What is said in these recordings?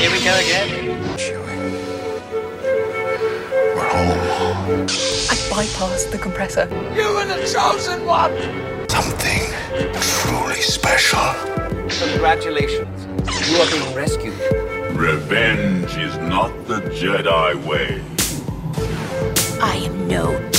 Here we go again. We're home. I bypassed the compressor. You were the chosen one! Something truly special. Congratulations. You are being rescued. Revenge is not the Jedi way. I am no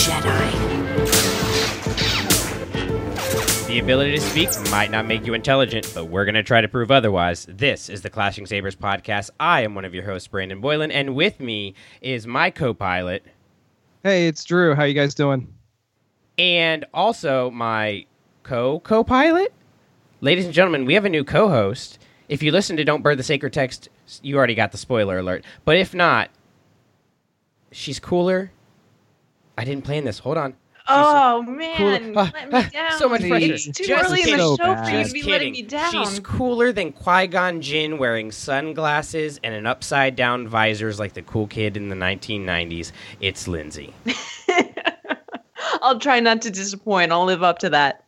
The ability to speak might not make you intelligent, but we're going to try to prove otherwise. This is the Clashing Sabers podcast. I am one of your hosts, Brandon Boylan, and with me is my co pilot Hey, it's Drew. How you guys doing? and also my co co pilot. Ladies and gentlemen, we have a new co host. If you listen to Don't Burn the Sacred Text, you already got the spoiler alert. But if not, she's cooler. I didn't plan this. Hold on. Oh Cool- man, Ah, let me ah, down. so much pressure. It's too Just early in the kidding. show So for you bad. to be Just letting kidding. me down. She's cooler than Qui Gon Jinn wearing sunglasses and an upside down visors like the cool kid in the 1990s. It's Lindsay. I'll try not to disappoint. I'll live up to that.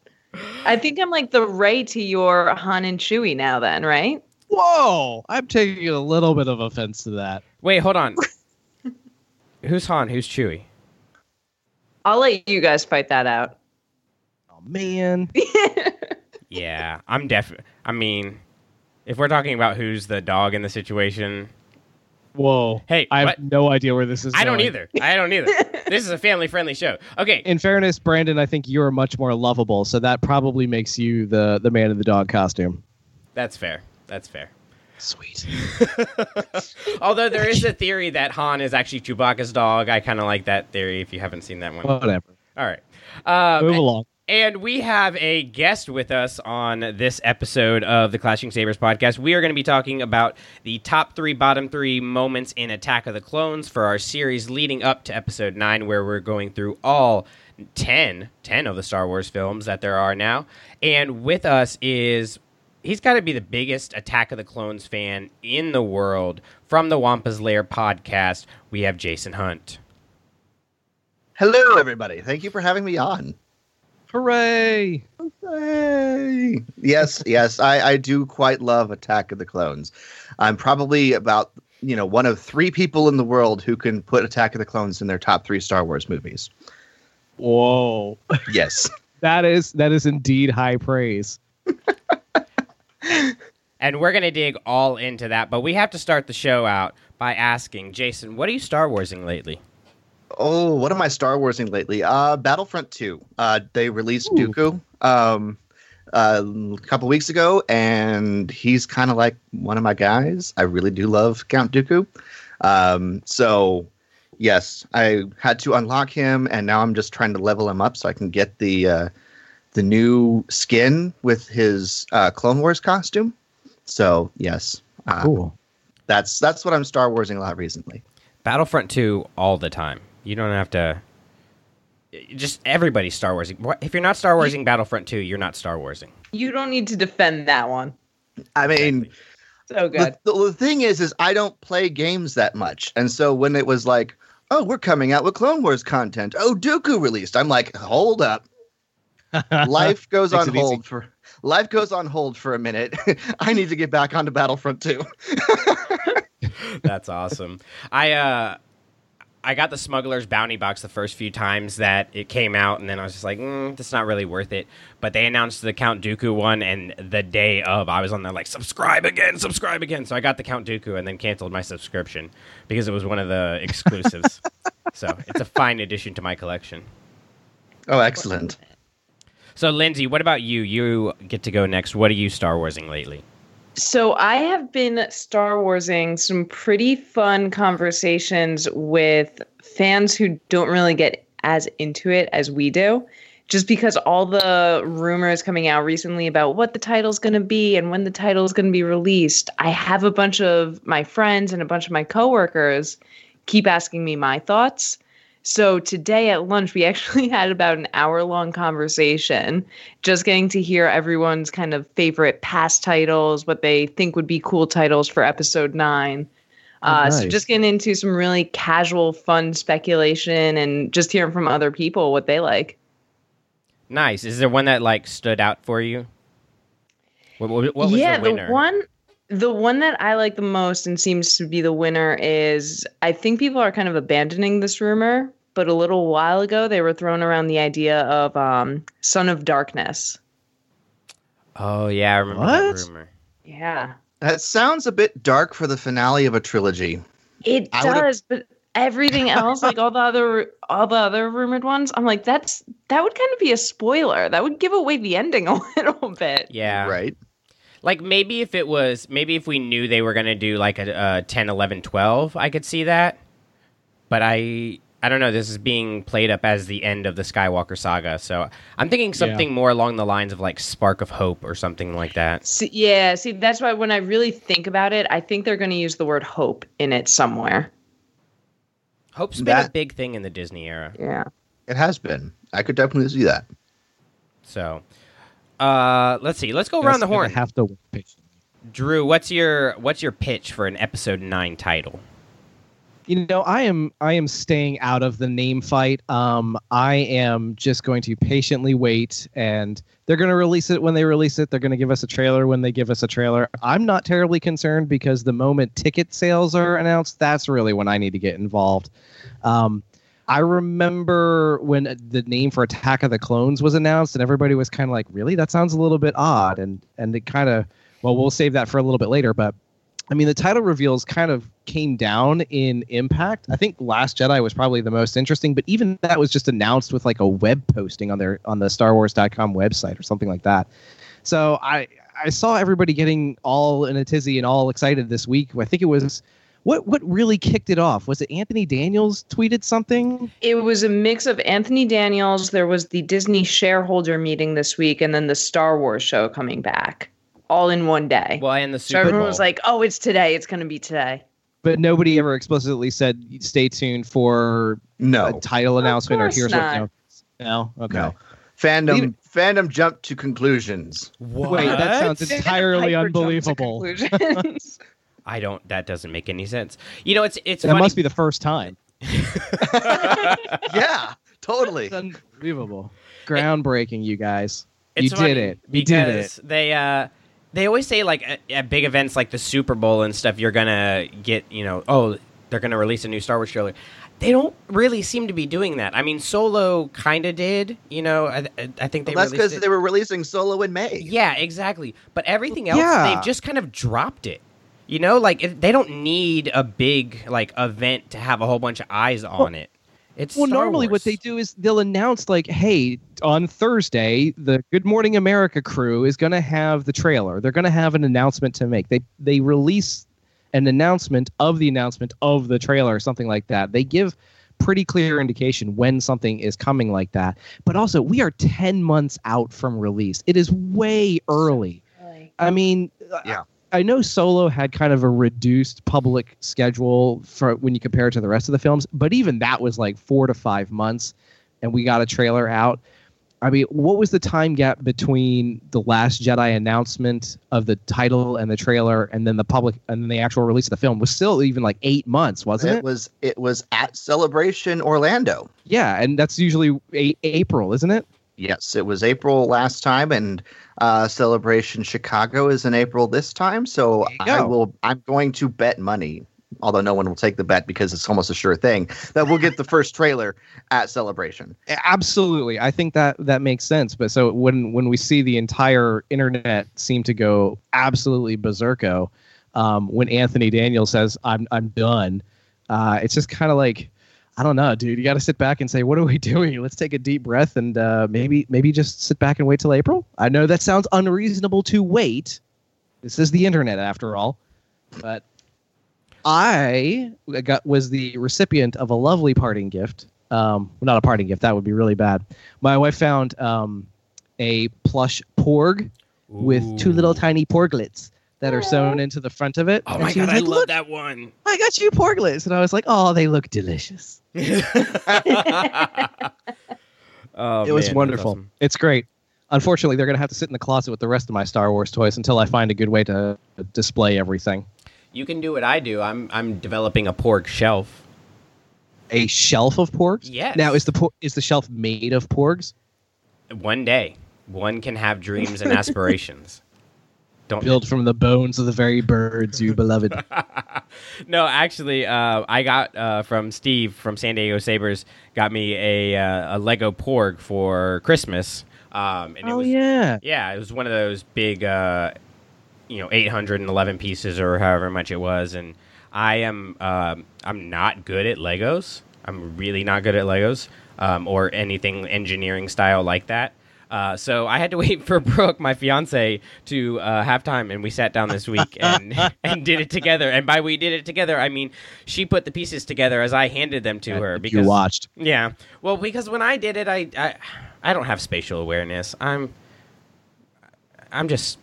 I think I'm like the Rey to your Han and Chewie now. Then, right? Whoa! I'm taking a little bit of offense to that. Wait, hold on. Who's Han? Who's Chewie? I'll let you guys fight that out. Oh man. Yeah, I'm def. I mean, if we're talking about who's the dog in the situation, Whoa. Hey, I have what? no idea where this is. I don't either. I don't either. this is a family friendly show. Okay, In fairness, Brandon, I think you're much more lovable, so that probably makes you the the man in the dog costume. that's fair. That's fair. Sweet. Although there is a theory that Han is actually Chewbacca's dog. I kind of like that theory. If you haven't seen that one, Whatever. all right. Um, Move along. And we have a guest with us on this episode of the Clashing Sabers podcast. We are going to be talking about the top three, bottom three moments in Attack of the Clones for our series leading up to episode nine, where we're going through all 10, 10 of the Star Wars films that there are now. And with us is. He's got to be the biggest Attack of the Clones fan in the world. From the Wampa's Lair podcast, we have Jason Hunt. Hello, everybody. Thank you for having me on. Hooray! Hey. Yes, yes, I, I do quite love Attack of the Clones. I'm probably about you know one of three people in the world who can put Attack of the Clones in their top three Star Wars movies. Whoa. Yes. That is that is indeed high praise. And we're going to dig all into that, but we have to start the show out by asking Jason, what are you Star Warsing lately? Oh, what am I Star Warsing lately? Uh, Battlefront 2. Uh, they released Ooh. Dooku um, uh, a couple weeks ago, and he's kind of like one of my guys. I really do love Count Dooku. Um, so, yes, I had to unlock him, and now I'm just trying to level him up so I can get the uh, the new skin with his uh, Clone Wars costume. So, yes, uh, Cool. that's that's what I'm Star Warsing a lot recently. Battlefront 2 all the time. You don't have to. Just everybody's Star Warsing. If you're not Star Warsing Battlefront 2, you're not Star Warsing. You don't need to defend that one. I mean. So good. The, the, the thing is, is I don't play games that much, and so when it was like, "Oh, we're coming out with Clone Wars content," oh, Dooku released, I'm like, "Hold up, life goes on it easy. hold for life goes on hold for a minute. I need to get back onto Battlefront 2. That's awesome. I uh I got the Smuggler's Bounty box the first few times that it came out, and then I was just like, mm, "That's not really worth it." But they announced the Count Dooku one, and the day of, I was on there like, "Subscribe again, subscribe again." So I got the Count Dooku, and then canceled my subscription because it was one of the exclusives. so it's a fine addition to my collection. Oh, excellent. So Lindsay, what about you? You get to go next. What are you Star Warsing lately? So I have been Star Warsing some pretty fun conversations with fans who don't really get as into it as we do. Just because all the rumors coming out recently about what the title's going to be and when the title's going to be released, I have a bunch of my friends and a bunch of my coworkers keep asking me my thoughts. So today at lunch, we actually had about an hour long conversation, just getting to hear everyone's kind of favorite past titles, what they think would be cool titles for episode nine. Uh, So nice. just getting into some really casual, fun speculation and just hearing from other people what they like. Nice. Is there one that like stood out for you? What, what, what was yeah, the winner? one The one that I like the most and seems to be the winner is I think people are kind of abandoning this rumor, but a little while ago they were thrown around the idea of um, Son of Darkness. Oh yeah, I remember What? that rumor. Yeah. That sounds a bit dark for the finale of a trilogy. It I would've- does, but everything else, like all the other all the other rumored ones, I'm like, that's that would kind of be a spoiler. That would give away the ending a little bit. Yeah. Right? Like maybe if it was maybe if we knew they were going to do like a, a 10 11 12, I could see that. But I I don't know, this is being played up as the end of the Skywalker saga. So I'm thinking something more along the lines of like Spark of Hope or something like that. See, yeah, see, that's why when I really think about it, I think they're going to use the word hope in it somewhere. Hope's been a big thing in the Disney era. Yeah. It has been. I could definitely see that. So uh let's see. Let's go around the horn. Have to patiently. Drew, what's your what's your pitch for an episode 9 title? You know, I am I am staying out of the name fight. Um, I am just going to patiently wait, and they're going to release it when they release it. They're going to give us a trailer when they give us a trailer. I'm not terribly concerned because the moment ticket sales are announced, that's really when I need to get involved. Um, I remember when uh, the name for Attack of the Clones was announced, and everybody was kind of like, "Really? That sounds a little bit odd." And and it kind of, well, we'll save that for a little bit later. But I mean, the title reveals kind of came down in impact. I think Last Jedi was probably the most interesting, but even that was just announced with like a web posting on their on the StarWars.com website or something like that. So I I saw everybody getting all in a tizzy and all excited this week. I think it was what what really kicked it off was it Anthony Daniels tweeted something. It was a mix of Anthony Daniels, there was the Disney shareholder meeting this week, and then the Star Wars show coming back all in one day. Well, in the so Super everyone Bowl. was like, oh, it's today. It's going to be today. But nobody ever explicitly said stay tuned for No. a title announcement or course here's not. what. No, no, okay. No. Fandom Leave fandom jumped to conclusions. Wait, that sounds entirely Hyper jump to unbelievable. conclusions. I don't. That doesn't make any sense. You know, it's it's That funny. must be the first time. yeah, totally. It's unbelievable. Groundbreaking, you guys. It's you did it. You did it. They uh they always say like at, at big events like the Super Bowl and stuff, you're gonna get you know oh they're gonna release a new Star Wars trailer. They don't really seem to be doing that. I mean, Solo kind of did. You know, I, I- I think they Well, that's because they were releasing Solo in May. Yeah, exactly. But everything else, Yeah. they've just kind of dropped it. You know, like it, they don't need a big like event to have a whole bunch of eyes on it. It's Well, Star normally what they do is they'll announce like, "Hey, on Thursday, the Good Morning America crew is going to have the trailer. They're going to have an announcement to make. They they release an announcement of the announcement of the trailer or something like that. They give pretty clear indication when something is coming like that. But also, we are 10 months out from release. It is way early. I mean, Yeah. Uh, I know Solo had kind of a reduced public schedule for when you compare it to the rest of the films, but even that was like four to five months, and we got a trailer out. I mean, what was the time gap between the Last Jedi announcement of the title and the trailer, and then the public and then the actual release of the film? Was still even like eight months, wasn't it? It was it was at Celebration Orlando. yeah, and that's usually a- April, isn't it? Yes, it was April last time, and uh, Celebration Chicago is in April this time. So I will. I'm going to bet money, although no one will take the bet because it's almost a sure thing that we'll get the first trailer at Celebration. Absolutely, I think that that makes sense. But so when when we see the entire internet seem to go absolutely berserko, um, when Anthony Daniels says "I'm I'm done," uh, it's just kind of like I don't know, dude. You got to sit back and say, "What are we doing?" Let's take a deep breath and uh, maybe maybe just sit back and wait till April. I know that sounds unreasonable to wait. This is the internet, after all, but I got was the recipient of a lovely parting gift. Um, well, not a parting gift. That would be really bad. My wife found um, a plush porg with two little tiny porglets that are sewn into the front of it. Oh And my god, was I love "Look, that one. I got you porglets, and I was like, "Oh, they look delicious." oh, it was man, that's wonderful. awesome. It's great. Unfortunately, they're going to have to sit in the closet with the rest of my Star Wars toys until I find a good way to display everything. You can do what I do. I'm I'm developing a porg shelf. A shelf of porgs. Yes. Now, is the por- is the shelf made of porgs? One day, one can have dreams and aspirations. Don't Built from the bones of the very birds, you beloved. no, actually, uh, I got uh, from Steve from San Diego Sabers got me a uh, a Lego Porg for Christmas. Um, and it oh was, yeah. yeah, it was one of those big, uh, you know, 811 pieces or however much it was. And I am, um, I'm not good at Legos. I'm really not good at Legos um, or anything engineering style like that. Uh, so I had to wait for Brooke, my fiance, to uh, have time, and we sat down this week and and did it together. And by we did it together, I mean she put the pieces together as I handed them to her. Because you watched. yeah, well, because when I did it, I, I I don't have spatial awareness. I'm I'm just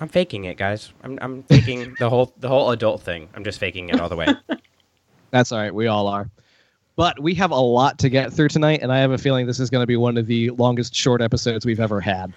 I'm faking it, guys. I'm I'm faking the whole the whole adult thing. I'm just faking it all the way. That's all right. We all are. But we have a lot to get through tonight, and I have a feeling this is going to be one of the longest short episodes we've ever had.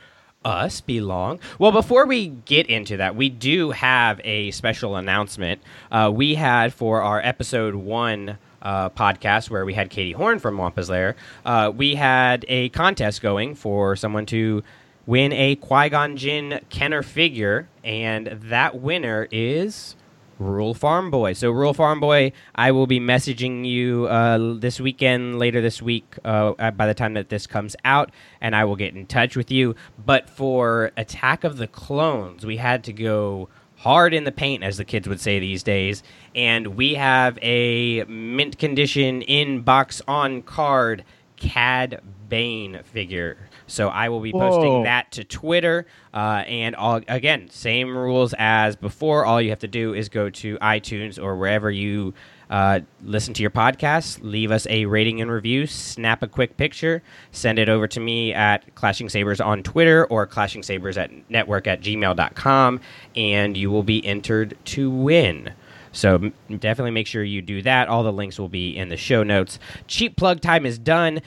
Us be long. Well, before we get into that, we do have a special announcement. Uh, we had for our episode one uh, podcast where we had Katie Horn from Wampa's Lair. Uh, we had a contest going for someone to win a Qui Gon Jinn Kenner figure, and that winner is Rural Farm Boy. So, Rural Farm Boy, I will be messaging you uh, this weekend, later this week, uh, by the time that this comes out, and I will get in touch with you. But for Attack of the Clones, we had to go hard in the paint, as the kids would say these days, and we have a mint condition in box on card Cad Bane figure. So I will be posting Whoa. that to Twitter. Uh, and all, again, same rules as before. All you have to do is go to iTunes or wherever you uh, listen to your podcast, leave us a rating and review, snap a quick picture, send it over to me at Clashing Sabers on Twitter or Clashing Sabers at network at gmail.com, and you will be entered to win. So definitely make sure you do that. All the links will be in the show notes. Cheap plug time is done.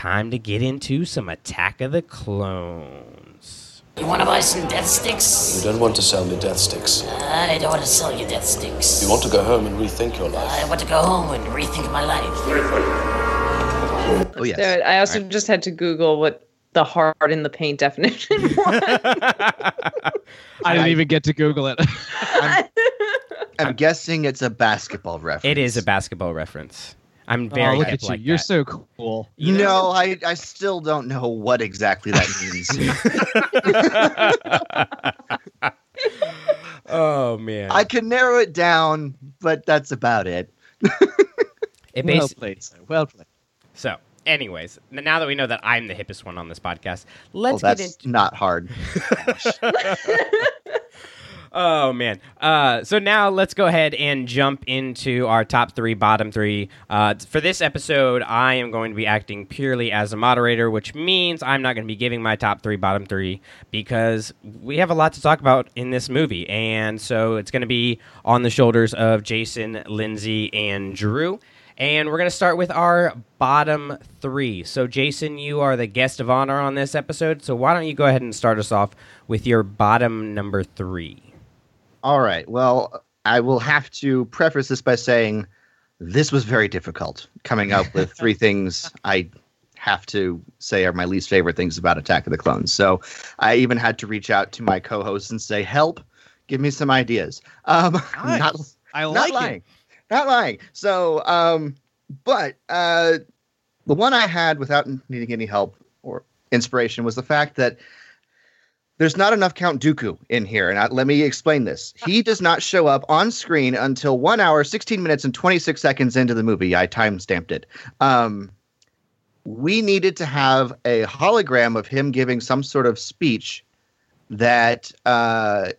Time to get into some Attack of the Clones. You want to buy some death sticks? You don't want to sell me death sticks. I don't want to sell you death sticks. You want to go home and rethink your life. I want to go home and rethink my life. Oh yes. So I also just had to Google what the heart in the paint definition was. I didn't even get to Google it. I'm guessing it's a basketball reference. It is a basketball reference. I'm oh, very look at you. like You're that. so cool. You know- no, I, I still don't know what exactly that means. oh man. I can narrow it down, but that's about it. it Well basi- played, sir. Well played. so, anyways, now that we know that I'm the hippest one on this podcast, let's get that's into. not hard. Oh man. Uh, so now let's go ahead and jump into our top three, bottom three. Uh, for this episode, I am going to be acting purely as a moderator, which means I'm not going to be giving my top three, bottom three, because we have a lot to talk about in this movie, and so it's going to be on the shoulders of Jason, Lindsay, and Drew. And we're going to start with our bottom three. So, Jason, you are the guest of honor on this episode. So, why don't you go ahead and start us off with your bottom number three? All right. Well, I will have to preface this by saying this was very difficult coming up with three things I have to say are my least favorite things about Attack of the Clones. So I even had to reach out to my co-host and say, "Help, give me some ideas." Um, not, I not lying, it. not lying. So, um, but uh, the one I had without needing any help or inspiration was the fact that there's not enough Count Dooku in here. And I, let me explain this. He does not show up on screen until one hour, 16 minutes, and 26 seconds into the movie. I time stamped it. Um, we needed to have a hologram of him giving some sort of speech that uh,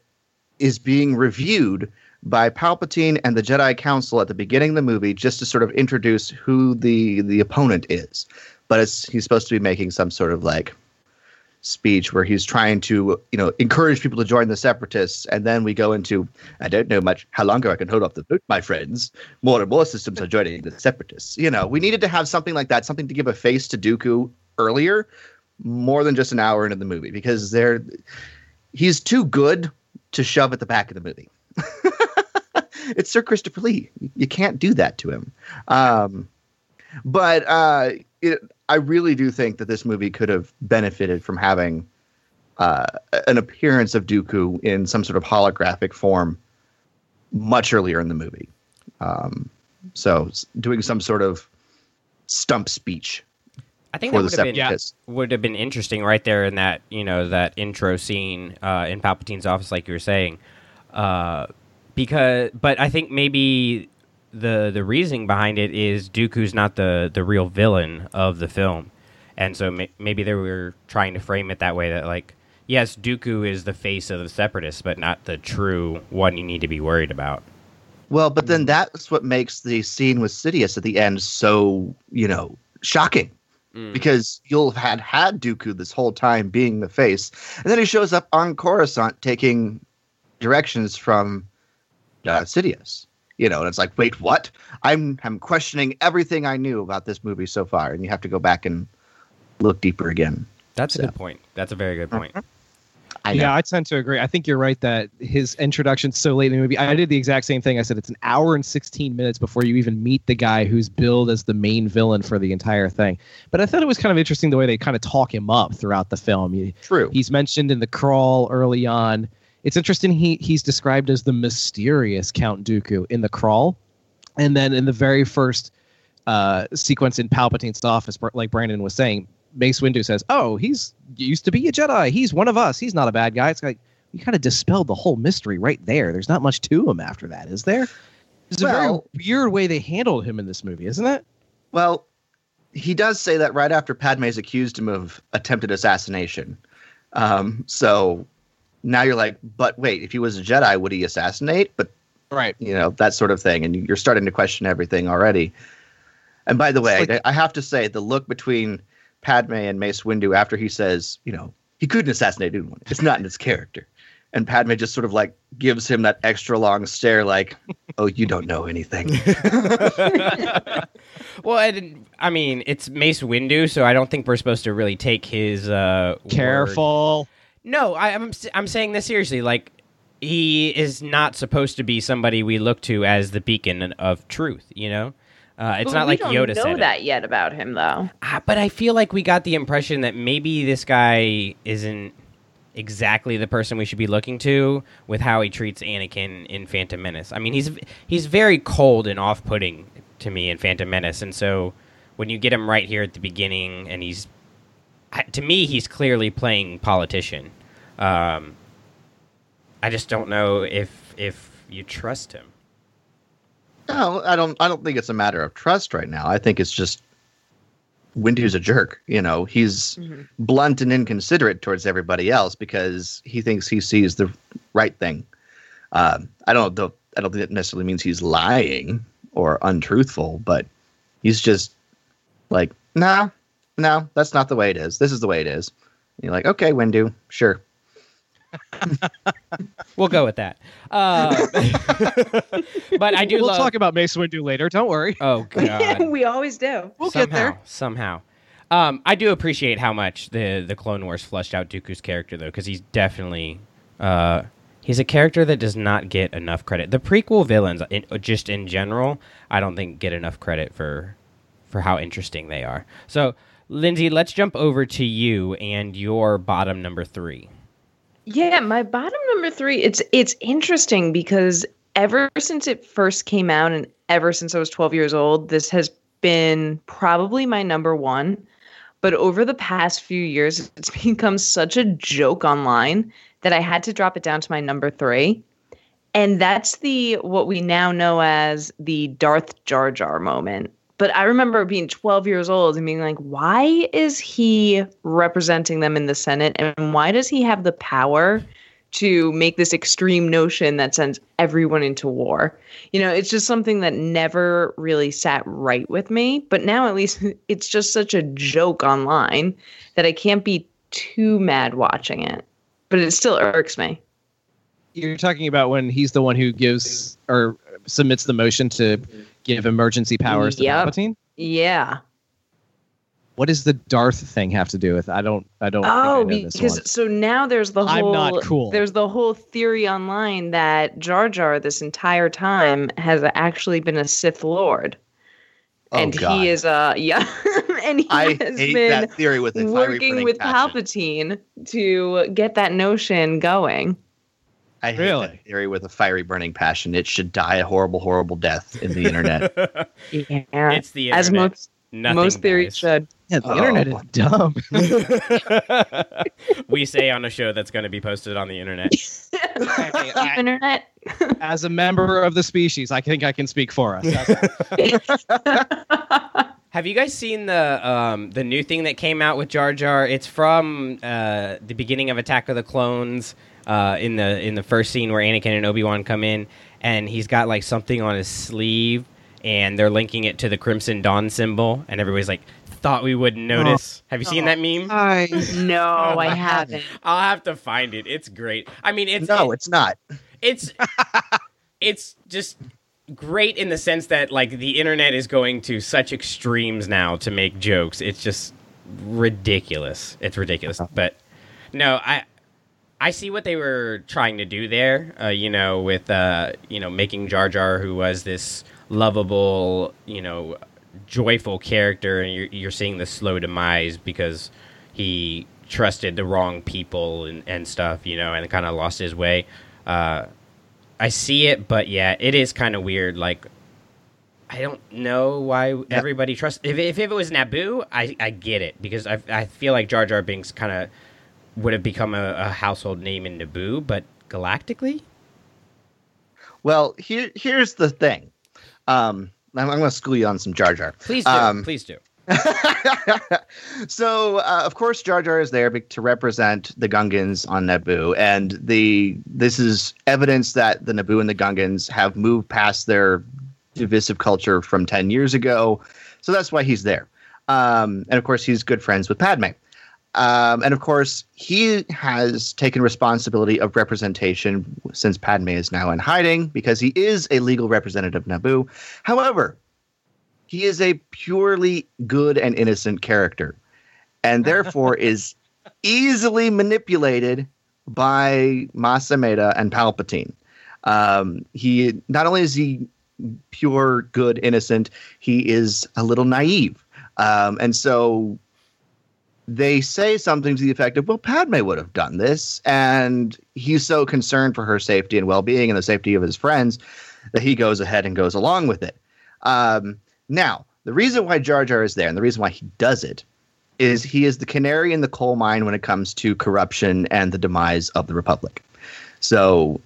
is being reviewed by Palpatine and the Jedi Council at the beginning of the movie, just to sort of introduce who the the opponent is. But it's he's supposed to be making some sort of like speech where he's trying to you know encourage people to join the separatists. And then we go into i don't know much how longer i can hold off the boat my friends. More and more systems are joining the separatists. You know we needed to have something like that something to give a face to dooku earlier more than just an hour into the movie because they're he's too good to shove at the back of the movie. It's sir christopher lee. You can't do that to him. Um but uh it, I really do think that this movie could have benefited from having uh, an appearance of Dooku in some sort of holographic form much earlier in the movie. Um, so doing some sort of stump speech I think that would have been separatists. would have been interesting right there in that you know that intro scene uh, in Palpatine's office, like you were saying, uh, because but I think maybe the the reasoning behind it is Dooku's not the the real villain of the film, and so may, maybe they were trying to frame it that way that like yes, Dooku is the face of the Separatists, but not the true one you need to be worried about. Well, but then that's what makes the scene with Sidious at the end so, you know, shocking. Because you'll have had had Dooku this whole time being the face, and then he shows up on Coruscant taking directions from uh, Sidious. You know, and it's like, wait, what? I'm I'm questioning everything I knew about this movie so far, and you have to go back and look deeper again. That's So- a good point. That's a very good point. Uh-huh. I know. yeah, I tend to agree. I think you're right that his introduction so late in the movie. I did the exact same thing. I said it's an hour and 16 minutes before you even meet the guy who's billed as the main villain for the entire thing. But I thought it was kind of interesting the way they kind of talk him up throughout the film. True. He's mentioned in the crawl early on. It's interesting. He he's described as the mysterious Count Dooku in the crawl, and then in the very first uh, sequence in Palpatine's office, like Brandon was saying, Mace Windu says, "Oh, he's used to be a Jedi. He's one of us. He's not a bad guy." It's like you kind of dispelled the whole mystery right there. There's not much to him after that, is there? It's a very weird way they handled him in this movie, isn't it? Well, he does say that right after Padme's accused him of attempted assassination. Um, so now you're like, but wait, if he was a Jedi, would he assassinate? But Right. you know that sort of thing, and you're starting to question everything already. And by the way, like- I I have to say the look between Padme and Mace Windu after he says, you know, he couldn't assassinate anyone. It's not in his character. And Padme just sort of like gives him that extra long stare, like, "Oh, you don't know anything." Well, I, I mean, it's Mace Windu, so I don't think we're supposed to really take his uh, word. No, I, I'm s- I'm saying this seriously. Like, he is not supposed to be somebody we look to as the beacon of truth. You know, uh, it's But not we like don't Yoda know said it. that yet about him, though. Ah, but I feel like we got the impression that maybe this guy isn't exactly the person we should be looking to with how he treats Anakin in Phantom Menace. I mean, he's he's very cold and off-putting to me in Phantom Menace, and so when you get him right here at the beginning, and he's to me he's clearly playing politician. Um, I just don't know if if you trust him. No, I don't. I don't think it's a matter of trust right now. I think it's just Windu's a jerk. You know, he's blunt and inconsiderate towards everybody else because he thinks he sees the right thing. Um, I don't. know. I don't think that necessarily means he's lying or untruthful, but he's just like, nah, no, that's not the way it is. This is the way it is. And you're like, okay, Windu, sure. We'll go with that. Uh, but I do We'll love. talk about Mace Windu later. Don't worry. oh God. we always do. We'll somehow, get there. Somehow. Um, I do appreciate how much the the Clone Wars flushed out Dooku's character though, because he's definitely uh, he's a character that does not get enough credit. The prequel villains, in, just in general, I don't think get enough credit for for how interesting they are. So, Lindsay, let's jump over to you and your bottom number three. Yeah, my bottom number three. It's it's interesting because ever since it first came out, and ever since I was twelve years old, this has been probably my number one. But over the past few years, it's become such a joke online that I had to drop it down to my number three. And that's the what we now know as the Darth Jar Jar moment. But I remember being 12 years old and being like, why is he representing them in the Senate? And why does he have the power to make this extreme notion that sends everyone into war? You know, it's just something that never really sat right with me. But now at least it's just such a joke online that I can't be too mad watching it. But it still irks me. You're talking about when he's the one who gives or submits the motion to give emergency powers to Yep. Palpatine. Yeah. What does the Darth thing have to do with? I don't. I don't. Oh, think I know this because one. so now there's the whole. I'm whole not cool. there's the whole theory online that Jar Jar this entire time has actually been a Sith Lord. Oh, and God. he is uh yeah, and he I has hate been that theory with working with passion. Palpatine to get that notion going. I hate Really? that theory with a fiery burning passion. It should die a horrible, horrible death in the internet. Yeah, It's the as most Nothing most theories dies. should. Yeah, the Oh. internet is dumb. we say on a show that's going to be posted on the internet. Hey, I- Internet. as a member of the species, I think I can speak for us. Have you guys seen the um, the new thing that came out with Jar Jar? It's from uh, the beginning of Attack of the Clones. Uh, in the in the first scene where Anakin and Obi Wan come in, and he's got like something on his sleeve, and they're linking it to the Crimson Dawn symbol, and everybody's like, "Thought we wouldn't notice." Have you seen that meme? I no, I haven't. I'll have to find it. It's great. I mean, it's no, it's not. it's it's just great in the sense that like the internet is going to such extremes now to make jokes. It's just ridiculous. It's ridiculous. But no, I I see what they were trying to do there. Uh, you know, with uh, you know making Jar Jar, who was this lovable, you know, joyful character, and you're you're seeing the slow demise because he trusted the wrong people and, and stuff, you know, and kind of lost his way. Uh, I see it, but yeah, it is kind of weird. Like, I don't know why everybody trusts. If, if it was Naboo, I, I get it because I, I feel like Jar Jar Binks kind of would have become a, a household name in Naboo, but galactically, Well, here here's the thing. Um, I'm, I'm going to school you on some Jar Jar. please do, Um, please do. so, uh, of course, Jar Jar is there to represent the Gungans on Naboo, and the this is evidence that the Naboo and the Gungans have moved past their divisive culture from ten years ago. So that's why he's there. Um, and of course, he's good friends with Padme. Um, and of course, he has taken responsibility of representation since Padme is now in hiding because he is a legal representative of Naboo. However, he is a purely good and innocent character, and therefore is easily manipulated by Mas Amedda and Palpatine. Um, he not only is he pure good innocent, he is a little naive, um, and so they say something to the effect of, "Well, Padme would have done this," and he's so concerned for her safety and well-being and the safety of his friends that he goes ahead and goes along with it. Um, now, the reason why Jar Jar is there and the reason why he does it is he is the canary in the coal mine when it comes to corruption and the demise of the Republic. So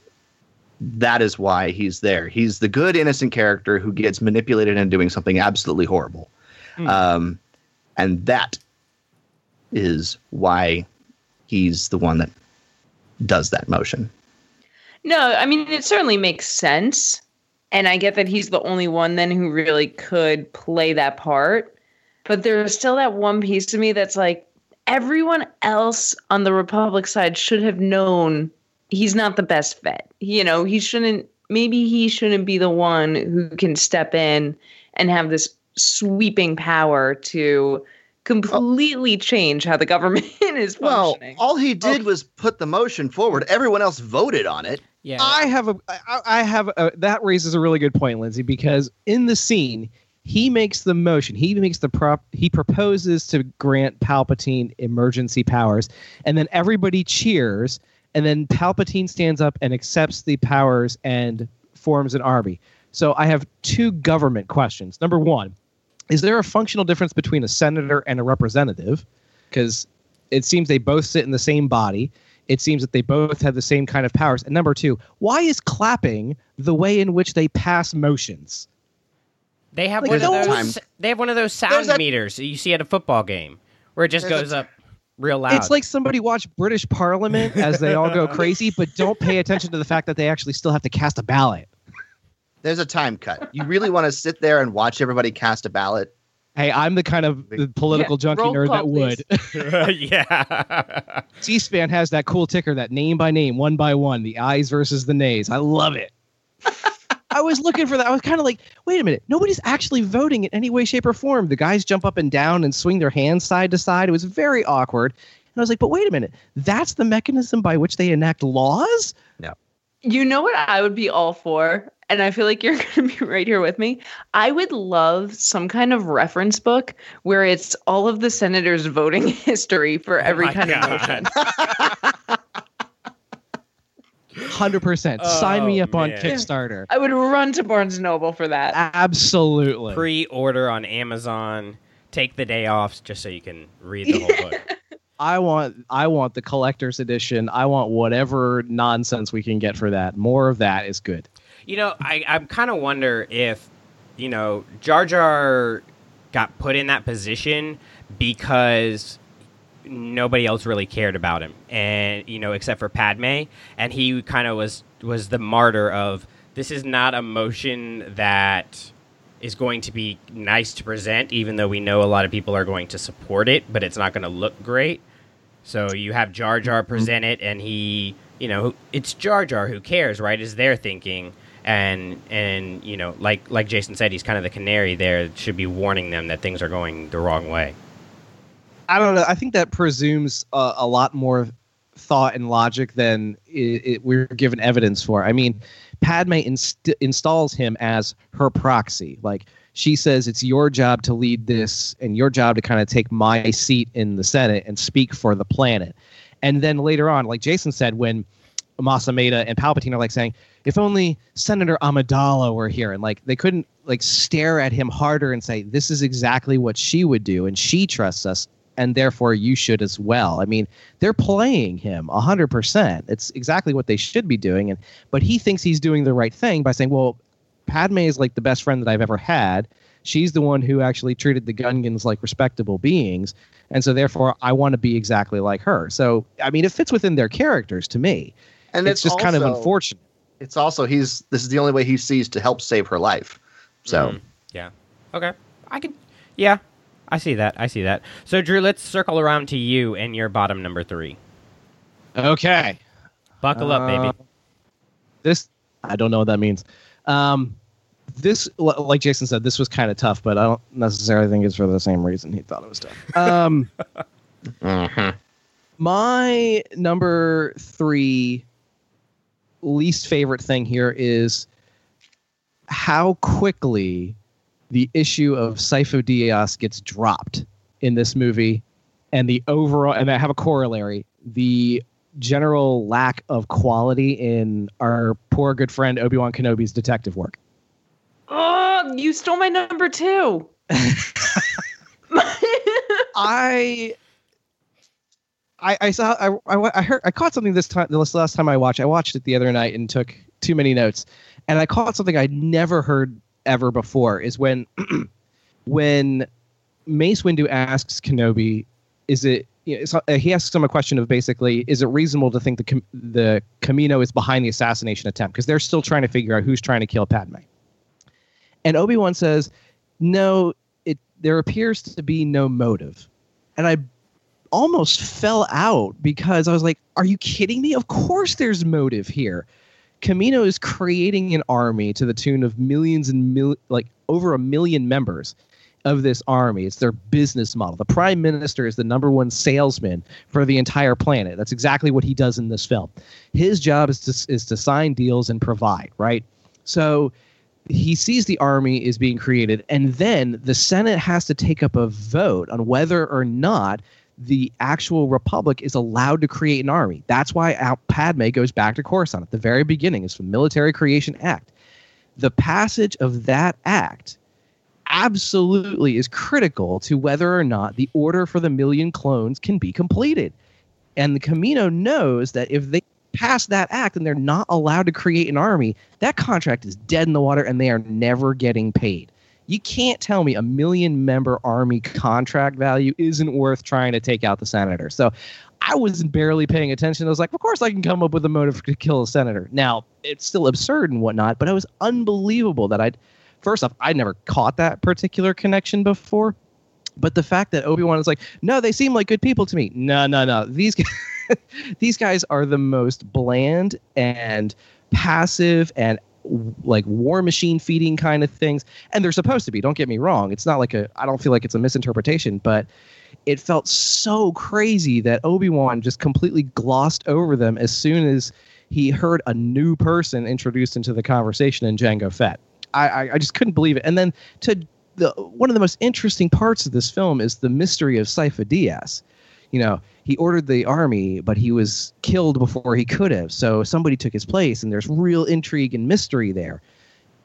that is why he's there. He's the good, innocent character who gets manipulated into doing something absolutely horrible. Um, and that is why he's the one that does that motion. No, I mean it certainly makes sense. And I get that he's the only one then who really could play that part. But there's still that one piece to me that's like everyone else on the Republic side should have known he's not the best fit. You know, he shouldn't maybe he shouldn't be the one who can step in and have this sweeping power to Oh. completely change how the government is Well, all he did was put the motion forward. Everyone else voted on it. Yeah, I have a, I, I have a, that raises a really good point, Lindsay, because in the scene, he makes the motion. He makes the prop. He proposes to grant Palpatine emergency powers, and then everybody cheers. And then Palpatine stands up and accepts the powers and forms an army. So I have two government questions. Number one, is there a functional difference between a senator and a representative? Because it seems they both sit in the same body. It seems that they both have the same kind of powers. And number two, why is clapping the way in which they pass motions? They have Like, one of no those. They have one of those sound There's a- meters that you see at a football game, where it just There's a goes up real loud. It's like somebody watched British Parliament as they all go crazy, but don't pay attention to the fact that they actually still have to cast a ballot. There's a time cut. You really want to sit there and watch everybody cast a ballot? Hey, I'm the kind of political Yeah, junkie nerd call, that would. yeah. C-SPAN has that cool ticker that name by name, one by one, the ayes versus the nays. I love it. I was looking for that. I was kind of like, wait a minute, nobody's actually voting in any way, shape, or form. The guys jump up and down and swing their hands side to side. It was very awkward. And I was like, but wait a minute, that's the mechanism by which they enact laws? No. You know what I would be all for? And I feel like you're going to be right here with me. I would love some kind of reference book where it's all of the senators' voting history for oh every Oh my kind of motion. Hundred percent. Sign me Oh, up on. Kickstarter. I would run to Barnes and Noble for that. Absolutely. Pre-order on Amazon. Take the day off just so you can read the whole book. I want I want the collector's edition. I want whatever nonsense we can get for that. More of that is good. You know, I, I kind of wonder if, you know, Jar Jar got put in that position because nobody else really cared about him, and you know, except for Padme, and he kind of was was the martyr of this is not a motion that is going to be nice to present, even though we know a lot of people are going to support it, but it's not going to look great. So you have Jar Jar mm-hmm. present it, and he, you know, it's Jar Jar. Who cares, right? Is their thinking, and and you know, like like Jason said, he's kind of the canary there. Should be warning them that things are going the wrong way. I don't know. I think that presumes a, a lot more thought and logic than it, it, we're given evidence for. I mean, Padme inst- installs him as her proxy. Like she says, it's your job to lead this, and your job to kind of take my seat in the Senate and speak for the planet. And then later on, like Jason said, when Mas Amedda and Palpatine are like saying, if only Senator Amidala were here, and like they couldn't like stare at him harder and say, this is exactly what she would do, and she trusts us, and therefore you should as well. I mean, they're playing him hundred percent. It's exactly what they should be doing, and but he thinks he's doing the right thing by saying, well, Padme is like the best friend that I've ever had. She's the one who actually treated the Gungans like respectable beings, and so therefore I want to be exactly like her. So I mean, it fits within their characters to me. And it's, it's just kind of unfortunate. It's also he's this is the only way he sees to help save her life. So Mhm. yeah, okay, I can, yeah, I see that. I see that. So Drew, let's circle around to you and your bottom number three. Okay. Buckle up, baby. Uh, This I don't know what that means. Um, this, like Jason said, this was kind of tough, but I don't necessarily think it's for the same reason he thought it was tough. Um, my number three least favorite thing here is how quickly the issue of Sifo Dyas gets dropped in this movie, and the overall, and I have a corollary: the general lack of quality in our poor good friend Obi Wan Kenobi's detective work. Oh, you stole my number two. I. I, I saw I, I, I heard I caught something this time this last time I watched I watched it the other night and took too many notes. And I caught something I'd never heard ever before is when when Mace Windu asks Kenobi is it you know, it's, uh, he asks him a question of basically is it reasonable to think the the Kamino is behind the assassination attempt? Because they're still trying to figure out who's trying to kill Padme. And Obi Wan says no it there appears to be no motive. And I almost fell out because I was like, are you kidding me? Of course there's motive here. Kamino is creating an army to the tune of millions and mil- like over a million members of this army. It's their business model. The prime minister is the number one salesman for the entire planet. That's exactly what he does in this film. His job is to is to sign deals and provide, right? So he sees the army is being created and then the Senate has to take up a vote on whether or not the actual republic is allowed to create an army. That's why Padme goes back to Coruscant at the very beginning. It's the Military Creation Act. The passage of that act absolutely is critical to whether or not the order for the million clones can be completed. And the Kamino knows that if they pass that act and they're not allowed to create an army, that contract is dead in the water and they are never getting paid. You can't tell me a million member army contract value isn't worth trying to take out the senator. So I was barely paying attention. I was like, of course I can come up with a motive to kill a senator. Now, it's still absurd and whatnot, but it was unbelievable that I'd, first off, I'd never caught that particular connection before. But the fact that Obi Wan is like, no, they seem like good people to me. No, no, no. These guys, these guys are the most bland and passive and like war machine feeding kind of things and they're supposed to be don't get me wrong it's not like a i don't feel like it's a misinterpretation but it felt so crazy that obi-wan just completely glossed over them as soon as he heard a new person introduced into the conversation in Jango Fett. I, I, I just couldn't believe it. And then to the one of the most interesting parts of this film is the mystery of Sifo Dyas. You know, he ordered the army, but he was killed before he could have. So somebody took his place, and there's real intrigue and mystery there.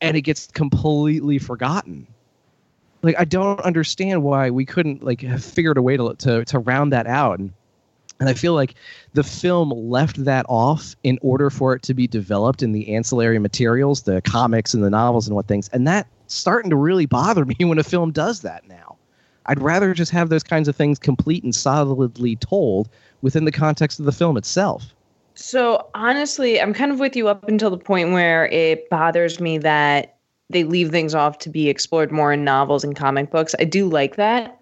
And it gets completely forgotten. Like I don't understand why we couldn't like have figured a way to to to round that out. And and I feel like the film left that off in order for it to be developed in the ancillary materials, the comics and the novels and what things. And that's starting to really bother me when a film does that now. I'd rather just have those kinds of things complete and solidly told within the context of the film itself. So honestly, I'm kind of with you up until the point where it bothers me that they leave things off to be explored more in novels and comic books. I do like that.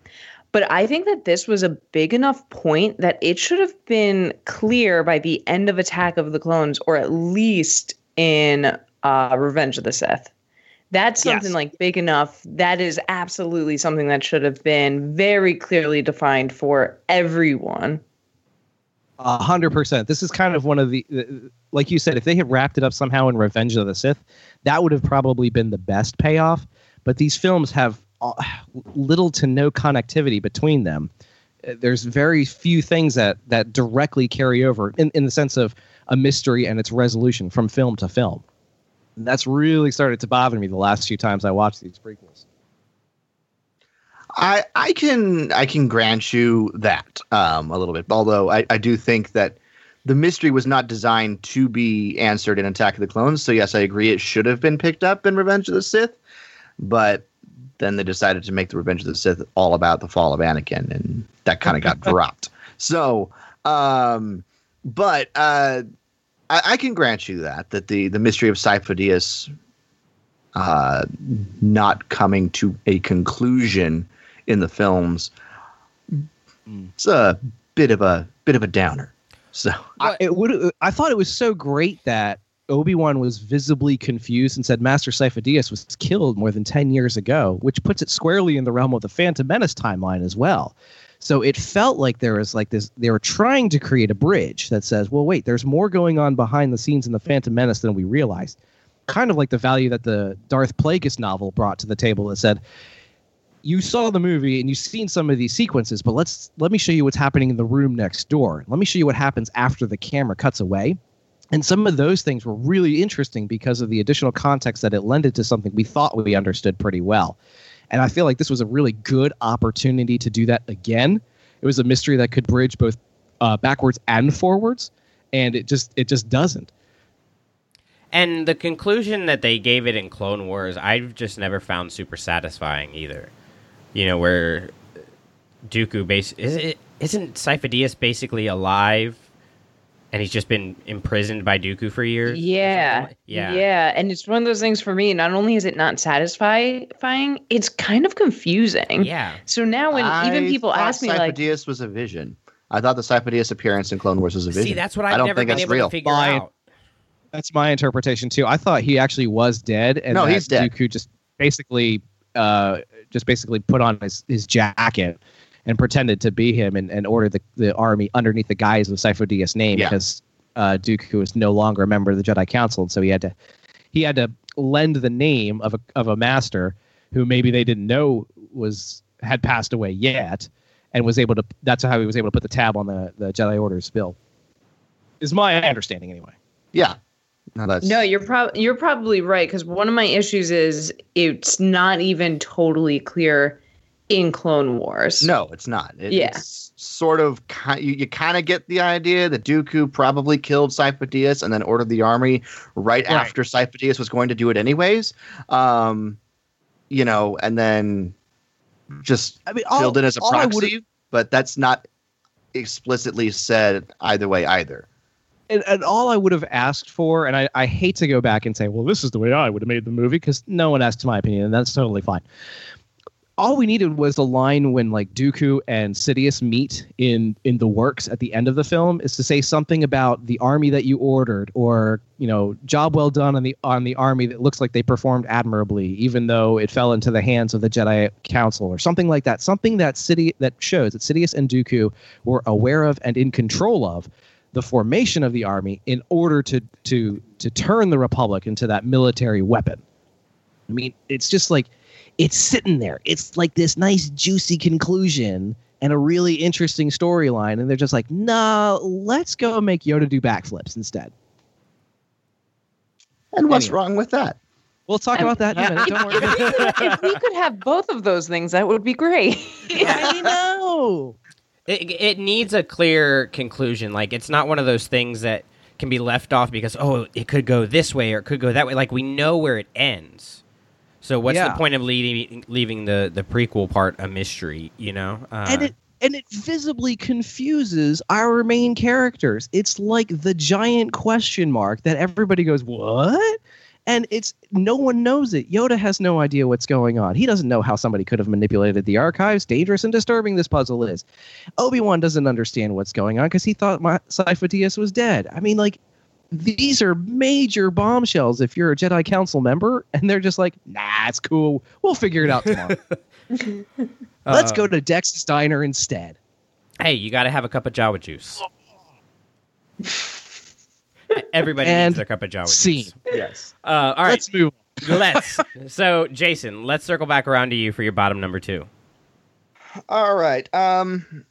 But I think that this was a big enough point that it should have been clear by the end of Attack of the Clones, or at least in uh, Revenge of the Sith. That's something yes. like big enough. That is absolutely something that should have been very clearly defined for everyone. A hundred percent. This is kind of one of the, like you said, if they had wrapped it up somehow in Revenge of the Sith, that would have probably been the best payoff. But these films have uh, little to no connectivity between them. Uh, there's very few things that that directly carry over in, in the sense of a mystery and its resolution from film to film. And that's really started to bother me the last few times I watched these prequels. I I can I can grant you that um, a little bit, although I, I do think that the mystery was not designed to be answered in Attack of the Clones. So yes, I agree it should have been picked up in Revenge of the Sith, but then they decided to make the Revenge of the Sith all about the fall of Anakin, and that kind of got dropped. So, um, but uh, I, I, can grant you that that the the mystery of Sifo-Dyas uh, not coming to a conclusion in the films, it's a bit of a bit of a downer. So I, it would. I thought it was so great that Obi Wan was visibly confused and said Master Sifo-Dyas was killed more than 10 years ago, which puts it squarely in the realm of the Phantom Menace timeline as well. So it felt like there was like this, they were trying to create a bridge that says, well, wait, there's more going on behind the scenes in the Phantom Menace than we realized. Kind of like the value that the Darth Plagueis novel brought to the table that said, you saw the movie and you've seen some of these sequences, but let's let me show you what's happening in the room next door. Let me show you what happens after the camera cuts away and some of those things were really interesting because of the additional context that it lended to something we thought we understood pretty well. And I feel like this was a really good opportunity to do that again. It was a mystery that could bridge both uh, backwards and forwards, and it just it just doesn't. And the conclusion that they gave it in Clone Wars, I've just never found super satisfying either. You know, where Dooku base is it isn't Sifo-Dyas basically alive and he's just been imprisoned by Dooku for years. Yeah, yeah, yeah. And it's one of those things for me. Not only is it not satisfying, it's kind of confusing. Yeah. So now when I even people ask me, like, Dyas was a vision. I thought the Sifo-Dyas appearance in Clone Wars was a vision. See, that's what I've I don't never think been able real. to figure my, out. That's my interpretation too. I thought he actually was dead, and no, he's dead. Dooku just basically, uh, just basically put on his his jacket and pretended to be him and, and ordered the, the army underneath the guise of Sifo-Dyas' name yeah. because uh, Dooku was no longer a member of the Jedi Council, and so he had to he had to lend the name of a of a master who maybe they didn't know was had passed away yet, and was able to. That's how he was able to put the tab on the the Jedi Order's bill. Is my understanding anyway. Yeah. No, that's... no you're probably you're probably right because one of my issues is it's not even totally clear in Clone Wars. No, it's not. It, yeah. It's sort of you, you kind of get the idea that Dooku probably killed Sifo-Dyas and then ordered the army right, right. after Sifo-Dyas was going to do it anyways. Um, you know, and then just I mean, all, filled in as a proxy, but that's not explicitly said either way either. And, and, all I would have asked for, and I, I hate to go back and say, well, this is the way I would have made the movie, because no one asked my opinion, and that's totally fine all we needed was a line when like Dooku and Sidious meet in in the works at the end of the film is to say something about the army that you ordered or you know job well done on the on the army that looks like they performed admirably even though it fell into the hands of the Jedi Council or something like that something that city that shows that Sidious and Dooku were aware of and in control of the formation of the army in order to to to turn the republic into that military weapon. I mean, it's just like it's sitting there. It's like this nice juicy conclusion and a really interesting storyline and they're just like, "No, let's go make Yoda do backflips instead." And what's Anyway. wrong with that? We'll talk about that in a minute. Don't worry. if, we could, if we could have both of those things, that would be great. I know. It, it needs a clear conclusion. Like it's not one of those things that can be left off because oh it could go this way or it could go that way. Like we know where it ends. So what's Yeah. the point of leaving leaving the the prequel part a mystery? You know. Uh, and it and it visibly confuses our main characters. It's like the giant question mark that everybody goes, "What?" And it's no one knows it. Yoda has no idea what's going on. He doesn't know how somebody could have manipulated the archives. Dangerous and disturbing this puzzle is. Obi Wan doesn't understand what's going on because he thought my Sifo-Dyas was dead. I mean, like these are major bombshells. If you're a Jedi Council member, and they're just like, "Nah, it's cool. We'll figure it out tomorrow. Let's uh, go to Dex's diner instead." Hey, you got to have a cup of Jawa juice. Everybody And needs their cup of Jawa scene. juice. Yes. Uh, all right, Let's move. on. let's. So, Jason, let's circle back around to you for your bottom number two. All right. Um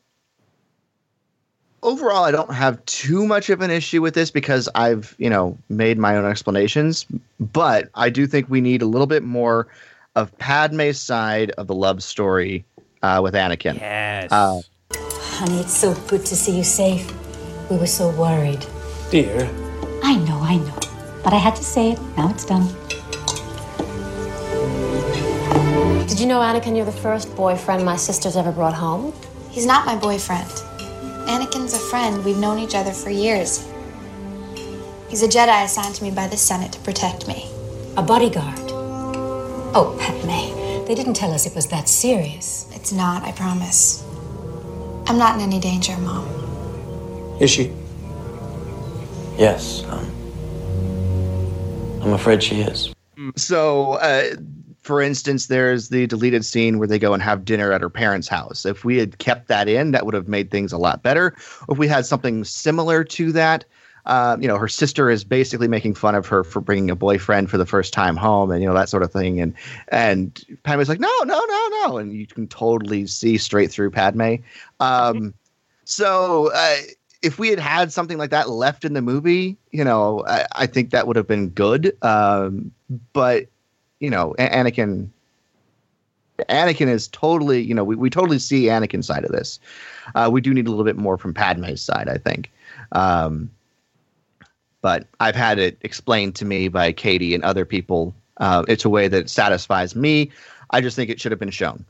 overall I don't have too much of an issue with this because I've, you know, made my own explanations, but I do think we need a little bit more of Padme's side of the love story uh, with Anakin. Yes. Uh, Honey, it's so good to see you safe. We were so worried. Dear, I know, I know. But I had to say it. Now it's done. Did you know, Anakin, you're the first boyfriend my sister's ever brought home? He's not my boyfriend. Anakin's a friend. We've known each other for years. He's a Jedi assigned to me by the Senate to protect me. A bodyguard. Oh, Padme, they didn't tell us it was that serious. It's not, I promise. I'm not in any danger, Mom. is she? Yes. Um, I'm afraid she is. So, uh, for instance, there's the deleted scene where they go and have dinner at her parents' house. If we had kept that in, that would have made things a lot better. If we had something similar to that, uh, you know, her sister is basically making fun of her for bringing a boyfriend for the first time home, and you know that sort of thing. And and Padme's like, no, no, no, no, and you can totally see straight through Padme. Um, so. Uh, if we had had something like that left in the movie, you know, I, I think that would have been good. Um, but you know, Anakin, Anakin is totally, you know, we, we totally see Anakin's side of this. Uh, we do need a little bit more from Padme's side, I think. Um, but I've had it explained to me by Katie and other people. Uh, it's a way that satisfies me. I just think it should have been shown.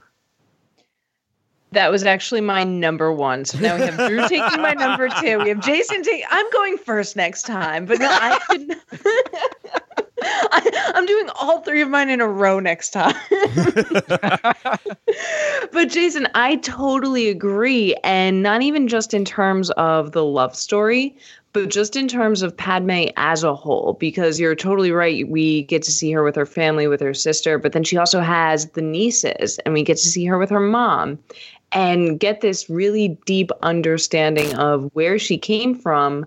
That was actually my number one. So now we have Drew taking my number two. We have Jason take. I'm going first next time, but no, I could. I, I'm doing all three of mine in a row next time. but Jason, I totally agree, and not even just in terms of the love story, but just in terms of Padme as a whole, because you're totally right. We get to see her with her family, with her sister, but then she also has the nieces, and we get to see her with her mom and get this really deep understanding of where she came from.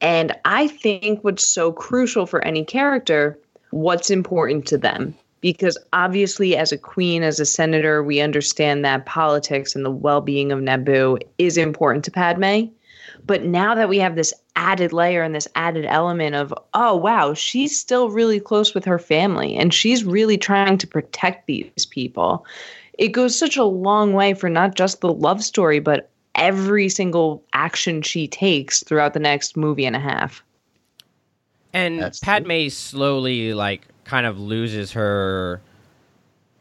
And I think what's so crucial for any character, what's important to them. Because obviously, as a queen, as a senator, we understand that politics and the well being of Naboo is important to Padme. But now that we have this added layer and this added element of, oh, wow, she's still really close with her family and she's really trying to protect these people. It goes such a long way for not just the love story, but every single action she takes throughout the next movie and a half. And Padme slowly, like, kind of loses her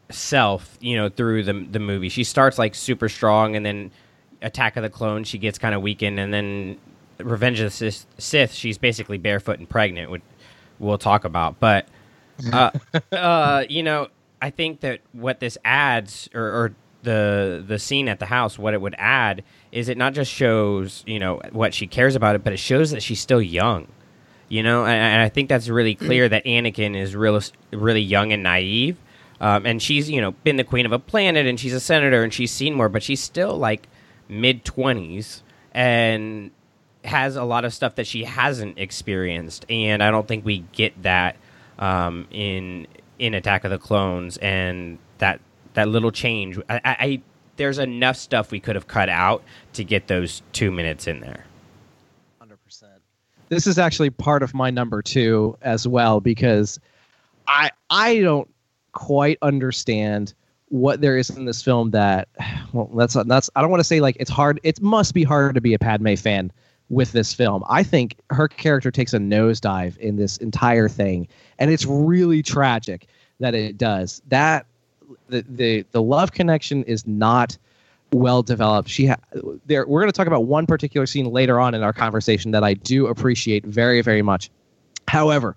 self, you know, through the the movie. She starts like super strong, and then Attack of the Clones, she gets kind of weakened, and then Revenge of the Sith, Sith, she's basically barefoot and pregnant. Which we'll talk about, but uh, uh, you know, I think that what this adds, or, or the the scene at the house, what it would add is it not just shows you know what she cares about it, but it shows that she's still young. You know, and, and I think that's really clear that Anakin is real, really young and naive, um, and she's you know been the queen of a planet, and she's a senator, and she's seen more, but she's still like mid twenties, and has a lot of stuff that she hasn't experienced, and I don't think we get that um, in in Attack of the Clones, and that that little change. I, I, I there's enough stuff we could have cut out to get those two minutes in there. 100%. this is actually part of my number two as well because I I don't quite understand what there is in this film that well that's that's I don't want to say like it's hard it must be hard to be a Padme fan with this film. I think her character takes a nosedive in this entire thing and it's really tragic that it does. That the the the love connection is not well developed. She ha- there. We're going to talk about one particular scene later on in our conversation that I do appreciate very very much. However,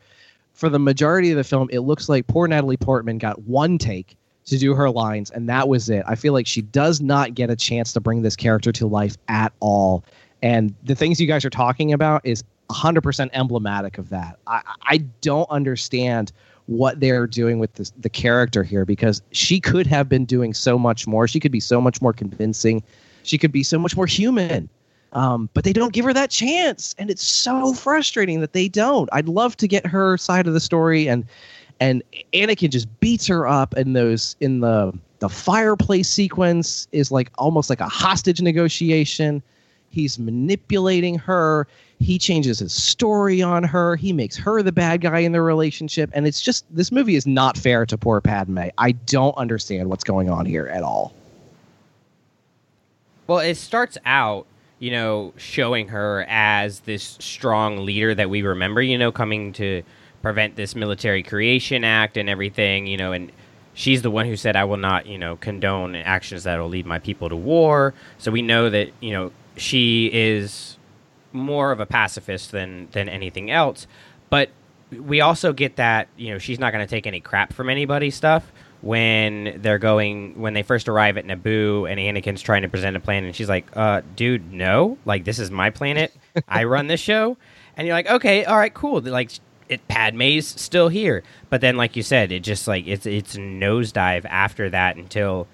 for the majority of the film, it looks like poor Natalie Portman got one take to do her lines, and that was it. I feel like she does not get a chance to bring this character to life at all. And the things you guys are talking about is 100% emblematic of that. I, I don't understand what they're doing with this, the character here because she could have been doing so much more. She could be so much more convincing. She could be so much more human. Um, but they don't give her that chance, and it's so frustrating that they don't. I'd love to get her side of the story, and and Anakin just beats her up in those in the the fireplace sequence is like almost like a hostage negotiation. He's manipulating her. He changes his story on her. He makes her the bad guy in the relationship. And it's just, this movie is not fair to poor Padme. I don't understand what's going on here at all. Well, it starts out, you know, showing her as this strong leader that we remember, you know, coming to prevent this military creation act and everything, you know, and she's the one who said, I will not, you know, condone actions that will lead my people to war. So we know that, you know, she is more of a pacifist than than anything else. But we also get that, you know, she's not going to take any crap from anybody stuff when they're going when they first arrive at Naboo and Anakin's trying to present a plan and she's like, "Uh, dude, no. Like this is my planet. I run this show." And you're like, "Okay, all right, cool." Like it Padme's still here. But then like you said, it just like it's it's nosedive after that until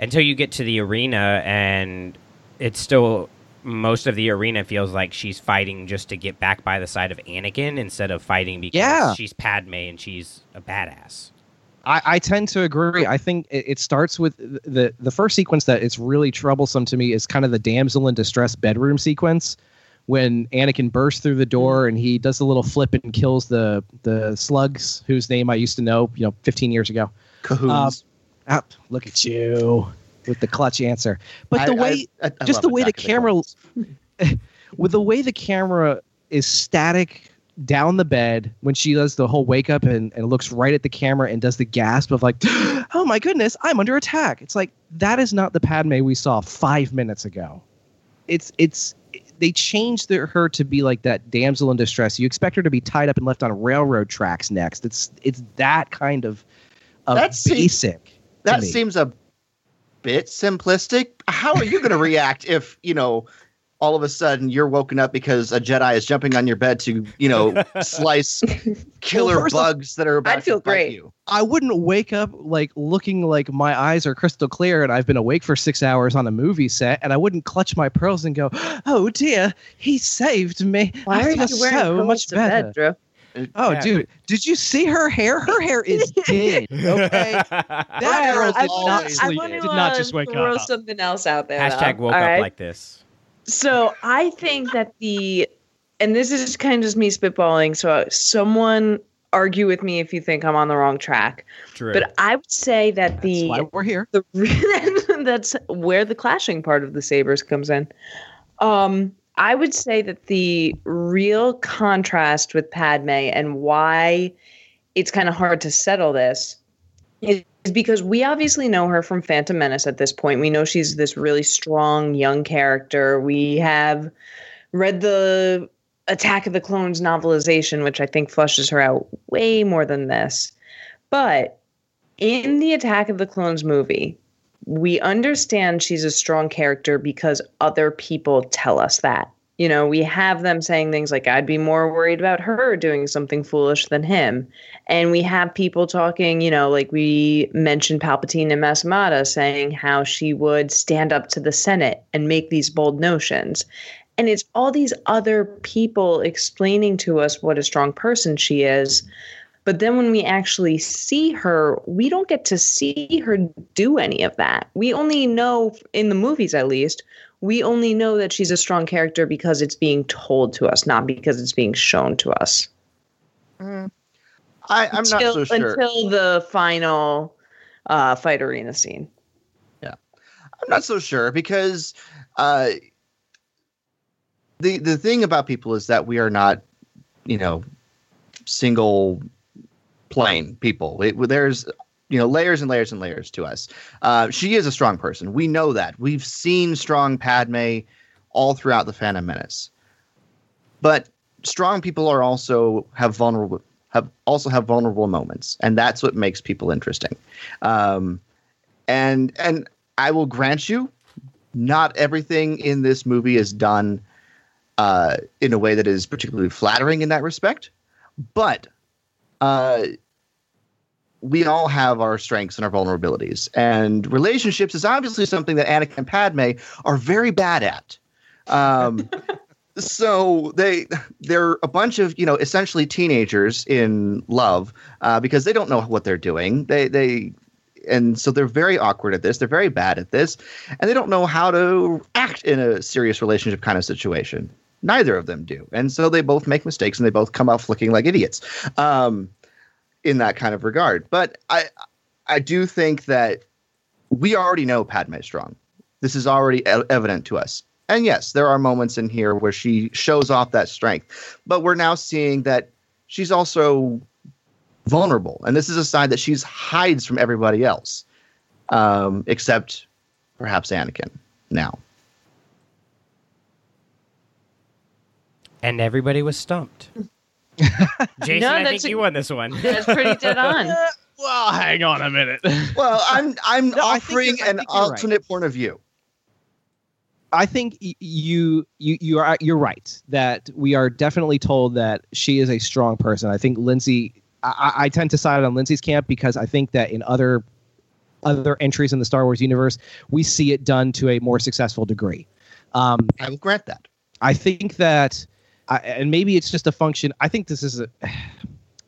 until you get to the arena and it's still most of the arena feels like she's fighting just to get back by the side of Anakin instead of fighting because Yeah. she's Padme and she's a badass. I, I tend to agree. I think it, it starts with the the first sequence that is really troublesome to me is kind of the damsel in distress bedroom sequence when Anakin bursts through the door and he does a little flip and kills the the slugs whose name I used to know, you know, 15 years ago. Kouhuns. Uh, ah, look at you with the clutch answer. But the I- way, I- I just the way the Attack of the camera, with the way the camera is static down the bed when she does the whole wake up and, and looks right at the camera and does the gasp of like, oh my goodness, I'm under attack. It's like that is not the Padme we saw five minutes ago. It's it's they changed the, her to be like that damsel in distress. You expect her to be tied up and left on railroad tracks next. It's it's that kind of of That basic. That seems a bit simplistic. How are you going to react if, you know, all of a sudden you're woken up because a Jedi is jumping on your bed to, you know, slice killer first off, bugs that are about I'd feel to bite great. you? I wouldn't wake up like looking like my eyes are crystal clear and I've been awake for six hours on a movie set, and I wouldn't clutch my pearls and go, "Oh dear, he saved me." Why I are feel you wearing so much to better." bed, Drew? Oh, Yeah. dude, did you see her hair? Her hair is dead. Okay, that girl did wanna- not I sleep. wanna, Did not uh, just wake up. throw up. something else out there. Hashtag though. woke All up right? like this. So I think that the, and this is kind of just me spitballing. So someone argue with me if you think I'm on the wrong track. True. But I would say that the Why we're here? the re- that's where the clashing part of the sabers comes in. Um, I would say that the real contrast with Padme and why it's kind of hard to settle this is because we obviously know her from Phantom Menace at this point. We know she's this really strong young character. We have read the Attack of the Clones novelization, which I think flushes her out way more than this. But in the Attack of the Clones movie, we understand she's a strong character because other people tell us that. You know, we have them saying things like, I'd be more worried about her doing something foolish than him. And we have people talking, you know, like we mentioned Palpatine and Mas Amedda saying how she would stand up to the Senate and make these bold notions. And it's all these other people explaining to us what a strong person she is. But then when we actually see her, we don't get to see her do any of that. We only know, in the movies at least, we only know that she's a strong character because it's being told to us, not because it's being shown to us. I, I'm until, not so sure. Until the final uh, fight arena scene. Yeah. I'm not so sure because uh, the the thing about people is that we are not, you know, single plane people. It, there's you know layers and layers and layers to us. Uh, she is a strong person. We know that. We've seen strong Padme all throughout the Phantom Menace. But strong people are also have vulnerable have also have vulnerable moments, and that's what makes people interesting. Um, and and I will grant you, not everything in this movie is done uh, in a way that is particularly flattering in that respect, but uh, we all have our strengths and our vulnerabilities, and relationships is obviously something that Anakin and Padme are very bad at. Um, so they they're a bunch of you know essentially teenagers in love uh, because they don't know what they're doing. They they and so they're very awkward at this. They're very bad at this, and they don't know how to act in a serious relationship kind of situation. Neither of them do, and so they both make mistakes and they both come out looking like idiots. Um, in that kind of regard, but I I do think that we already know Padme is strong. This is already evident to us. And yes, there are moments in here where she shows off that strength, but we're now seeing that she's also vulnerable, and this is a side that she hides from everybody else, um, except perhaps Anakin. Now, And everybody was stumped. Jason, No, I think a- you won this one. That's pretty dead on. well, hang on a minute. well, I'm I'm No, offering an think you're right. alternate point of view. I think you you you are you're right that we are definitely told that she is a strong person. I think Lindsay. I, I tend to side on Lindsay's camp because I think that in other other entries in the Star Wars universe, we see it done to a more successful degree. Um, I will grant that. I think that, I, and maybe it's just a function. I think this is a.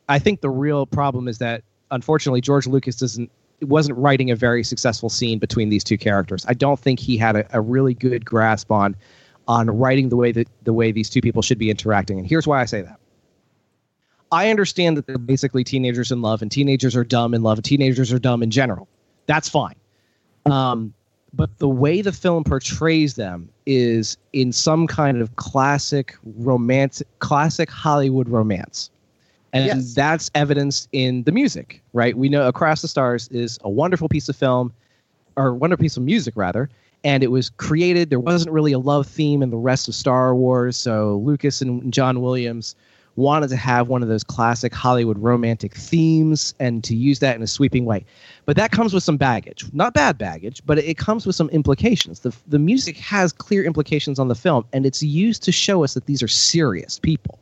I think the real problem is that unfortunately George Lucas doesn't wasn't writing a very successful scene between these two characters. I don't think he had a, a really good grasp on on writing the way that the way these two people should be interacting. And here's why I say that. I understand that they're basically teenagers in love, and teenagers are dumb in love, and teenagers are dumb in general. That's fine. Um, but the way the film portrays them is in some kind of classic romantic classic Hollywood romance. And Yes. that's evidenced in the music, right? We know Across the Stars is a wonderful piece of film, or wonderful piece of music, rather. And it was created, there wasn't really a love theme in the rest of Star Wars. So Lucas and John Williams wanted to have one of those classic Hollywood romantic themes and to use that in a sweeping way. But that comes with some baggage. Not bad baggage, but it comes with some implications. The, the music has clear implications on the film, and it's used to show us that these are serious people.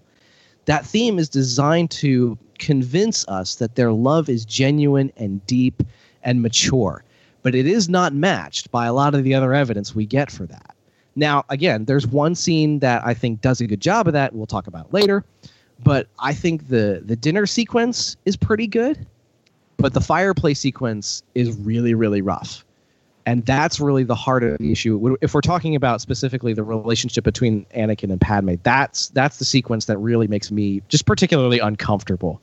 That theme is designed to convince us that their love is genuine and deep and mature, but it is not matched by a lot of the other evidence we get for that. Now, again, there's one scene that I think does a good job of that. We'll talk about later. But I think the the dinner sequence is pretty good, but the fireplace sequence is really really rough. And that's really the heart of the issue. If we're talking about specifically the relationship between Anakin and Padme, that's that's the sequence that really makes me just particularly uncomfortable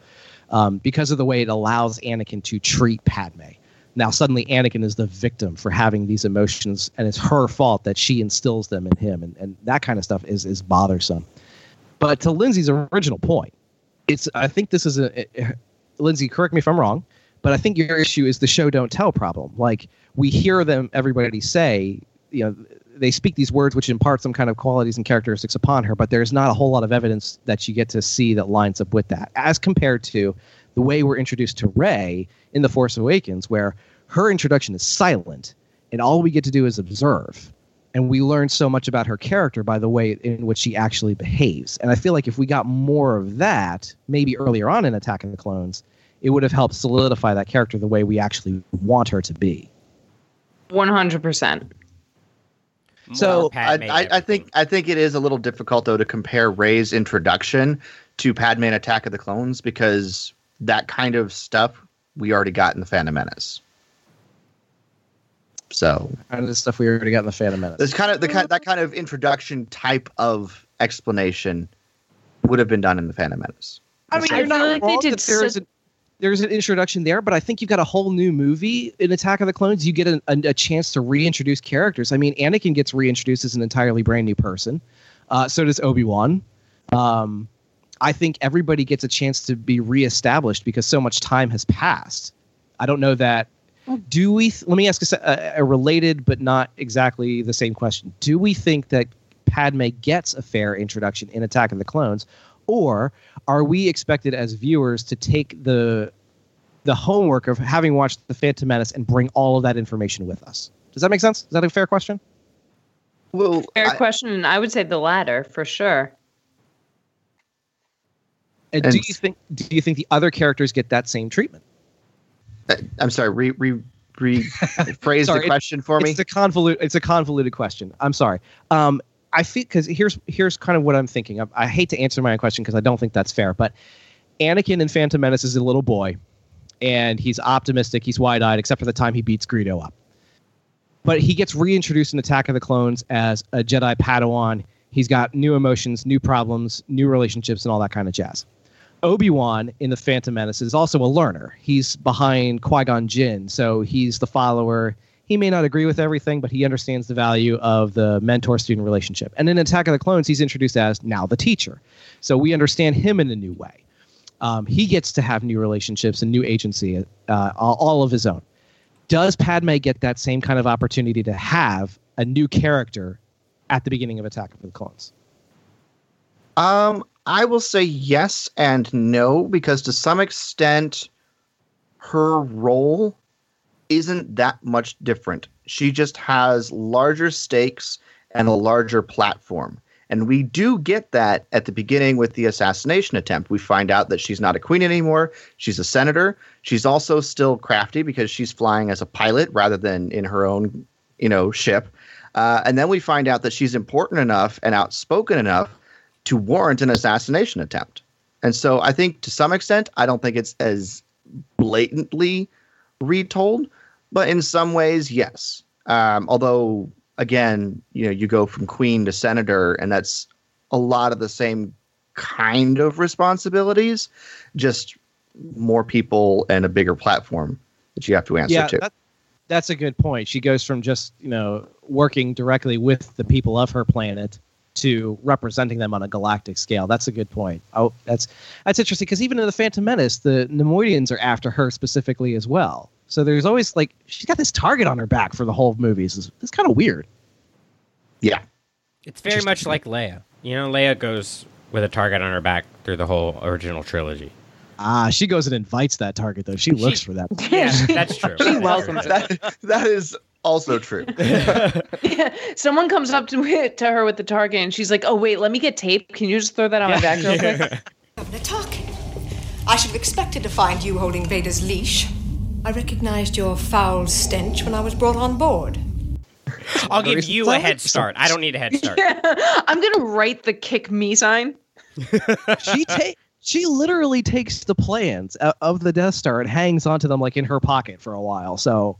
um, because of the way it allows Anakin to treat Padme. Now suddenly Anakin is the victim for having these emotions, and it's her fault that she instills them in him, and, and that kind of stuff is is bothersome. But to Lindsay's original point, it's I think this is a Lindsay. Correct me if I'm wrong, but I think your issue is the show don't tell problem. Like we hear them, everybody say, you know, they speak these words which impart some kind of qualities and characteristics upon her, but there's not a whole lot of evidence that you get to see that lines up with that, as compared to the way we're introduced to Rey in The Force Awakens, where her introduction is silent, and all we get to do is observe and we learn so much about her character by the way in which she actually behaves. And I feel like if we got more of that, maybe earlier on in Attack of the Clones, it would have helped solidify that character the way we actually want her to be. 100%. So I, I, I think I think it is a little difficult though to compare Rey's introduction to Padme in Attack of the Clones because that kind of stuff we already got in the Phantom Menace. So kind of the stuff we already got in the Phantom Menace. This kind of the kind that kind of introduction type of explanation would have been done in the Phantom Menace. I mean, you're not like they wrong did that there is such- an there's an introduction there, but I think you've got a whole new movie in Attack of the Clones. You get a, a, a chance to reintroduce characters. I mean, Anakin gets reintroduced as an entirely brand new person. Uh, so does Obi Wan. Um, I think everybody gets a chance to be reestablished because so much time has passed. I don't know that. Do we? Th- let me ask a, a, a related but not exactly the same question. Do we think that Padme gets a fair introduction in Attack of the Clones, or are we expected as viewers to take the the homework of having watched the Phantom Menace and bring all of that information with us? Does that make sense? Is that a fair question? Well, Fair question. and I would say the latter for sure. And, do you think do you think the other characters get that same treatment? Uh, I'm sorry. Re, re, rephrase Sorry, the it- question for me. It's a convoluted. It's a convoluted question. I'm sorry. Um, I think because here's here's kind of what I'm thinking. I, I hate to answer my own question because I don't think that's fair. But Anakin in Phantom Menace is a little boy, and he's optimistic. He's wide eyed, except for the time he beats Greedo up. But he gets reintroduced in Attack of the Clones as a Jedi Padawan. He's got new emotions, new problems, new relationships, and all that kind of jazz. Obi Wan in the Phantom Menace is also a learner. He's behind Qui Gon Jinn, so he's the follower. He may not agree with everything, but he understands the value of the mentor student relationship. And in Attack of the Clones, he's introduced as now the teacher. So we understand him in a new way. Um, he gets to have new relationships and new agency, uh, all, of his own. Does Padme get that same kind of opportunity to have a new character at the beginning of Attack of the Clones? Um, I will say yes and no because to some extent, her role isn't that much different. She just has larger stakes and a larger platform. And we do get that at the beginning with the assassination attempt. We find out that she's not a queen anymore. She's a senator. She's also still crafty because she's flying as a pilot rather than in her own, you know, ship. Uh, and then we find out that she's important enough and outspoken enough to warrant an assassination attempt. And so I think to some extent, I don't think it's as blatantly retold, but in some ways, yes. Um, although, again, you know, you go from queen to senator, and that's a lot of the same kind of responsibilities, just more people and a bigger platform that you have to answer yeah, to. that- that's a good point. She goes from just you know working directly with the people of her planet to representing them on a galactic scale. That's a good point. Oh, that's that's interesting because even in the Phantom Menace, the Neimoidians are after her specifically as well. So there's always like she's got this target on her back for the whole movies. It's, it's kind of weird. Yeah, It's very much like Leia. You know, Leia goes with a target on her back through the whole original trilogy. Ah, she goes and invites that target though. She looks for that. Yeah, that's true. She welcomes that, that is also true. Someone comes up to, to her with the target and she's like, "Oh wait, let me get tape. Can you just throw that on my back real quick?" Governor Tarkin. I should have expected to find you holding Vader's leash. I recognized your foul stench when I was brought on board. I'll give you a head start. I don't need a head start. Yeah. I'm gonna write the kick me sign. she take she literally takes the plans of the Death Star and hangs onto them like in her pocket for a while. So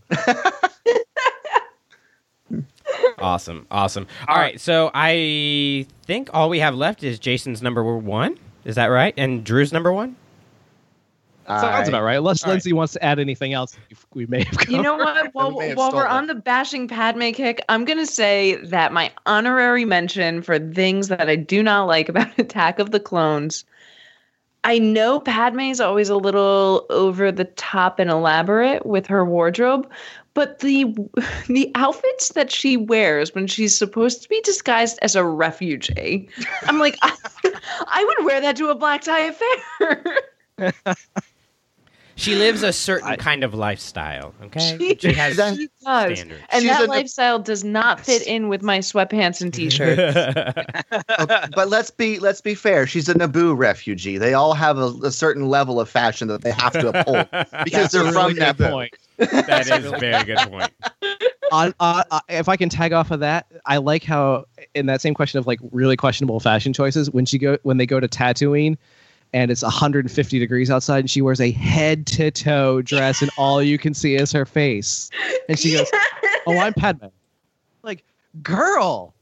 Awesome, awesome. Uh, all right, so I think all we have left is Jason's number one. Is that right? And Drew's number one. Uh, sounds about right. Unless All right. Lindsay wants to add anything else, we may have. You know what? While, may have while we're stolen. on the bashing Padme kick, I'm gonna say that my honorary mention for things that I do not like about Attack of the Clones. I know Padme is always a little over the top and elaborate with her wardrobe, but the the outfits that she wears when she's supposed to be disguised as a refugee, I'm like, I, I would wear that to a black tie affair. She lives a certain kind of lifestyle. Okay, She, she has she does. standards. And She's that a- lifestyle does not fit in with my sweatpants and t-shirts. Uh, but let's be let's be fair. She's a Naboo refugee. They all have a, a certain level of fashion that they have to uphold because That's a they're really from good Naboo. point. that is a very good point. on, uh, uh, if I can tag off of that, I like how in that same question of like really questionable fashion choices when she go when they go to Tatooine and it's 150 degrees outside and she wears a head to toe dress and all you can see is her face and she goes, "Oh, I'm Padme." Like, girl,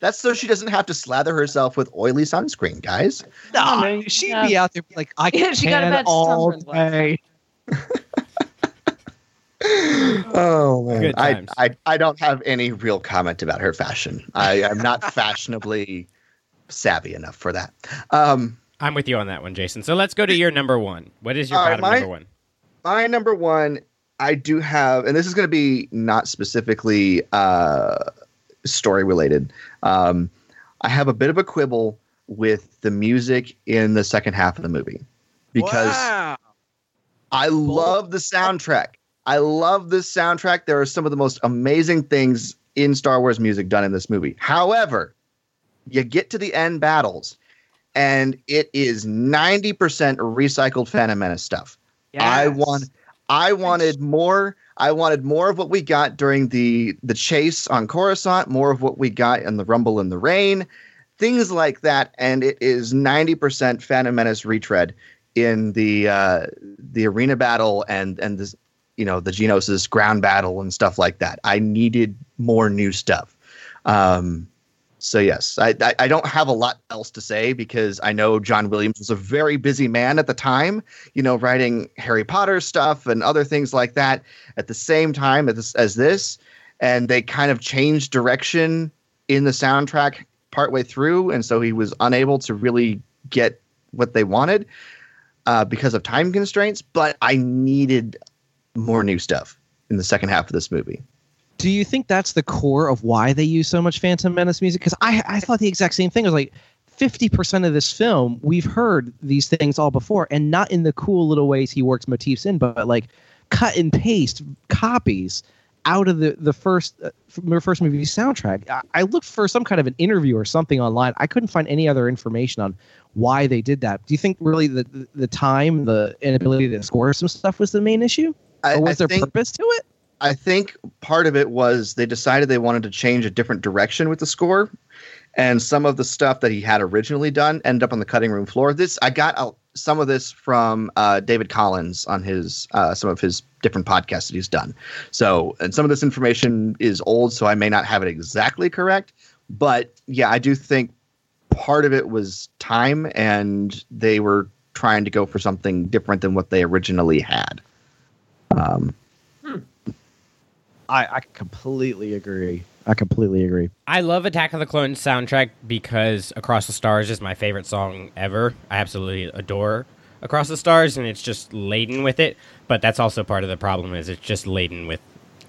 That's so she doesn't have to slather herself with oily sunscreen, guys. no, she'd be out there like I Yeah, can she got a tan bad all sunburn last day. Oh man, Good I. I I don't have any real comment about her fashion. I am not fashionably savvy enough for that. Um, I'm with you on that one, Jason. So let's go to your number one. What is your All right, bottom my- number one? my number one, I do have, and this is going to be not specifically uh, story related. Um, I have a bit of a quibble with the music in the second half of the movie because I love the soundtrack. I love this soundtrack. There are some of the most amazing things in Star Wars music done in this movie. However, you get to the end battles, and it is 90% recycled Phantom Menace stuff. I want I wanted more I wanted more of what we got during the the chase on Coruscant, more of what we got in the Rumble in the Rain, things like that and it is 90% Phantom Menace retread in the uh the arena battle and and this you know the Geonosis ground battle and stuff like that. I needed more new stuff. Um so yes, I, I don't have a lot else to say because I know John Williams was a very busy man at the time, you know, writing Harry Potter stuff and other things like that at the same time as this, as this, and they kind of changed direction in the soundtrack partway through, and so he was unable to really get what they wanted uh, because of time constraints. But I needed more new stuff in the second half of this movie. Do you think that's the core of why they use so much Phantom Menace music? Because I I thought the exact same thing. I was like, fifty percent of this film we've heard these things all before, and not in the cool little ways he works motifs in, but like cut and paste copies out of the the first uh, first movie soundtrack. I, I looked for some kind of an interview or something online. I couldn't find any other information on why they did that. Do you think really the the, the time, the inability to score some stuff was the main issue, I- or was I there think- purpose to it? I think part of it was they decided they wanted to change a different direction with the score, and some of the stuff that he had originally done ended up on the cutting room floor. This I got some of this from uh, David Collins on his uh, some of his different podcasts that he's done. So, and some of this information is old, so I may not have it exactly correct. But yeah, I do think part of it was time, and they were trying to go for something different than what they originally had. Um, I, I completely agree. I completely agree. I love Attack of the Clones soundtrack because Across the Stars is my favorite song ever. I absolutely adore Across the Stars, and it's just laden with it. But that's also part of the problem is it's just laden with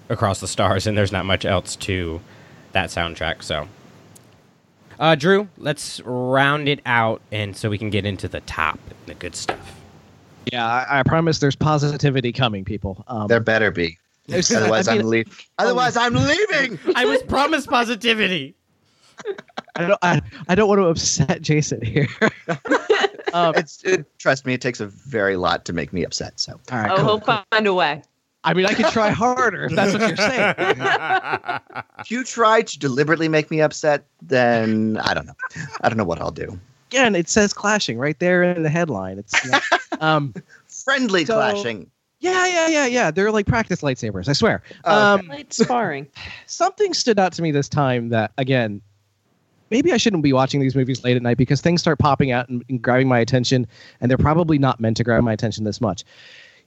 Across the Stars, and there's not much else to that soundtrack. So, uh, Drew, let's round it out, and so we can get into the top, the good stuff. Yeah, I, I promise there's positivity coming, people. Um, there better be. There's- Otherwise, I I mean- am leaving. Otherwise, I'm leaving. I was promised positivity. I don't. I, I don't want to upset Jason here. um, it's it, trust me, it takes a very lot to make me upset. So, all right, oh, cool, he'll cool. find a way. I mean, I can try harder if that's what you're saying. if you try to deliberately make me upset, then I don't know. I don't know what I'll do. Again, it says clashing right there in the headline. It's not- um, Friendly So- clashing. Yeah, yeah, yeah, yeah. They're like practice lightsabers. I swear. Oh, okay. Um, Light sparring. something stood out to me this time that again maybe i shouldn't be watching these movies late at night because things start popping out and, and grabbing my attention and they're probably not meant to grab my attention this much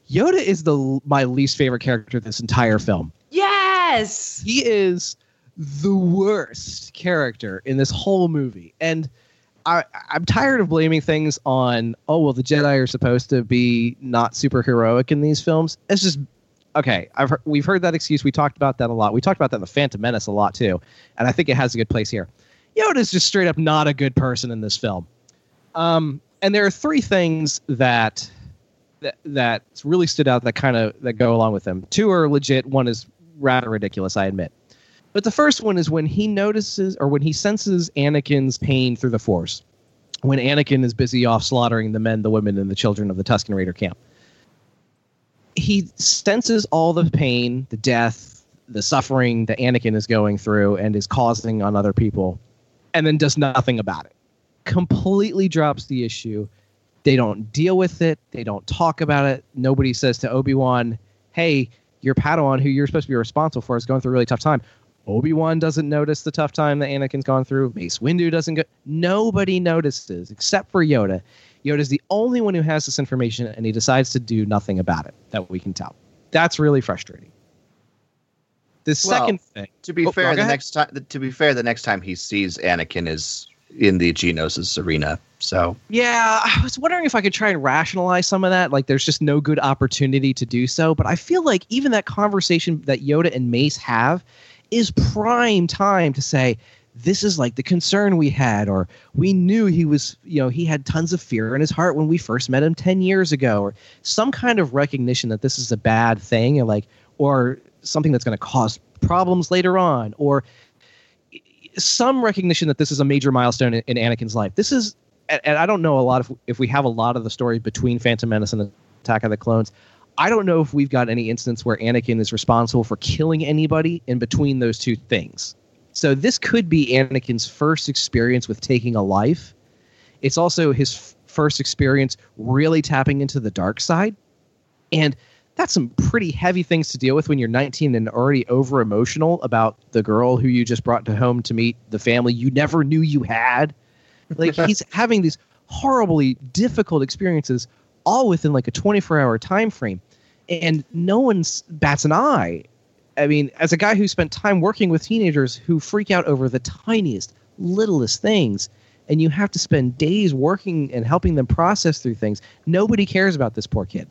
yoda is the my least favorite character this entire film Yes. he is the worst character in this whole movie and I, I'm tired of blaming things on, oh, well, the Jedi are supposed to be not super heroic in these films. It's just, okay, I've we've heard that excuse. We talked about that a lot. We talked about that in The Phantom Menace a lot, too. And I think it has a good place here. Yoda's just straight up not a good person in this film. Um, and there are three things that that that really stood out that kind of that go along with him. Two are legit. One is rather ridiculous, I admit. But the first one is when he notices or when he senses Anakin's pain through the Force. When Anakin is busy off slaughtering the men, the women, and the children of the Tusken Raider camp. He senses all the pain, the death, the suffering that Anakin is going through and is causing on other people, and then does nothing about it. Completely drops the issue. They don't deal with it. They don't talk about it. Nobody says to Obi Wan, "Hey, your Padawan, who you're supposed to be responsible for, is going through a really tough time." Obi Wan doesn't notice the tough time that Anakin's gone through. Mace Windu doesn't go. Nobody notices except for Yoda. Yoda's the only one who has this information, and he decides to do nothing about it that we can tell. That's really frustrating. The Well, second thing, To be Oh, fair, the ahead. next time to be fair, the next time he sees Anakin is in the Geonosis arena. So Yeah, I was wondering if I could try and rationalize some of that. Like, there's just no good opportunity to do so. But I feel like even that conversation that Yoda and Mace have is prime time to say, this is like the concern we had, or we knew he was, you know, he had tons of fear in his heart when we first met him 10 years ago, or some kind of recognition that this is a bad thing, or like, or something that's going to cause problems later on, or some recognition that this is a major milestone in, in Anakin's life. This is, and, and I don't know a lot of if we have a lot of the story between Phantom Menace and Attack of the Clones. I don't know if we've got any instance where Anakin is responsible for killing anybody in between those two things. So this could be Anakin's first experience with taking a life. It's also his f- first experience really tapping into the dark side. And that's some pretty heavy things to deal with when you're 19 and already over emotional about the girl who you just brought to home to meet the family you never knew you had. Like he's having these horribly difficult experiences all within like a 24 hour time frame and no one's bats an eye. I mean, as a guy who spent time working with teenagers who freak out over the tiniest, littlest things, and you have to spend days working and helping them process through things, nobody cares about this poor kid.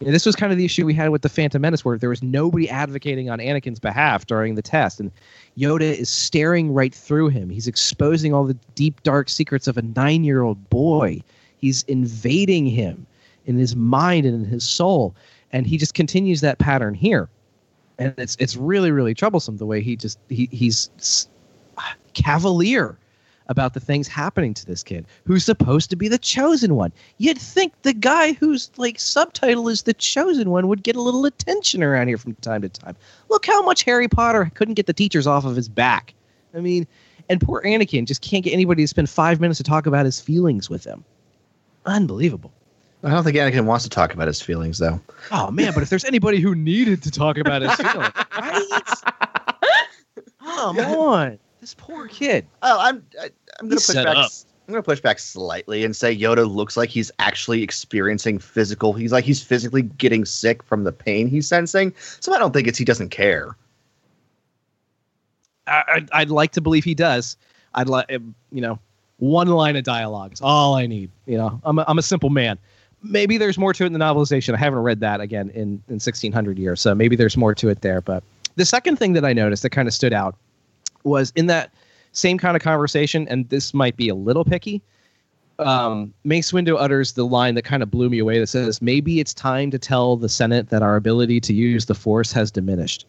You know, this was kind of the issue we had with the Phantom Menace, where there was nobody advocating on Anakin's behalf during the test, and Yoda is staring right through him. He's exposing all the deep, dark secrets of a nine-year-old boy. He's invading him in his mind and in his soul, and he just continues that pattern here. And it's it's really really troublesome the way he just he he's cavalier about the things happening to this kid who's supposed to be the chosen one. You'd think the guy whose like subtitle is the chosen one would get a little attention around here from time to time. Look how much Harry Potter couldn't get the teachers off of his back. I mean, and poor Anakin just can't get anybody to spend five minutes to talk about his feelings with him. Unbelievable. I don't think Anakin wants to talk about his feelings, though. Oh man, but if there's anybody who needed to talk about his feelings, right? Come on, this poor kid. Oh, I'm I, I'm gonna He's push set back. up. I'm gonna push back slightly and say Yoda looks like he's actually experiencing physical. He's like he's physically getting sick from the pain he's sensing. So I don't think it's he doesn't care. I, I'd, I'd like to believe he does. I'd like, um, you know, one line of dialogue is all I need. You know, I'm a, I'm a simple man. Maybe there's more to it in the novelization. I haven't read that again in, in 1600 years, so maybe there's more to it there. But the second thing that I noticed that kind of stood out was in that same kind of conversation, and this might be a little picky. Um, Mace Windu utters the line that kind of blew me away that says, Maybe it's time to tell the Senate that our ability to use the Force has diminished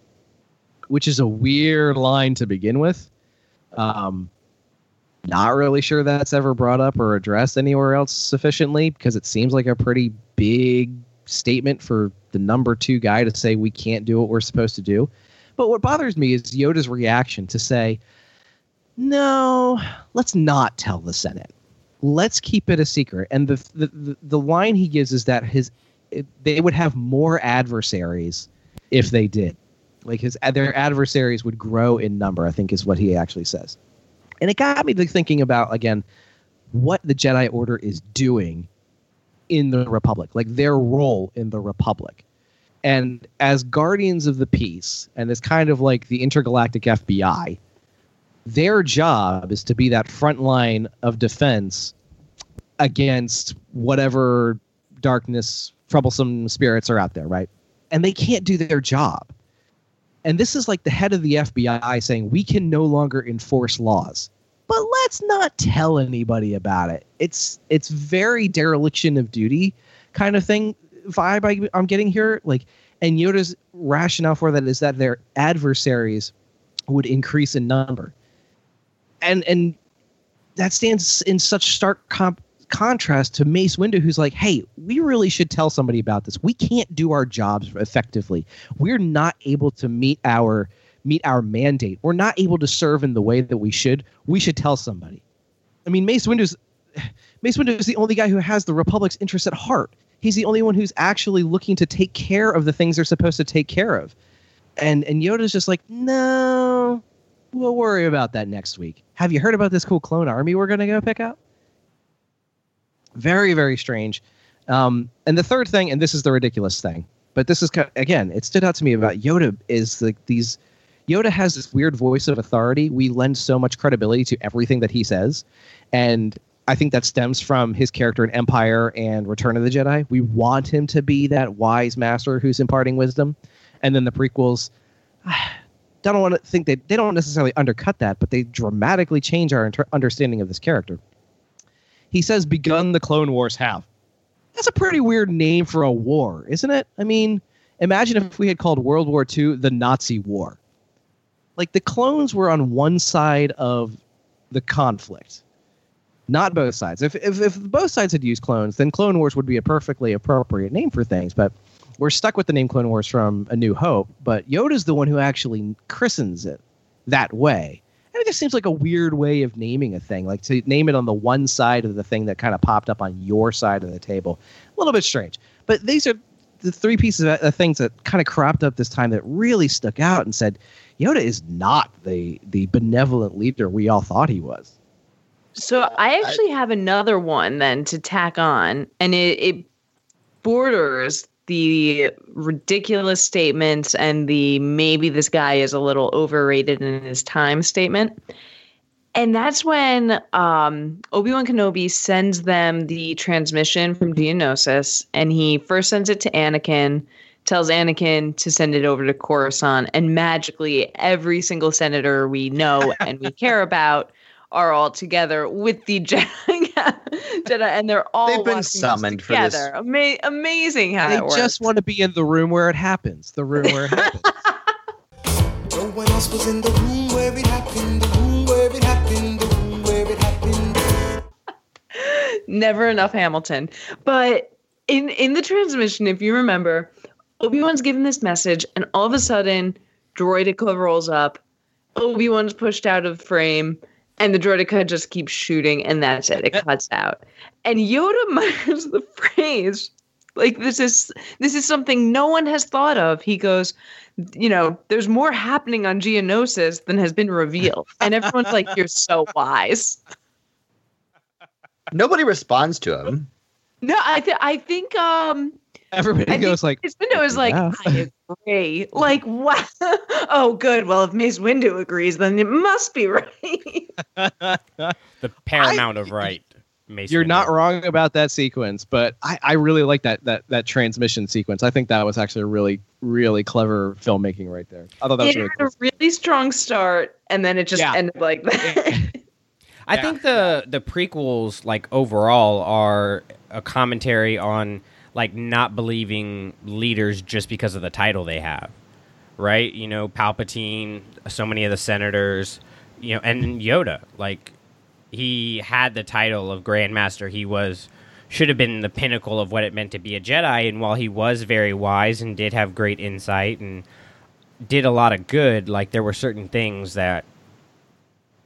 which is a weird line to begin with. Um, not really sure that's ever brought up or addressed anywhere else sufficiently because it seems like a pretty big statement for the number two guy to say we can't do what we're supposed to do. But what bothers me is Yoda's reaction to say, no, let's not tell the Senate. Let's keep it a secret. And the the, the, the line he gives is that his they would have more adversaries if they did like his their adversaries would grow in number i think is what he actually says and it got me to thinking about again what the jedi order is doing in the republic like their role in the republic. And as guardians of the peace and as kind of like the intergalactic fbi their job is to be that front line of defense against whatever darkness troublesome spirits are out there right? And they can't do their job and this is like the head of the FBI saying we can no longer enforce laws. But let's not tell anybody about it. It's it's very dereliction of duty kind of thing vibe I, I'm getting here. Like, and Yoda's rationale for that is that their adversaries would increase in number, and and that stands in such stark comp- contrast to Mace Windu, who's like, hey, we really should tell somebody about this. We can't do our jobs effectively. We're not able to meet our meet our mandate. We're not able to serve in the way that we should. We should tell somebody. I mean, Mace Windu's Mace Windu is the only guy who has the Republic's interest at heart. He's the only one who's actually looking to take care of the things they're supposed to take care of. And and Yoda's just like, no, we'll worry about that next week. Have you heard about this cool clone army we're gonna go pick up? Very, very strange. Um, and the third thing, and this is the ridiculous thing, but this is again, it stood out to me about Yoda is like these Yoda has this weird voice of authority. We lend so much credibility to everything that he says. And I think that stems from his character in Empire and Return of the Jedi. We want him to be that wise master who's imparting wisdom. And then the prequels, I don't want to think they, they don't necessarily undercut that, but they dramatically change our inter- understanding of this character. He says, begun the Clone Wars have. That's a pretty weird name for a war, isn't it? I mean, imagine if we had called World War II the Nazi War like the clones were on one side of the conflict not both sides if, if, if both sides had used clones then clone wars would be a perfectly appropriate name for things but we're stuck with the name clone wars from a new hope but yoda's the one who actually christens it that way and it just seems like a weird way of naming a thing like to name it on the one side of the thing that kind of popped up on your side of the table a little bit strange but these are the three pieces of uh, things that kind of cropped up this time that really stuck out and said Yoda is not the the benevolent leader we all thought he was. So I actually have another one then to tack on, and it, it borders the ridiculous statements and the maybe this guy is a little overrated in his time statement. And that's when um, Obi Wan Kenobi sends them the transmission from Geonosis, and he first sends it to Anakin tells Anakin to send it over to Coruscant, and magically every single senator we know and we care about are all together with the Jedi, Jedi and they're all They've been summoned for together. this. Ama- amazing how they that works. just want to be in the room where it happens. The room where it happens. No one else was in the room where it happened, the room where it happened, the room where it happened. Never enough Hamilton. But in in the transmission, if you remember, Obi Wan's given this message, and all of a sudden, Droideka rolls up. Obi Wan's pushed out of frame, and the Droideka just keeps shooting, and that's it. It cuts out. And Yoda mutters the phrase, like this is this is something no one has thought of. He goes, you know, there's more happening on Geonosis than has been revealed, and everyone's like, "You're so wise." Nobody responds to him. No, I th- I think um Everybody I goes like, Mace Windu is like, Yeah. I agree. Like, what? oh, good. Well, if Mace Windu agrees, then it must be right. The paramount of right. Mace You're Windu. not wrong about that sequence, but I, I really like that that that transmission sequence. I think that was actually a really really clever filmmaking right there. I thought that was really had a really strong start, and then it just Yeah. ended like that. I think the the prequels, like overall, are a commentary on like not believing leaders just because of the title they have, right? You know, Palpatine, so many of the senators, you know, and Yoda. Like he had the title of Grandmaster. He was should have been the pinnacle of what it meant to be a Jedi. And while he was very wise and did have great insight and did a lot of good, like there were certain things that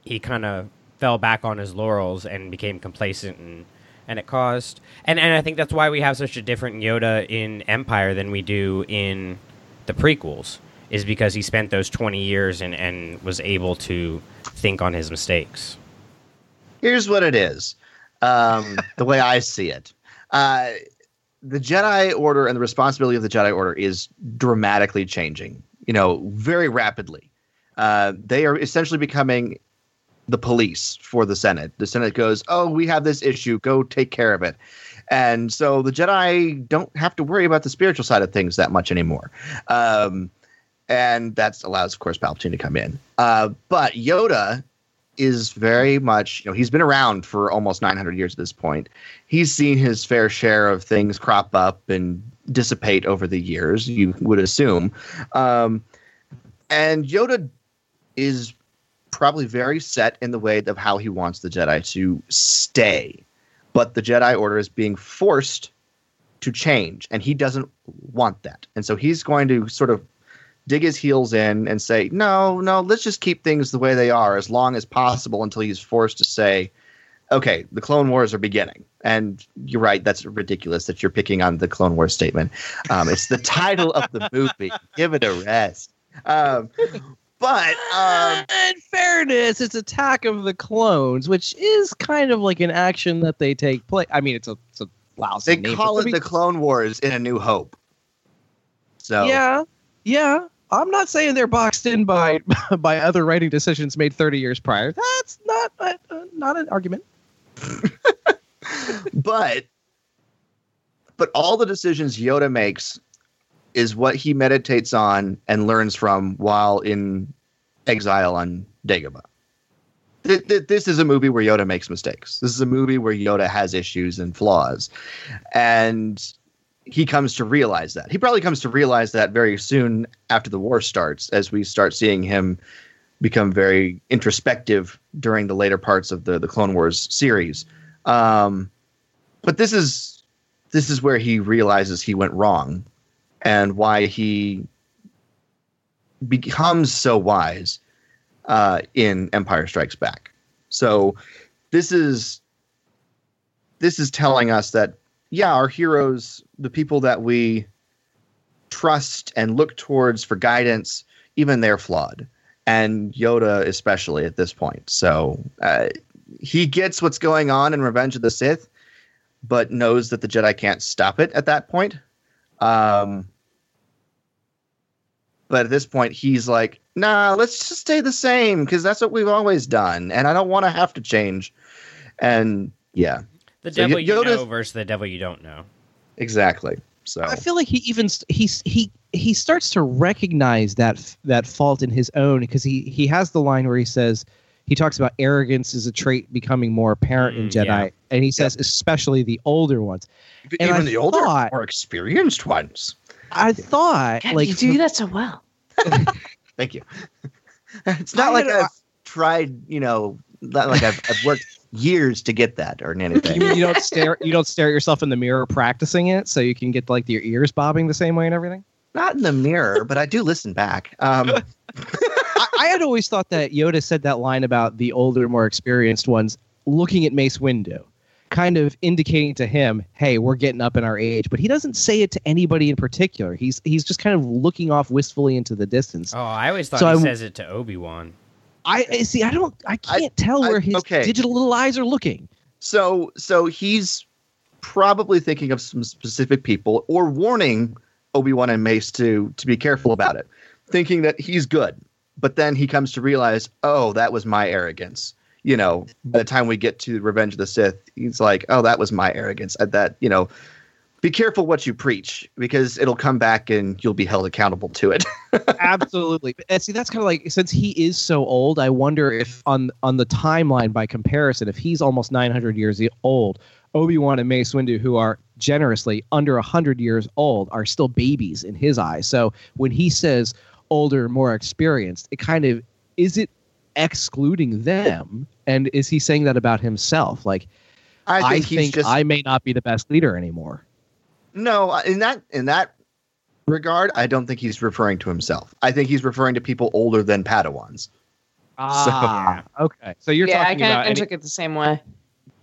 he kind of fell back on his laurels and became complacent and and it caused and and I think that's why we have such a different Yoda in Empire than we do in the prequels is because he spent those 20 years and and was able to think on his mistakes. Here's what it is. Um, the way I see it. Uh, the Jedi Order and the responsibility of the Jedi Order is dramatically changing, you know, very rapidly. Uh, they are essentially becoming the police for the Senate. The Senate goes, Oh, we have this issue, go take care of it. And so the Jedi don't have to worry about the spiritual side of things that much anymore. Um, and that allows, of course, Palpatine to come in. Uh, but Yoda is very much, you know, he's been around for almost 900 years at this point. He's seen his fair share of things crop up and dissipate over the years, you would assume. Um, and Yoda is probably very set in the way of how he wants the Jedi to stay. but the Jedi Order is being forced to change, and he doesn't want that. And so he's going to sort of dig his heels in and say, no, no, let's just keep things the way they are as long as possible until he's forced to say, okay, the Clone Wars are beginning. And you're right, that's ridiculous that you're picking on the Clone Wars statement. Um, it's the title of the movie. Give it a rest. Um, but um, in fairness, it's Attack of the Clones, which is kind of like an action that they take place. I mean, it's a, it's a lousy they name, call it the Clone Wars in A New Hope. So Yeah, yeah. I'm not saying they're boxed in by by other writing decisions made 30 years prior. That's not uh, uh, not an argument. but but all the decisions Yoda makes is what he meditates on and learns from while in exile on Dagobah. Th- th- This is a movie where Yoda makes mistakes. This is a movie where Yoda has issues and flaws. And he comes to realize that. He probably comes to realize that very soon after the war starts, as we start seeing him become very introspective during the later parts of the, the Clone Wars series. Um, but this is this is where he realizes he went wrong and why he becomes so wise uh, in Empire Strikes Back. So this is this is telling us that yeah, our heroes, the people that we trust and look towards for guidance, even they're flawed, and Yoda especially at this point. So uh, he gets what's going on in Revenge of the Sith, but knows that the Jedi can't stop it at that point. Um, but at this point, he's like, "Nah, let's just stay the same because that's what we've always done, and I don't want to have to change." And yeah, The So devil you Yoda's- know versus the devil you don't know. exactly. So I feel like he even st- he's he he starts to recognize that that fault in his own because he he has the line where he says he talks about arrogance as a trait becoming more apparent in Mm, Jedi, yeah. and he says especially the older ones. And even I the older, thought- more experienced ones. I thought God, like you do that so well. Thank you. it's not like I've tried, you know, not like I've, I've worked years to get that or anything. You you don't stare you don't stare at yourself in the mirror practicing it so you can get like your ears bobbing the same way and everything? Not in the mirror, but I do listen back. Um, I, I had always thought that Yoda said that line about the older, more experienced ones looking at Mace Windu, kind of indicating to him, "Hey, we're getting up in our age." But he doesn't say it to anybody in particular. He's he's just kind of looking off wistfully into the distance. Oh, I always thought So he I'm- says it to Obi Wan. I I- see. I don't. I can't tell where his okay. digital little eyes are looking. so, so he's probably thinking of some specific people or warning Obi Wan and Mace to to be careful about it, thinking that he's good. But then he comes to realize, oh, that was my arrogance. You know, by the time we get to Revenge of the Sith, he's like, oh, that was my arrogance. At that, you know, be careful what you preach because it'll come back and you'll be held accountable to it. Absolutely. And see, that's kind of like since he is so old, I wonder if on on the timeline by comparison, if he's almost 900 years old, Obi Wan and Mace Windu, who are generously under 100 years old, are still babies in his eyes. So when he says older, more experienced, it kind of is it excluding them, and is he saying that about himself? Like, I I think think, just- I may not be the best leader anymore. No, in that in that regard, I don't think he's referring to himself. I think he's referring to people older than Padawans. Ah, okay. So you're yeah, I talking kind about of any- took it the same way.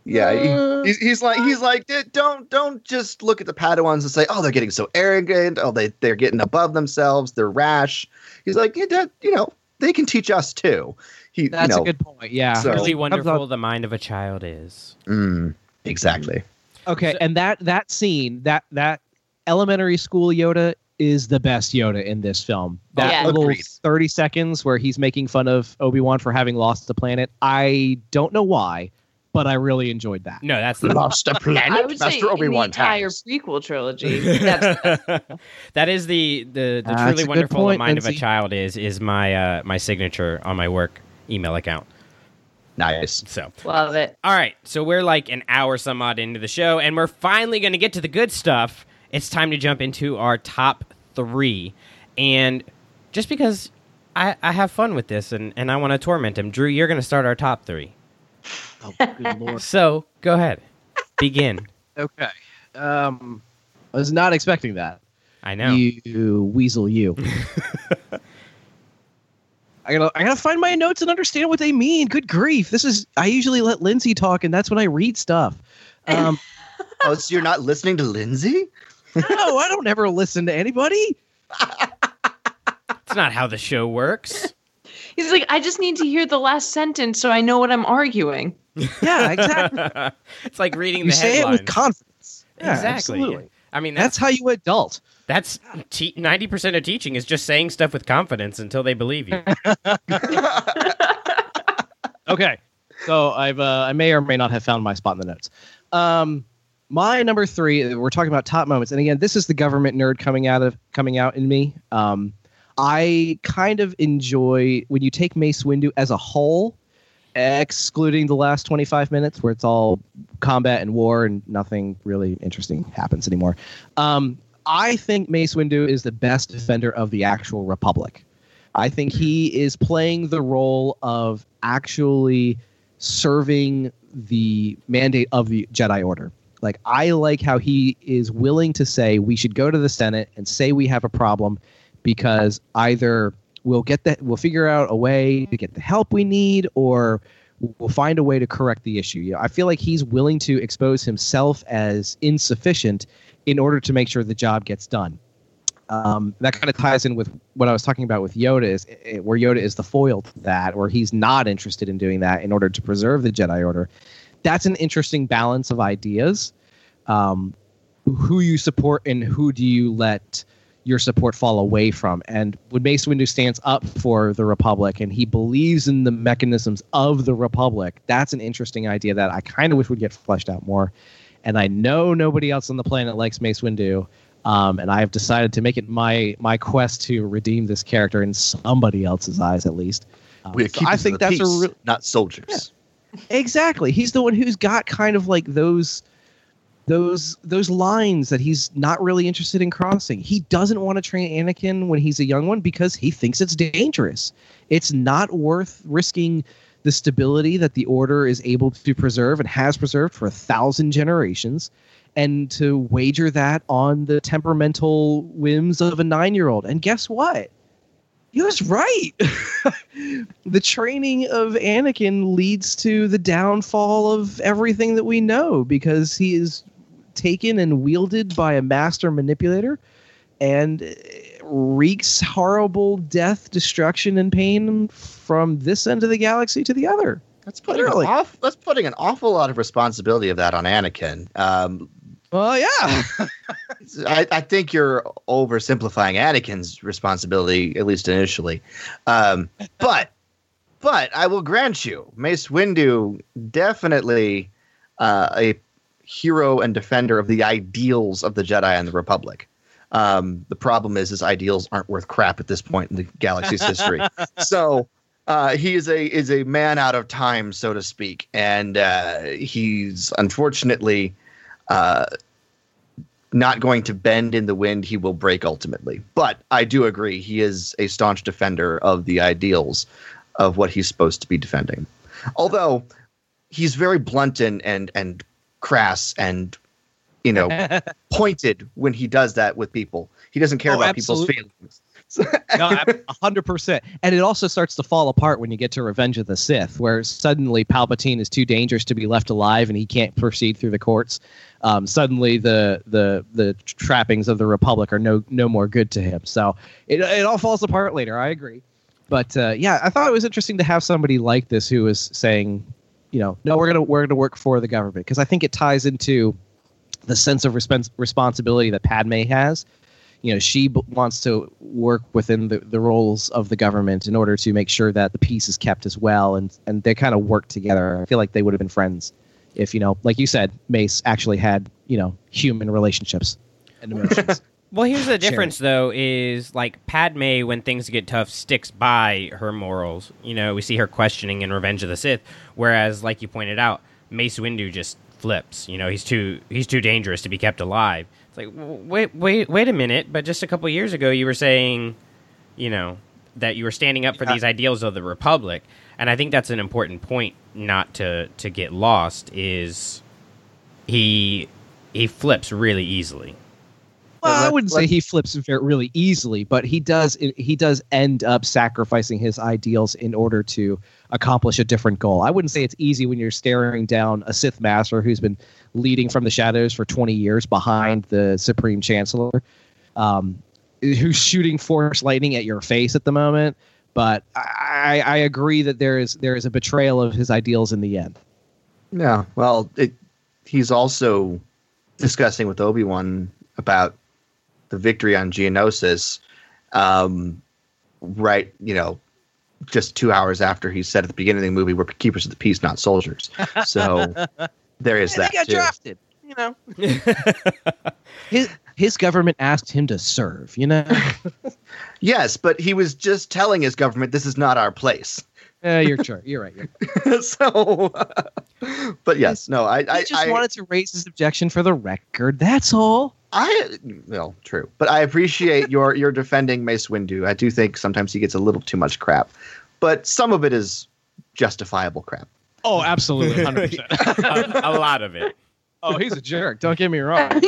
Yeah, Uh, he, he's, he's like he's like don't don't just look at the Padawans and say oh they're getting so arrogant oh they they're getting above themselves they're rash. He's like yeah, that, you know they can teach us too. He That's you know, a good point. Yeah. So- Really wonderful the mind of a child is. Mm, exactly. Okay, and that that scene, that that elementary school Yoda is the best Yoda in this film. That Yeah. little Agreed. 30 seconds where he's making fun of Obi-Wan for having lost the planet. I don't know why, but I really enjoyed that. No, that's the Lost a I planet, would say Master in Obi the Wan entire has. prequel trilogy. That's that is the the, the That's truly wonderful point, mind of a child is is my uh, my signature on my work email account. Nice. So love it. all right, so we're like an hour some odd into the show, and we're finally going to get to the good stuff. It's time to jump into our top three, and just because I, I have fun with this and, and I want to torment him, Drew, you're going to start our top three. Oh, good lord. So go ahead. Begin. Okay. Um, I was not expecting that. I know. You weasel, you. I gotta, I gotta find my notes and understand what they mean. Good grief! This is. I usually let Lindsay talk, and that's when I read stuff. Um, oh, so you're not listening to Lindsay? no, I don't ever listen to anybody. It's not how the show works. He's like, I just need to hear the last sentence so I know what I'm arguing. Yeah, exactly. it's like reading you the say headlines. it with confidence. Yeah, exactly. absolutely. I mean, That's that's how you adult. that's ninety percent of teaching is just saying stuff with confidence until they believe you. Okay, so I've uh, I may or may not have found my spot in the notes. Um, my number three, we're talking about top moments, and again, this is the government nerd coming out of coming out in me. Um, I kind of enjoy when you take Mace Windu as a whole, excluding the last twenty five minutes where it's all combat and war and nothing really interesting happens anymore. Um, I think Mace Windu is the best defender of the actual Republic. I think he is playing the role of actually serving the mandate of the Jedi Order. Like I like how he is willing to say we should go to the Senate and say we have a problem because either we'll get that we'll figure out a way to get the help we need or we'll find a way to correct the issue. You know, I feel like he's willing to expose himself as insufficient in order to make sure the job gets done um, that kind of ties in with what I was talking about with Yoda, is eh, where Yoda is the foil to that, where he's not interested in doing that in order to preserve the Jedi Order. That's an interesting balance of ideas. Um, who you support and who do you let your support fall away from? And when Mace Windu stands up for the Republic and he believes in the mechanisms of the Republic, that's an interesting idea that I kind of wish would get fleshed out more. And I know nobody else on the planet likes Mace Windu. Um, and I have decided to make it my my quest to redeem this character in somebody else's eyes, at least. Um, so I think that's a peace, real not soldiers. exactly. He's the one who's got kind of like those those those lines that he's not really interested in crossing. He doesn't want to train Anakin when he's a young one because he thinks it's dangerous. It's not worth risking the stability that the order is able to preserve and has preserved for a thousand generations and to wager that on the temperamental whims of a nine-year-old. And guess what? He was right. the training of Anakin leads to the downfall of everything that we know because he is taken and wielded by a master manipulator and wreaks horrible death, destruction, and pain from this end of the galaxy to the other. That's putting an off, that's putting an awful lot of responsibility of that on Anakin. Um, well, yeah. I, I think you're oversimplifying Anakin's responsibility, at least initially. Um, but but I will grant you, Mace Windu definitely uh, a hero and defender of the ideals of the Jedi and the Republic. Um, the problem is his ideals aren't worth crap at this point in the galaxy's history. So uh, he is a is a man out of time, so to speak, and uh, he's unfortunately uh, not going to bend in the wind. He will break ultimately. But I do agree, he is a staunch defender of the ideals of what he's supposed to be defending. Although he's very blunt and and and crass and you know pointed when he does that with people. He doesn't care Oh, about absolutely. people's feelings. no, a hundred percent. And it also starts to fall apart when you get to Revenge of the Sith, where suddenly Palpatine is too dangerous to be left alive, and he can't proceed through the courts. Um, suddenly, the the the trappings of the Republic are no no more good to him. So it it all falls apart later. I agree. But uh, yeah, I thought it was interesting to have somebody like this who was saying, you know, no, we're gonna we're gonna work for the government. Because I think it ties into the sense of respons- responsibility that Padme has. You know she b- wants to work within the, the roles of the government in order to make sure that the peace is kept as well and and they kind of work together. I feel like they would have been friends if you know like you said mace actually had you know human relationships and emotions Well, here's the difference, though, is like Padme, when things get tough, sticks by her morals. You know, we see her questioning in Revenge of the Sith, whereas, like you pointed out, Mace Windu just flips. You know, he's too he's too dangerous to be kept alive. It's like, wait, wait, wait a minute! But just a couple years ago, you were saying, you know, that you were standing up for these ideals of the Republic, and I think that's an important point not to to get lost. Is he he flips really easily. Well, I wouldn't say he flips very, really easily, but he does. He does end up sacrificing his ideals in order to accomplish a different goal. I wouldn't say it's easy when you're staring down a Sith master who's been leading from the shadows for 20 years behind the Supreme Chancellor, um, who's shooting Force lightning at your face at the moment. But I, I agree that there is there is a betrayal of his ideals in the end. Yeah, well, it, he's also discussing with Obi Wan about the victory on Geonosis, um, right? You know, just two hours after he said at the beginning of the movie, "We're keepers of the peace, not soldiers." So there is Yeah, that he got too. drafted. You know, his his government asked him to serve. You know, Yes, but he was just telling his government, "This is not our place." Yeah, you're sure. You're right. You're so, but yes, no, I, He I just I, wanted to raise his objection for the record. That's all. I well, true, but I appreciate your your defending Mace Windu. I do think sometimes he gets a little too much crap, but some of it is justifiable crap. Oh, absolutely, hundred percent. a, a lot of it. Oh, he's a jerk. Don't get me wrong.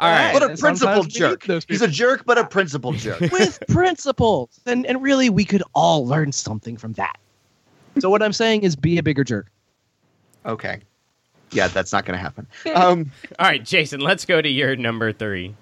All right. What a and principled sometimes we need jerk. those He's a jerk, but a principled jerk. with principles, and and really, we could all learn something from that. So what I'm saying is, be a bigger jerk. okay, yeah, that's not going to happen. Um, All right, Jason, let's go to your number three.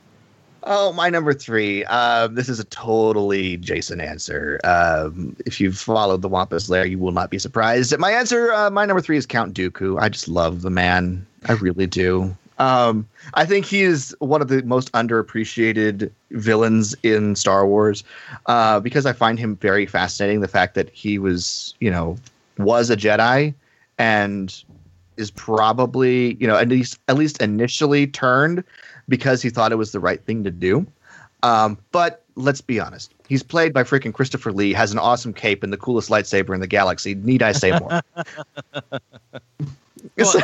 Oh, my number three. Uh, this is a totally Jason answer. Um, if you've followed the Wampus Lair, you will not be surprised. My answer, uh, my number three is Count Dooku. I just love the man. I really do. Um, I think he is one of the most underappreciated villains in Star Wars uh, because I find him very fascinating. The fact that he was, you know, was a Jedi and is probably, you know, at least at least initially turned because he thought it was the right thing to do. Um, but let's be honest. He's played by freaking Christopher Lee, has an awesome cape and the coolest lightsaber in the galaxy. Need I say more? So-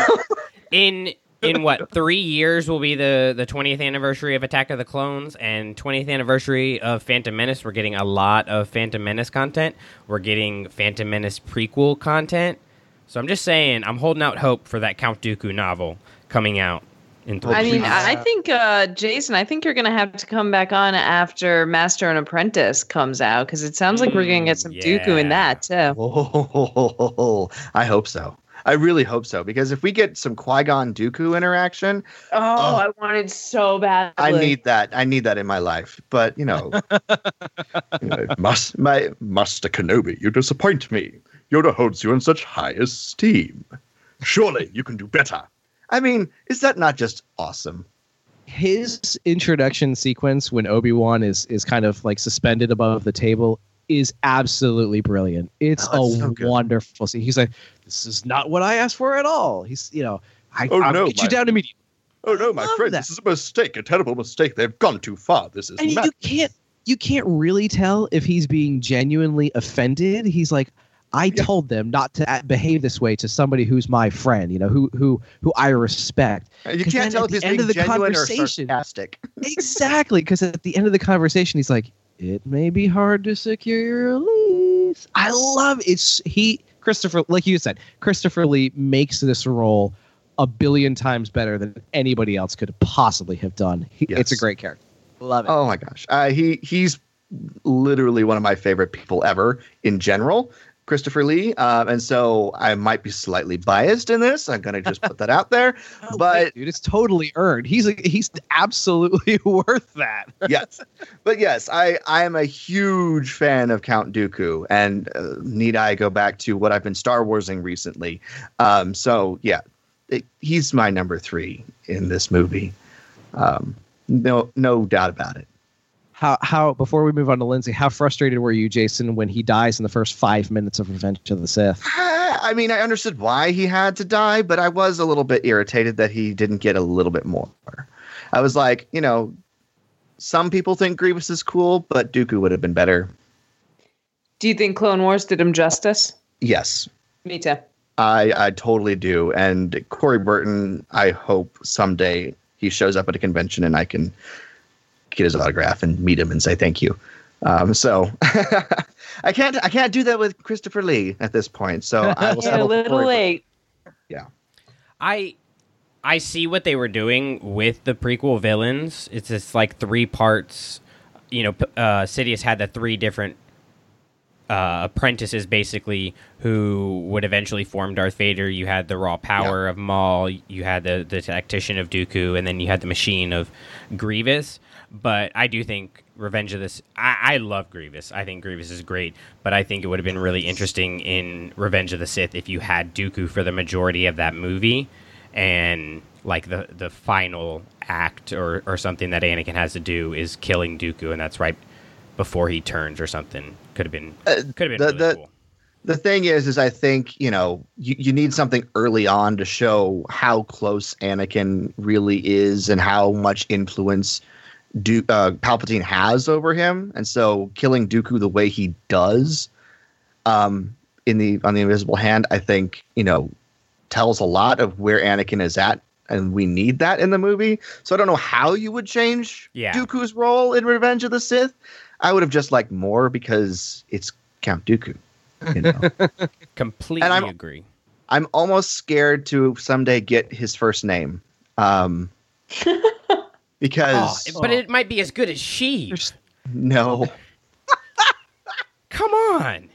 In in what three years will be the the 20th anniversary of Attack of the Clones and 20th anniversary of Phantom Menace. We're getting a lot of Phantom Menace content. We're getting Phantom Menace prequel content. So I'm just saying, I'm holding out hope for that Count Dooku novel coming out in three. I mean, years. I think uh, Jason, I think you're going to have to come back on after Master and Apprentice comes out because it sounds like we're going to get some Dooku in that too. Oh, I hope so. I really hope so because if we get some Qui Gon Dooku interaction, oh, oh, I wanted so badly. I need that. I need that in my life. But you know, you know, Mas- my Master Kenobi, you disappoint me. Yoda holds you in such high esteem. Surely you can do better. I mean, is that not just awesome? His introduction sequence when Obi Wan is is kind of like suspended above the table is absolutely brilliant. It's Oh, a so wonderful scene. He's like, "This is not what I asked for at all." He's, you know, I, Oh, I'll no, get you down immediately. Oh no, my friend, that. this is a mistake, a terrible mistake. They've gone too far. This is And you can't you can't really tell if he's being genuinely offended. He's like, I told them not to behave this way to somebody who's my friend, you know, who who who I respect. Uh, you can't tell at if the he's end being of the genuine or conversation- sarcastic. exactly, because at the end of the conversation, he's like, "It may be hard to secure your release." I love it's he Christopher, like you said, Christopher Lee makes this role a billion times better than anybody else could possibly have done. He, It's a great character. Love it. Oh my gosh, uh, he he's literally one of my favorite people ever in general, Christopher Lee. Um, and so I might be slightly biased in this. I'm gonna just put that out there. Oh, but wait, dude, it's totally earned. He's a, he's absolutely worth that. yes, but yes, I I am a huge fan of Count Dooku, and uh, need I go back to what I've been Star Warsing recently? Um, so yeah, it, he's my number three in this movie. Um, no no doubt about it. How how before we move on to Lindsay, how frustrated were you, Jason, when he dies in the first five minutes of Revenge of the Sith? Ah, I mean, I understood why he had to die, but I was a little bit irritated that he didn't get a little bit more. I was like, you know, some people think Grievous is cool, but Dooku would have been better. Do you think Clone Wars did him justice? Yes, Me too. I I totally do. And Corey Burton, I hope someday he shows up at a convention and I can get his autograph and meet him and say thank you. Um, so I can't I can't do that with Christopher Lee at this point. So I will Yeah, a settle for little Corey Burton. late. Yeah. I I see what they were doing with the prequel villains. It's just like three parts. You know, p- uh, Sidious had the three different uh, apprentices, basically, who would eventually form Darth Vader. You had the raw power of Maul. You had the the tactician of Dooku, and then you had the machine of Grievous. But I do think Revenge of this. I, I love Grievous. I think Grievous is great. But I think it would have been really interesting in Revenge of the Sith if you had Dooku for the majority of that movie, and like the the final act or or something that Anakin has to do is killing Dooku, and that's right before he turns or something. Could have been could have been Uh, the, really the, cool. the thing is, is I think you know you, you need something early on to show how close Anakin really is and how much influence du- uh, Palpatine has over him, and so killing Dooku the way he does, um, in the on the Invisible Hand, I think you know tells a lot of where Anakin is at. And we need that in the movie. So I don't know how you would change Yeah. Dooku's role in Revenge of the Sith. I would have just liked more because it's Count Dooku. You know? Completely And I'm- agree. I'm almost scared to someday get his first name. Um, because Oh, but it might be as good as Sheev. no, Come on.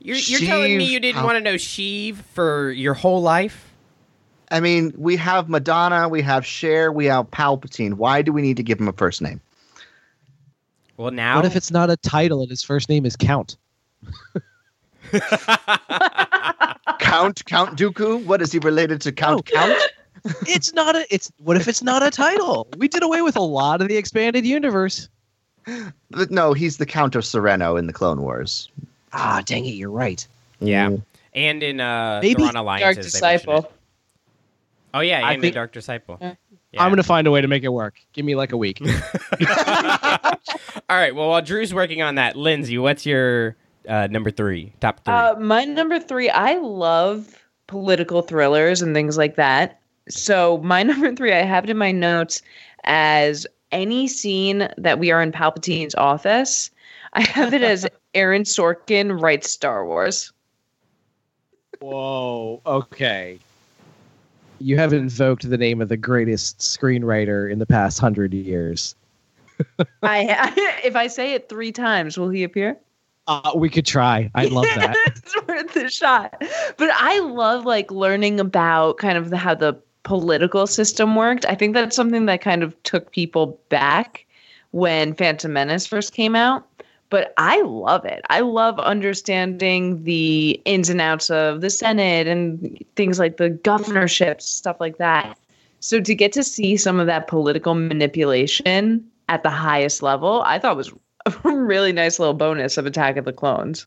You're, you're telling me you didn't how- want to know Sheev for your whole life? I mean we have Madonna, we have Cher, we have Palpatine. Why do we need to give him a first name? Well, now What if it's not a title and his first name is Count? Count Count Dooku? What is he related to Count oh. Count? It's not a. It's what if it's not a title? We did away with a lot of the expanded universe. But no, he's the Count of Serenno in the Clone Wars. Ah, dang it! You're right. Yeah. And in uh, Maybe Thrawn Alliance, Dark they mention it. Disciple. Oh, yeah, I and think- the Dark Disciple. Yeah. I'm gonna find a way to make it work. Give me like a week. All right, well, while Drew's working on that, Lindsay, what's your uh, number three, top three? Uh, my number three, I love political thrillers and things like that. So my number three, I have it in my notes as any scene that we are in Palpatine's office. I have it as Aaron Sorkin writes Star Wars. Whoa. Okay. You have invoked the name of the greatest screenwriter in the past hundred years. I if I say it three times, will he appear? Uh, we could try. I'd love that. it's worth a shot. But I love like learning about kind of the, how the political system worked. I think that's something that kind of took people back when Phantom Menace first came out. But I love it. I love understanding the ins and outs of the Senate and things like the governorships, stuff like that. So to get to see some of that political manipulation at the highest level, I thought was a really nice little bonus of Attack of the Clones.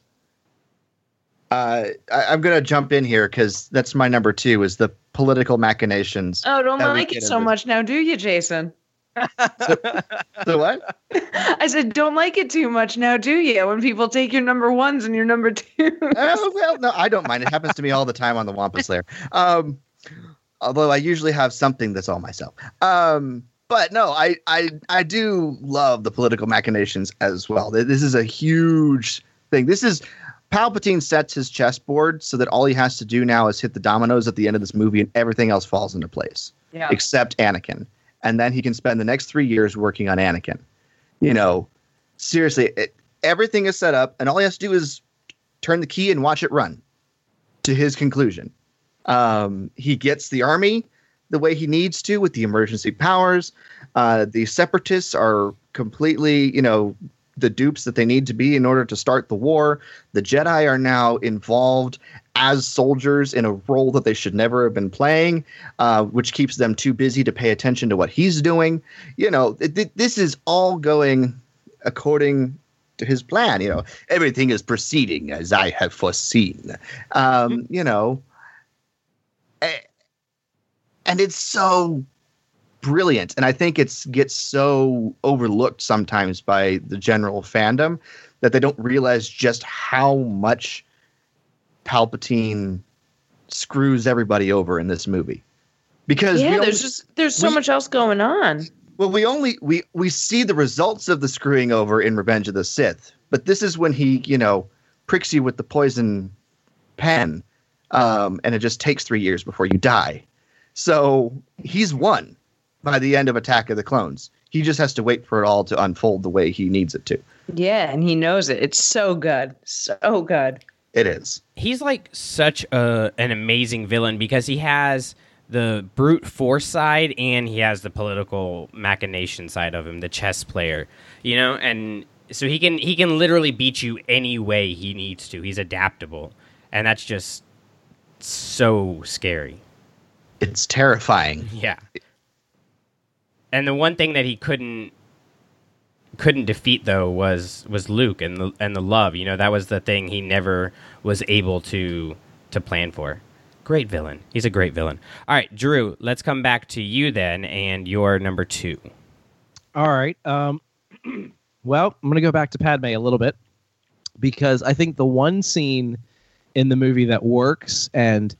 Uh, I, I'm gonna jump in here because that's my number two is the political machinations. Oh, don't like it so much now, do you, Jason? The what? I said, don't like it too much now, do you? When people take your number ones and your number two. oh well, no, I don't mind. It happens to me all the time on the Wampus Lair. Um, although I usually have something that's all myself. Um, but no, I, I I do love the political machinations as well. This is a huge thing. This is Palpatine sets his chessboard so that all he has to do now is hit the dominoes at the end of this movie, and everything else falls into place Yeah. except Anakin. And then he can spend the next three years working on Anakin. You know, seriously, it, everything is set up, and all he has to do is turn the key and watch it run to his conclusion. Um, he gets the army the way he needs to with the emergency powers. Uh, the separatists are completely, you know, the dupes that they need to be in order to start the war. The Jedi are now involved as soldiers in a role that they should never have been playing, uh, which keeps them too busy to pay attention to what he's doing. You know, th- th- this is all going according to his plan. You know, everything is proceeding as I have foreseen. Um, You know, and it's so brilliant and i think it's gets so overlooked sometimes by the general fandom that they don't realize just how much palpatine screws everybody over in this movie because yeah, only- there's just there's so we- much else going on. well, we only we we see the results of the screwing over in Revenge of the Sith, but this is when he, you know, pricks you with the poison pen, um, and it just takes three years before you die. So he's won by the end of Attack of the Clones. He just has to wait for it all to unfold the way he needs it to. Yeah, and he knows it. It's so good. So good. It is. He's like such a an amazing villain because he has the brute force side and he has the political machination side of him, the chess player. You know, and so he can he can literally beat you any way he needs to. He's adaptable. And that's just so scary. It's terrifying. Yeah. And the one thing that he couldn't couldn't defeat though was was Luke and the and the love. You know, that was the thing he never was able to to plan for. Great villain. He's a great villain. All right, Drew, let's come back to you then and your number 2. All right. Um, well, I'm going to go back to Padme a little bit because I think the one scene in the movie that works and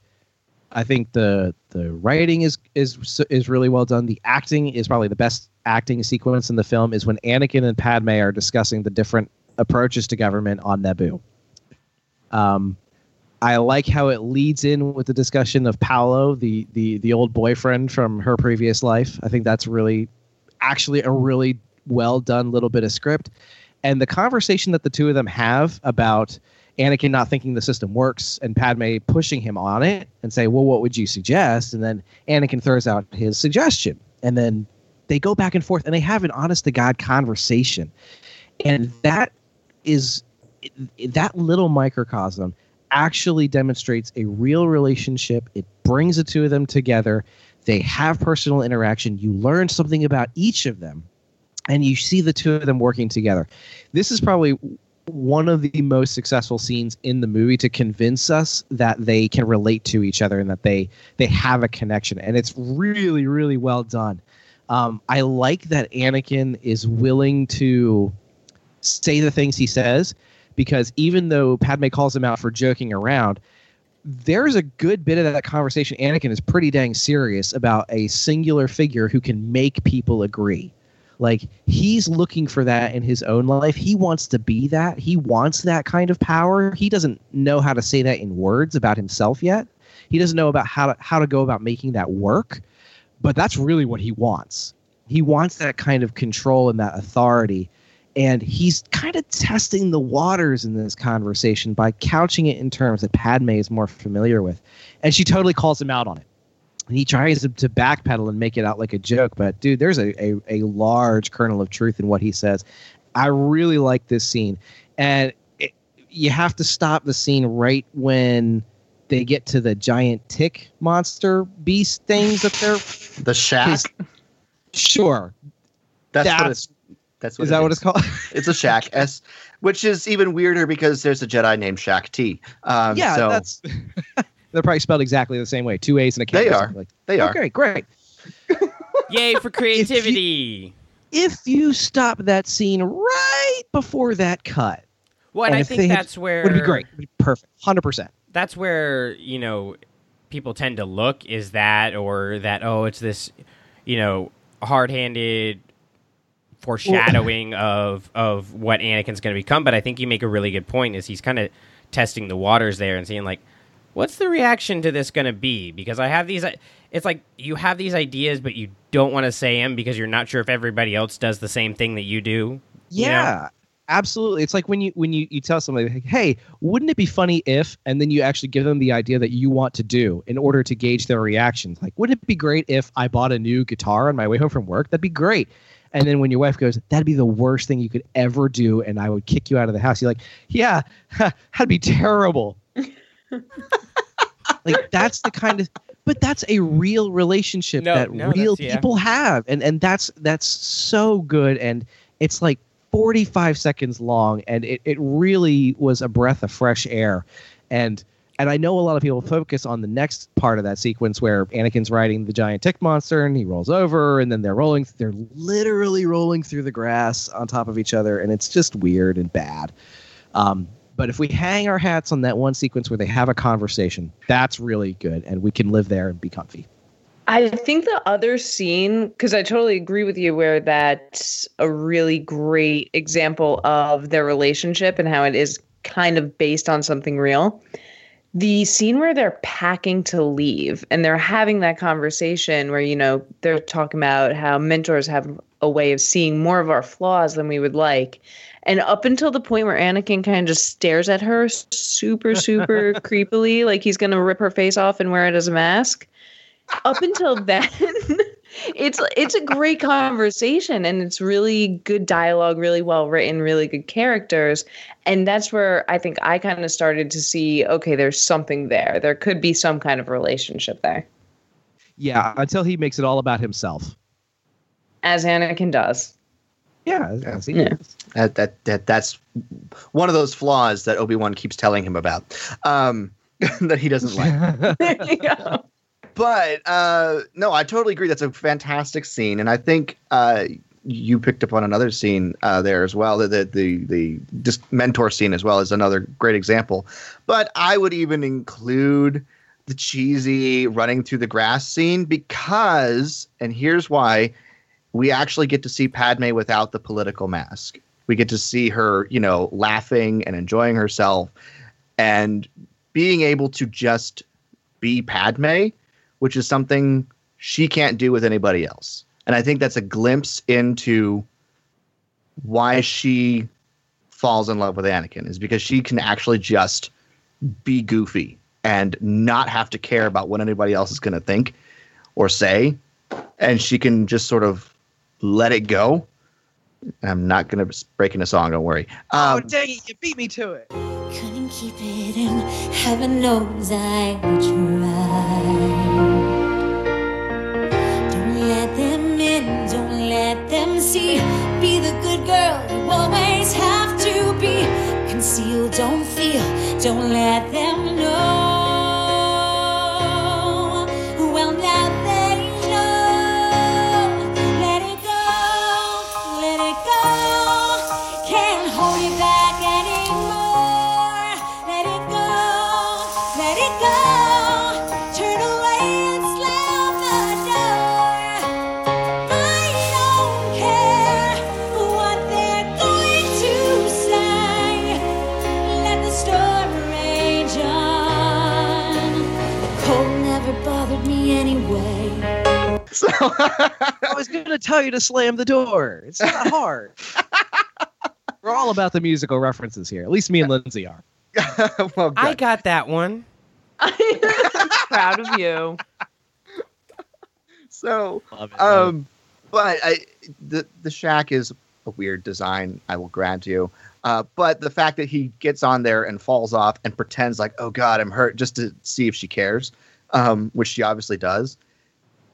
I think the the writing is is is really well done. The acting is probably the best acting sequence in the film is when Anakin and Padme are discussing the different approaches to government on Naboo. Um, I like how it leads in with the discussion of Palo, the the the old boyfriend from her previous life. I think that's really actually a really well done little bit of script. And the conversation that the two of them have about Anakin not thinking the system works and Padme pushing him on it and say, "Well, what would you suggest?" And then Anakin throws out his suggestion, and then they go back and forth and they have an honest to god conversation, and that is that little microcosm actually demonstrates a real relationship. It brings the two of them together. They have personal interaction. You learn something about each of them, and you see the two of them working together. This is probably one of the most successful scenes in the movie to convince us that they can relate to each other and that they they have a connection. And it's really really well done. Um, i like that anakin is willing to say the things he says because even though padme calls him out for joking around there's a good bit of that conversation anakin is pretty dang serious about a singular figure who can make people agree like he's looking for that in his own life. He wants to be that. He wants that kind of power. He doesn't know how to say that in words about himself yet. He doesn't know about how to how to go about making that work. But that's really what he wants. He wants that kind of control and that authority. And he's kind of testing the waters in this conversation by couching it in terms that Padme is more familiar with. And she totally calls him out on it and he tries to, to backpedal and make it out like a joke. But dude, there's a, a, a large kernel of truth in what he says. I really like this scene, and it, you have to stop the scene right when they get to the giant tick monster beast things up there. The shaak. Sure, That's, what it's. That's what is that what it's called? It's a shaak S, which is even weirder because there's a Jedi named Shaak Ti. Um, yeah, so that's. They're probably spelled exactly the same way. Two A's and a K. They are. Like, They are. Okay, great. Yay for creativity. If you stop that scene right before that cut, Well, and I think they had- that's where It would be great. Would be perfect. Hundred percent. that's where you know people tend to look is that or that oh it's this you know hard-handed foreshadowing of of what Anakin's going to become but I think you make a really good point is he's kind of testing the waters there and seeing like what's the reaction to this going to be because I have these uh, it's like you have these ideas but you don't want to say them because you're not sure if everybody else does the same thing that you do you know? Yeah, absolutely. It's like when you when you, you tell somebody, like, "Hey, wouldn't it be funny if?" and then you actually give them the idea that you want to do in order to gauge their reactions. Like, wouldn't it be great if I bought a new guitar on my way home from work? That'd be great. And then when your wife goes, "That'd be the worst thing you could ever do," and I would kick you out of the house, you're like, "Yeah, that'd be terrible." Like that's the kind of but that's a real relationship No, that no, real yeah. people have and and that's that's so good and it's like 45 seconds long and it, it really was a breath of fresh air and and I know a lot of people focus on the next part of that sequence where Anakin's riding the giant tick monster and he rolls over and then they're rolling they're literally rolling through the grass on top of each other and it's just weird and bad. Um, but if we hang our hats on that one sequence where they have a conversation, that's really good and we can live there and be comfy. I think the other scene, because I totally agree with you, where that's a really great example of their relationship and how it is kind of based on something real. the scene where they're packing to leave and they're having that conversation where you know they're talking about how mentors have a way of seeing more of our flaws than we would like and up until the point where Anakin kind of just stares at her super super creepily like he's going to rip her face off and wear it as a mask up until then it's it's a great conversation and it's really good dialogue really well written really good characters and that's where i think i kind of started to see okay there's something there there could be some kind of relationship there Yeah, until he makes it all about himself. as anakin does Yeah, as he Yeah. does. That, that that that's one of those flaws that Obi Wan keeps telling him about, um, that he doesn't like. there you go but uh, no, I totally agree. That's a fantastic scene, and I think uh, you picked up on another scene uh, there as well. The the the, the just mentor scene as well is another great example. But I would even include the cheesy running through the grass scene because, and here's why: we actually get to see Padme without the political mask. We get to see her, you know, laughing and enjoying herself, and being able to just be Padme which is something she can't do with anybody else. And I think that's a glimpse into why she falls in love with Anakin is because she can actually just be goofy and not have to care about what anybody else is going to think or say and she can just sort of let it go. I'm not going to break in a song, don't worry. Um, dang it, you beat me to it. Couldn't keep it in. Heaven knows I tried. Don't let them in. Don't let them see. Be the good girl you always have to be. Conceal, don't feel. Don't let them know. I was going to tell you to slam the door. It's not hard. We're all about the musical references here. At least me and Lindsay are. well, I got that one. proud of you so it. um but I, the the shaak is a weird design i will grant you uh, but the fact that he gets on there and falls off and pretends like oh god i'm hurt just to see if she cares um, which she obviously does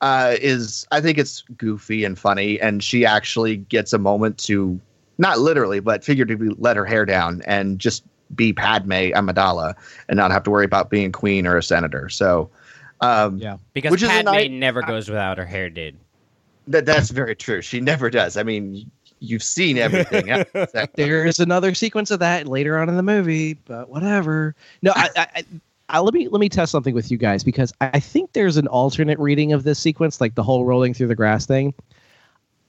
uh, is i think it's goofy and funny and she actually gets a moment to not literally but figuratively let her hair down and just be padme amidala and not have to worry about being queen or a senator so um, yeah Because Which is a Padme nice- never goes without her hair, dude. That that's very true. She never does. I mean, you've seen everything. There is another sequence of that later on in the movie, but whatever. No, I, I, I, let me let me test something with you guys because I, think there's an alternate reading of this sequence, like the whole rolling through the grass thing.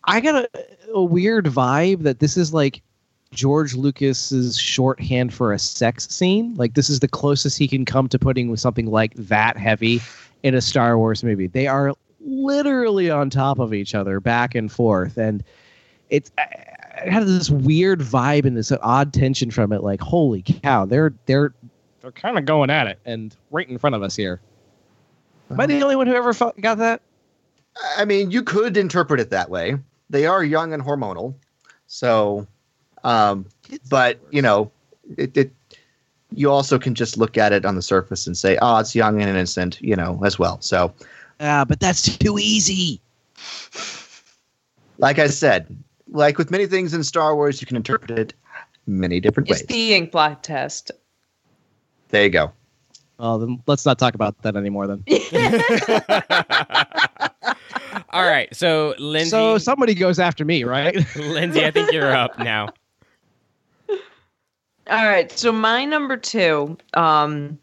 I got a, a weird vibe that this is like George Lucas's shorthand for a sex scene. Like this is the closest he can come to putting something like that heavy in a Star Wars movie. They are literally on top of each other, back and forth, and it's I, I had this weird vibe and this odd tension from it. Like, holy cow, they're they're they're kind of going at it, and right in front of us here. Am I the only one who ever felt, got that? I mean, you could interpret it that way. They are young and hormonal, so. Um, but you know, it, it. You also can just look at it on the surface and say, "Oh, it's young and innocent," you know, as well. So, Ah, but that's too easy. like I said, like with many things in Star Wars, you can interpret it many different it's ways. the ink blot test there you go. Oh, then let's not talk about that anymore. Then. All right, so Lindsay, So somebody goes after me, right? Lindsay, I think you're up now. All right, so my number two, um,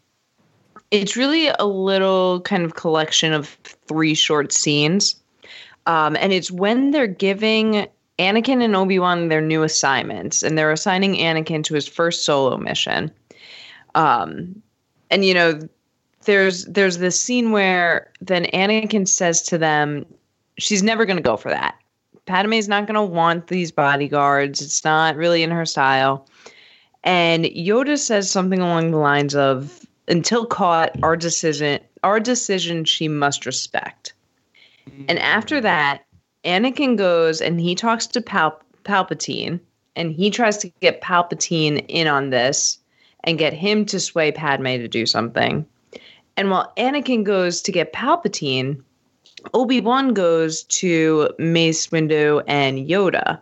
it's really a little kind of collection of three short scenes, um, and it's when they're giving Anakin and Obi Wan their new assignments, and they're assigning Anakin to his first solo mission. Um, and you know, there's there's this scene where then Anakin says to them, she's never going to go for that. Padme's not going to want these bodyguards. It's not really in her style. And Yoda says something along the lines of, "Until caught, our decision, our decision, she must respect." And after that, Anakin goes and he talks to Pal- Palpatine, and he tries to get Palpatine in on this and get him to sway Padme to do something. And while Anakin goes to get Palpatine, Obi Wan goes to Mace Windu and Yoda.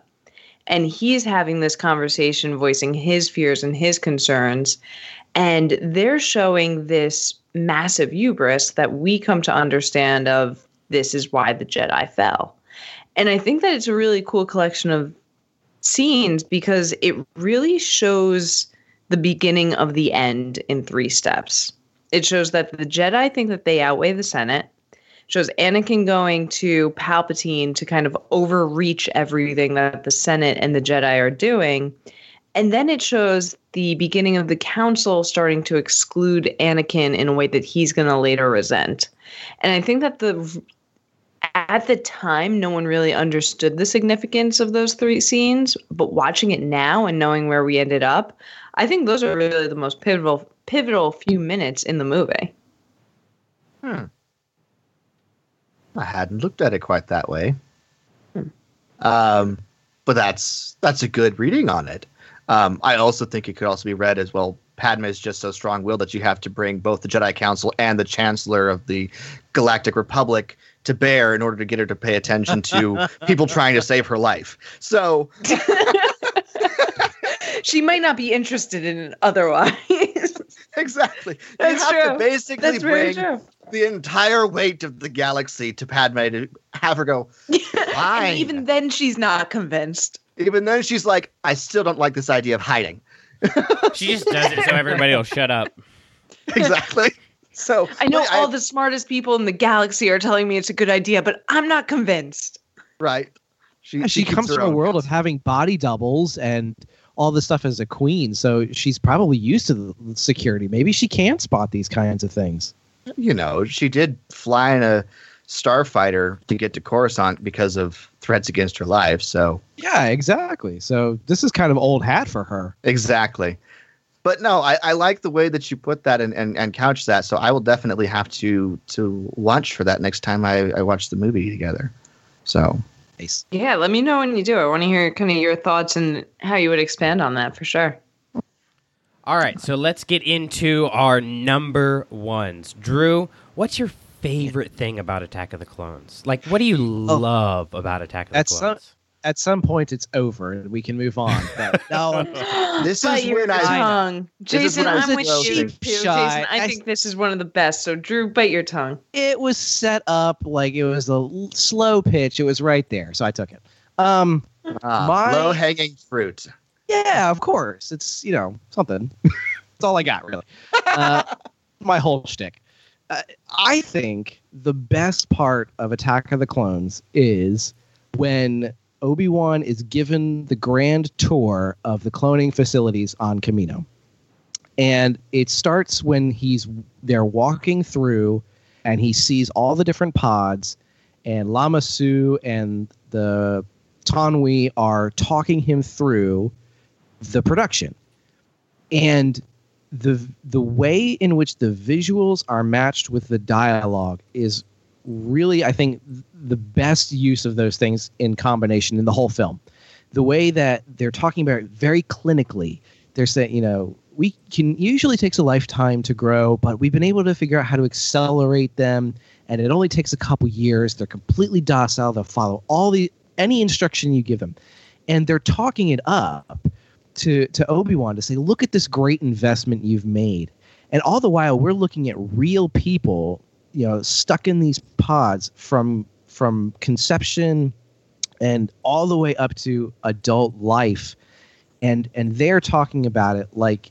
And he's having this conversation, voicing his fears and his concerns. And they're showing this massive hubris that we come to understand of this is why the Jedi fell. And I think that it's a really cool collection of scenes because it really shows the beginning of the end in three steps. It shows that the Jedi think that they outweigh the Senate. shows Anakin going to Palpatine to kind of overreach everything that the Senate and the Jedi are doing. And then it shows the beginning of the council starting to exclude Anakin in a way that he's going to later resent. And I think that the at the time no one really understood the significance of those three scenes, but watching it now and knowing where we ended up, I think those are really the most pivotal pivotal few minutes in the movie. Hmm. I hadn't looked at it quite that way. Um, but that's that's a good reading on it. Um, I also think it could also be read as well. Padme is just so strong-willed that you have to bring both the Jedi Council and the Chancellor of the Galactic Republic to bear in order to get her to pay attention to people trying to save her life. So she might not be interested in it otherwise. exactly. That's you have true. to basically That's bring true. the entire weight of the galaxy to Padme to have her go, fine. And even then, she's not convinced. Even then, she's like, I still don't like this idea of hiding. She just does it so everybody will shut up. exactly. So I know wait, all the smartest people in the galaxy are telling me it's a good idea, but I'm not convinced. right. She, Yeah, she, comes from a own world of having body doubles and all this stuff as a queen, so she's probably used to the security. Maybe she can spot these kinds of things. You know, she did fly in a starfighter to get to Coruscant because of threats against her life. So Yeah, exactly. So this is kind of old hat for her. exactly. But no, I, I like the way that you put that and, and, and couch that. So I will definitely have to to watch for that next time I, I watch the movie together. So nice. Yeah, let me know when you do. I want to hear kind of your thoughts and how you would expand on that for sure. All right, so let's get into our number ones. Drew, what's your favorite thing about Attack of the Clones? Like, what do you oh. love about Attack of the At some Clones? At some point, it's over and we can move on. But no, this is your when I tongue. This is Jason, when I was I'm with slow you too. Shy. Jason, I I- think this is one of the best. So, Drew, bite your tongue. it was set up like it was a l- slow pitch. It was right there, so I took it. Um, ah, My- low hanging fruit. yeah, of course. It's you know something. That's all I got really. Uh, my whole shtick. Uh, I think the best part of Attack of the Clones is when Obi Wan is given the grand tour of the cloning facilities on Kamino, and it starts when he's they're walking through, and he sees all the different pods, and Lama Su and the Taun We are talking him through the production. And the the way in which the visuals are matched with the dialogue is really i think the best use of those things in combination in the whole film. The way that they're talking about it very clinically they're saying you know we can usually takes a lifetime to grow but we've been able to figure out how to accelerate them and it only takes a couple years. They're completely docile. They'll follow all the any instruction you give them. And they're talking it up to to Obi-Wan to say look at this great investment you've made. And all the while we're looking at real people you know stuck in these pods from from conception and all the way up to adult life. And and they're talking about it like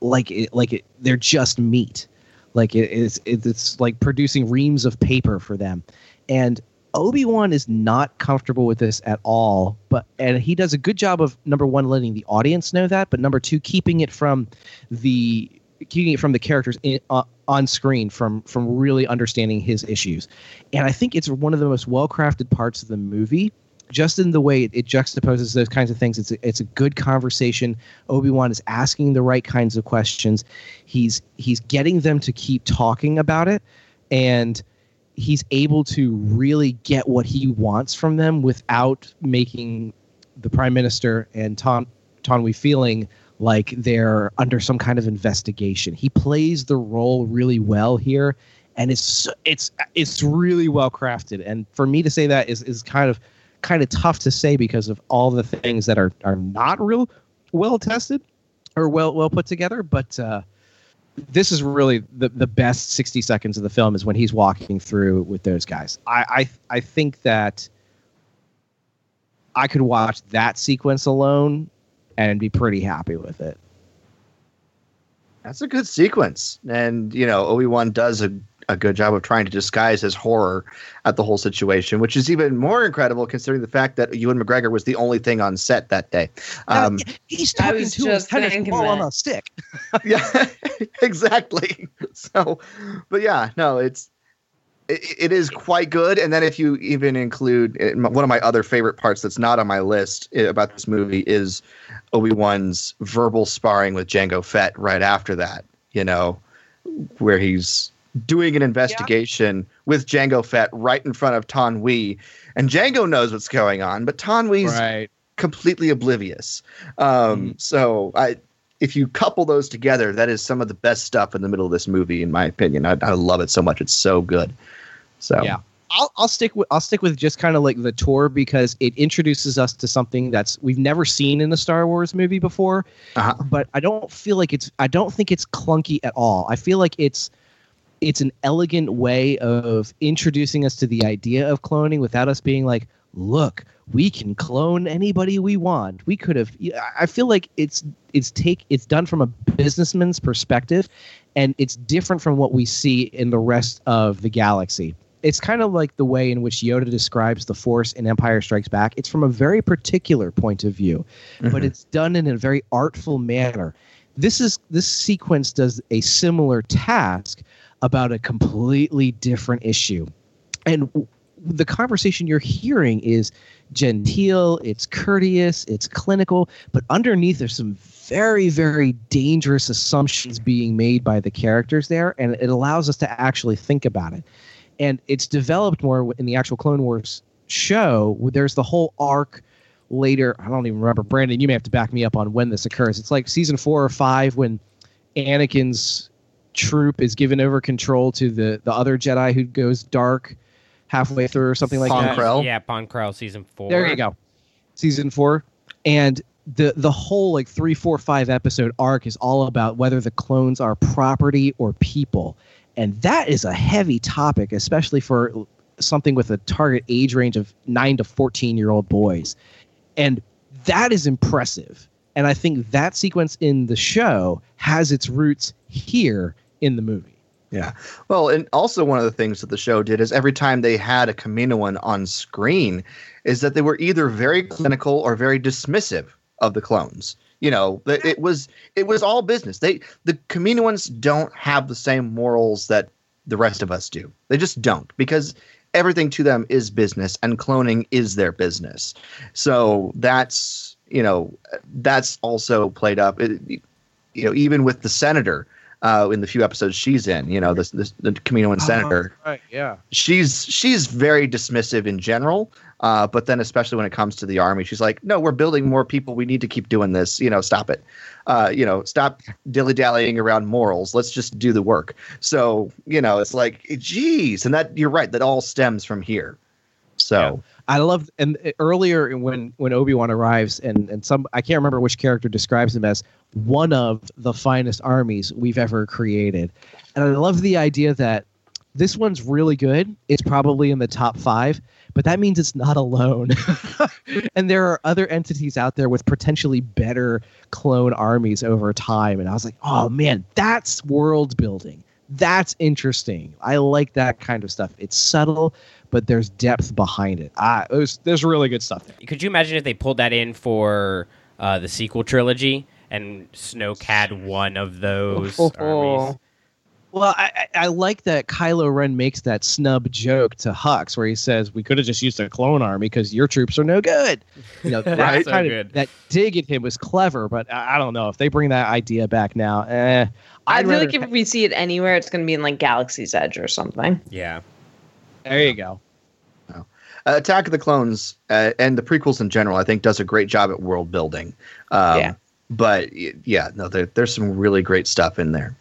like it like it they're just meat. Like it is it's like producing reams of paper for them. And Obi-Wan is not comfortable with this at all, but and he does a good job of number one letting the audience know that, but number two keeping it from the keeping it from the characters in, uh, on screen from from really understanding his issues. And i think it's one of the most well crafted parts of the movie. Just in the way it, juxtaposes those kinds of things it's a, it's a good conversation. Obi-wan is asking the right kinds of questions. He's he's getting them to keep talking about it and he's able to really get what he wants from them without making the prime minister and Ton Taun We feeling like they're under some kind of investigation. He plays the role really well here, and it's it's it's really well crafted. And for me to say that is is kind of kind of tough to say because of all the things that are are not real well tested or well well put together. But uh, this is really the the best sixty seconds of the film is when he's walking through with those guys. I I, I think that. I could watch that sequence alone and be pretty happy with it. That's a good sequence. And, you know, Obi Wan does a, a good job of trying to disguise his horror at the whole situation, which is even more incredible considering the fact that Ewan McGregor was the only thing on set that day. Um, He's talking to his tennis ball on a stick. yeah, exactly. So, but yeah, no, it's it, it is quite good. And then if you even include it, one of my other favorite parts that's not on my list about this movie is Obi Wan's verbal sparring with Jango Fett right after that. You know, where he's doing an investigation with Jango Fett right in front of Taun We, and Jango knows what's going on, but Taun We's Right. completely oblivious. Um, So I. If you couple those together, that is some of the best stuff in the middle of this movie, in my opinion. I, I love it so much; it's so good. So Yeah. I'll, I'll stick with I'll stick with just kind of like the tour because it introduces us to something that's we've never seen in a Star Wars movie before. Uh-huh. But I don't feel like it's I don't think it's clunky at all. I feel like it's it's an elegant way of introducing us to the idea of cloning without us being like, look, we can clone anybody we want. We could have. I feel like it's it's take it's done from a businessman's perspective, and it's different from what we see in the rest of the galaxy. It's kind of like the way in which Yoda describes the Force in Empire Strikes Back. It's from a very particular point of view, but Mhm. it's done in a very artful manner. This is this sequence does a similar task about a completely different issue. And the conversation you're hearing is genteel, it's courteous, it's clinical, but underneath there's some very, very dangerous assumptions being made by the characters there, and it allows us to actually think about it. And it's developed more in the actual Clone Wars show. There's the whole arc later. I don't even remember. Brandon, you may have to back me up on when this occurs. It's like season four or five when Anakin's troop is given over control to the the other Jedi who goes dark halfway through or something like that. Yeah, Pong Krell season four. There you go. Season four. And the the whole like three, four, five episode arc is all about whether the clones are property or people. And that is a heavy topic, especially for something with a target age range of nine to fourteen year old boys. And that is impressive. And I think that sequence in the show has its roots here in the movie. Yeah. Well, and also one of the things that the show did is every time they had a Kaminoan on screen, is that they were either very clinical or very dismissive of the clones. You know, it was it was all business. They the Kaminoans don't have the same morals that the rest of us do. They just don't because everything to them is business and cloning is their business. So that's you know that's also played up. It, you know, even with the senator uh, in the few episodes she's in, you know, this, this the Kaminoan senator. Right, yeah. she's she's very dismissive in general uh, but then especially when it comes to the army she's like no we're building more people. We need to keep doing this. You know stop it. Uh, you know stop dilly-dallying around morals. Let's just do the work. So you know it's like geez and that you're right that all stems from here so I love and uh, earlier when when Obi Wan arrives and and some I can't remember which character describes him as one of the finest armies we've ever created, and I love the idea that this one's really good. It's probably in the top five, but that means it's not alone, and there are other entities out there with potentially better clone armies over time. And I was like, oh man, that's world building. That's interesting. I like that kind of stuff. It's subtle, but there's depth behind it. Ah, there's there's really good stuff there. Could you imagine if they pulled that in for uh, the sequel trilogy? and Snoke had one of those Oh. Armies. Well, I, I I like that Kylo Ren makes that snub joke to Hux, where he says, "We could have just used a clone army because your troops are no good." You know, that Right. So good. of that dig at him was clever, but I, I don't know if they bring that idea back now. Eh, I feel like if we see it anywhere, it's going to be in like Galaxy's Edge or something. Yeah. There you go. Uh, Attack of the Clones uh, and the prequels in general, I think, does a great job at world building. Um, Yeah. But yeah, no, there, there's some really great stuff in there.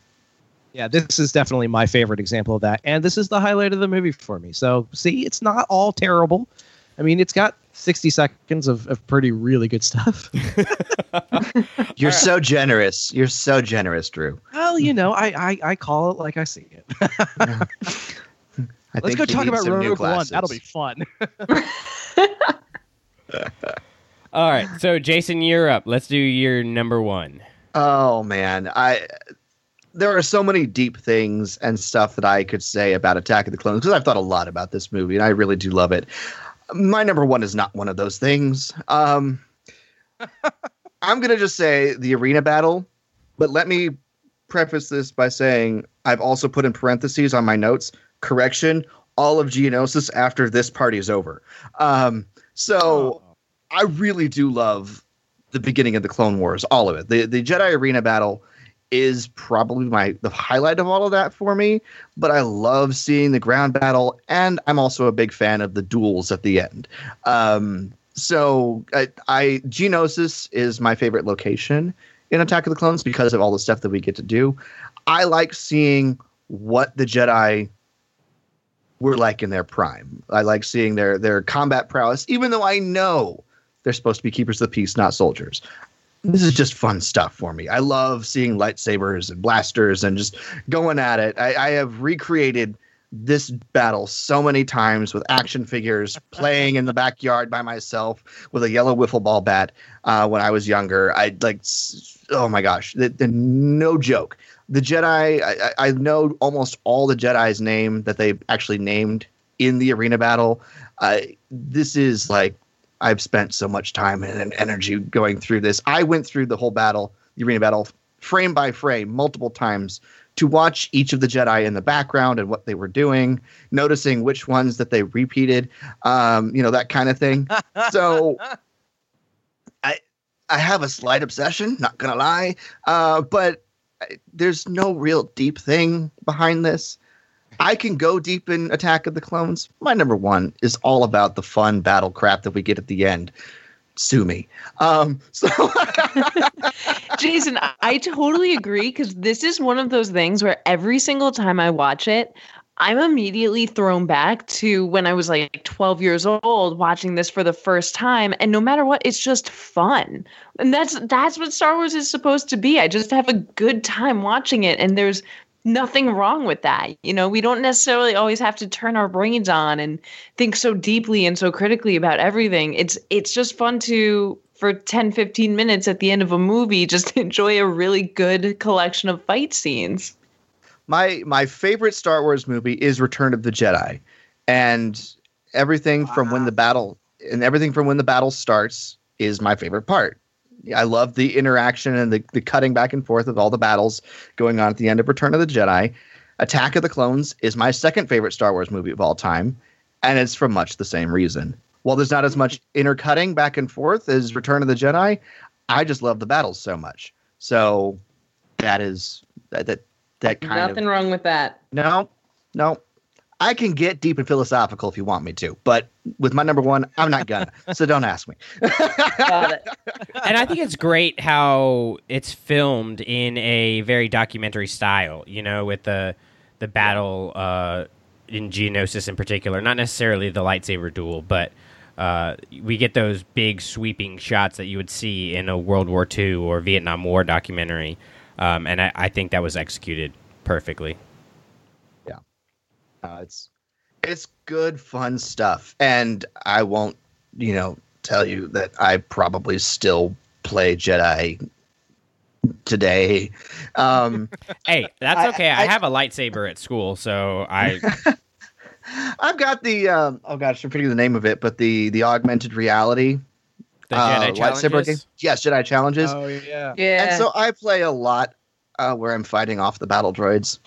Yeah, this is definitely my favorite example of that, and this is the highlight of the movie for me. So, see, it's not all terrible. I mean, it's got 60 seconds of, of pretty really good stuff. You're so generous. You're so generous, Drew. well, you know, I, I I call it like I see it. I Let's go talk about some Rogue One. That'll be fun. All right. So Jason, you're up. Let's do your number one. Oh man, I there are so many deep things and stuff that I could say about Attack of the Clones because I've thought a lot about this movie and I really do love it. My number one is not one of those things. Um, I'm gonna just say the arena battle, but let me preface this by saying I've also put in parentheses on my notes correction all of Geonosis after this party is over. Um, so I really do love the beginning of the Clone Wars, all of it. The the Jedi arena battle is probably my the highlight of all of that for me. But I love seeing the ground battle, and I'm also a big fan of the duels at the end. Um, so I, I Geonosis is my favorite location in Attack of the Clones because of all the stuff that we get to do. I like seeing what the Jedi were like in their prime. I like seeing their their combat prowess, even though I know they're supposed to be keepers of the peace, not soldiers. This is just fun stuff for me. I love seeing lightsabers and blasters and just going at it. I, I have recreated this battle so many times with action figures playing in the backyard by myself with a yellow wiffle ball bat uh, when I was younger. I like, oh my gosh, the, the, no joke. The Jedi, I, I know almost all the Jedi's name that they actually named in the arena battle. Uh, this is like I've spent so much time and energy going through this. I went through the whole battle, the arena battle, frame by frame, multiple times to watch each of the Jedi in the background and what they were doing, noticing which ones that they repeated, um, you know, that kind of thing. So I I have a slight obsession, not gonna lie, uh, but there's no real deep thing behind this. I can go deep in Attack of the Clones. My number one is all about the fun battle crap that we get at the end. Sue me. Um, so Jason, I- totally agree because this is one of those things where every single time I watch it, I'm immediately thrown back to when I was like 12 years old watching this for the first time and no matter what it's just fun. And that's that's what Star Wars is supposed to be. I just have a good time watching it and there's nothing wrong with that. You know, we don't necessarily always have to turn our brains on and think so deeply and so critically about everything. It's it's just fun to for 10 15 minutes at the end of a movie just enjoy a really good collection of fight scenes. my my favorite Star Wars movie is Return of the Jedi, and everything from when the battle and everything from when the battle starts is my favorite part. I love the interaction and the, the cutting back and forth of all the battles going on at the end of Return of the Jedi. Attack of the Clones is my second favorite Star Wars movie of all time, and it's for much the same reason. While there's not as much intercutting back and forth as Return of the Jedi, I just love the battles so much. So that is that that, that kind of Nothing wrong with that. no, no. I can get deep and philosophical if you want me to, but with my number one, I'm not gonna. so don't ask me. and I think it's great how it's filmed in a very documentary style. You know, with the the battle uh, in Geonosis in particular, not necessarily the lightsaber duel, but uh, we get those big sweeping shots that you would see in a World War II or Vietnam War documentary, um, and I, I think that was executed perfectly. Uh, it's it's good, fun stuff, and I won't, you know, tell you that I probably still play Jedi today. Um, Hey, that's okay. I, I- have a lightsaber at school, so I I've got the um, oh gosh, I'm forgetting the name of it, but the the augmented reality. The uh, Jedi lightsaber challenges? game. Yes, Jedi challenges. Oh yeah. Yeah. And so I play a lot uh, where I'm fighting off the battle droids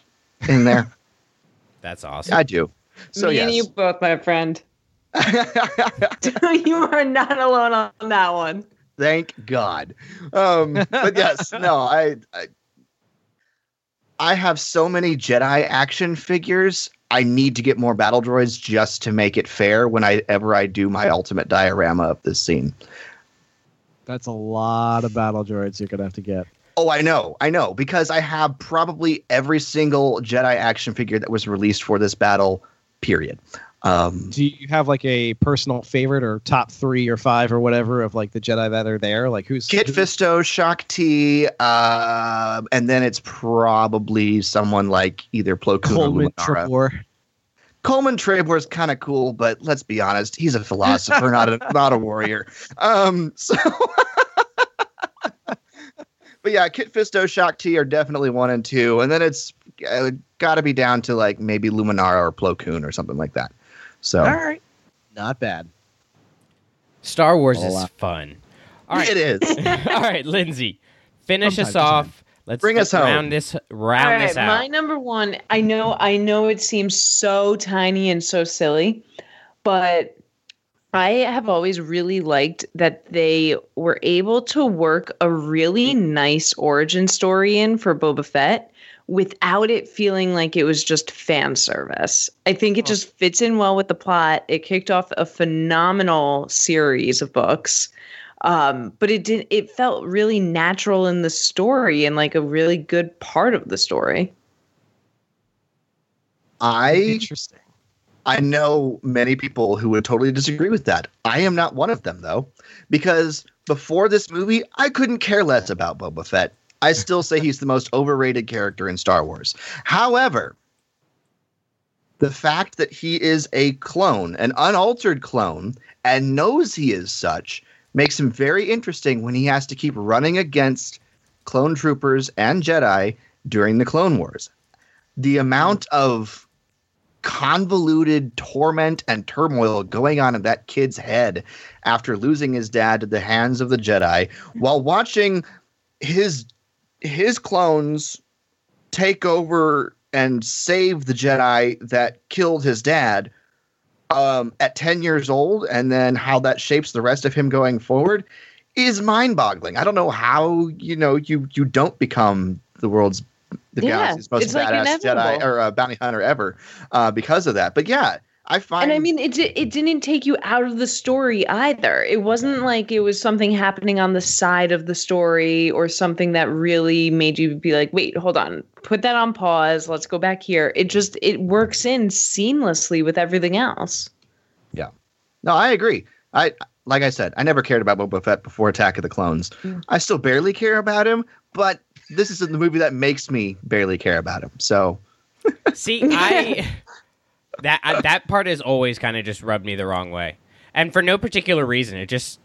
in there. That's awesome. I do. So Me yes. and you both, my friend. you are not alone on that one. Thank God. Um, but yes, no, I, I I have so many Jedi action figures. I need to get more battle droids just to make it fair whenever I do my ultimate diorama of this scene. That's a lot of battle droids you're gonna have to get. Oh, I know, I know, because I have probably every single Jedi action figure that was released for this battle. Period. Um, Do you have like a personal favorite or top three or five or whatever of like the Jedi that are there? Like who's Kit who's- Fisto, Shaak Ti, uh, and then it's probably someone like either Plo Koon Coleman or? Coleman Trebor is kind of cool, but let's be honest, he's a philosopher, not a not a warrior. Um, so, but yeah, Kit Fisto, Shaak Ti are definitely one and two, and then it's uh, got to be down to like maybe Luminara or Plo Koon or something like that. So All right. Not bad. Star Wars is fun. All right. it is. All right, Lindsay, finish From us off. Let's Bring us home. round this round All right, this out. my number one. I know, I know, it seems so tiny and so silly, but I have always really liked that they were able to work a really nice origin story in for Boba Fett without it feeling like it was just fan service. I think it just fits in well with the plot. It kicked off a phenomenal series of books. Um, but it did it felt really natural in the story and like a really good part of the story. I Interesting. I know many people who would totally disagree with that. I am not one of them though, because before this movie, I couldn't care less about Boba Fett. I still say he's the most overrated character in Star Wars. However, the fact that he is a clone, an unaltered clone, and knows he is such makes him very interesting when he has to keep running against clone troopers and Jedi during the Clone Wars. The amount of convoluted torment and turmoil going on in that kid's head after losing his dad to the hands of the Jedi while watching his his clones take over and save the Jedi that killed his dad um, at 10 years old and then how that shapes the rest of him going forward is mind-boggling. I don't know how you know you you don't become the world's the Yeah, galaxy's most it's, like, badass Jedi or uh, bounty hunter ever uh, because of that. But yeah, I find And I mean, it it didn't take you out of the story either. It wasn't like it was something happening on the side of the story or something that really made you be like, "Wait, hold on, put that on pause. Let's go back here." It just it works in seamlessly with everything else. Yeah. No, I agree. I like I said, I never cared about Boba Fett before Attack of the Clones. I still barely care about him, but this is the movie that makes me barely care about him. So See, I that I, that part has always kind of just rubbed me the wrong way, and for no particular reason. It just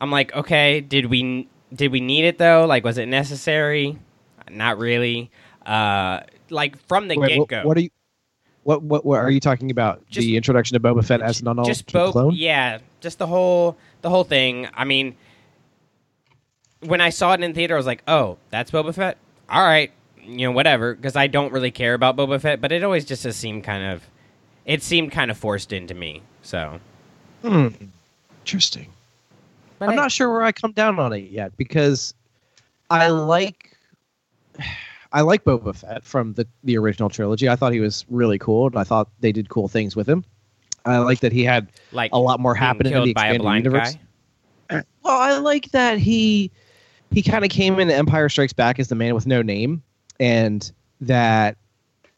I'm like, okay, did we did we need it though? Like, was it necessary? Not really. Uh, like from the Wait, get what, go. what are you? What, what what are you talking about? Just- the introduction of Boba Fett as an unaltered just Bo- clone. yeah, just the whole the whole thing. I mean, when I saw it in theater, I was like, oh, that's Boba Fett. All right, you know, whatever, because I don't really care about Boba Fett, but it always just has seemed kind of, it seemed kind of forced into me. So Hmm. Interesting. But I'm hey. not sure where I come down on it yet because I like I like Boba Fett from the the original trilogy. I thought he was really cool, and I thought they did cool things with him. I like that he had like a lot more happening happen in killed the by a expanded blind universe. guy. Well, I like that he he kind of came into Empire Strikes Back as the man with no name, and that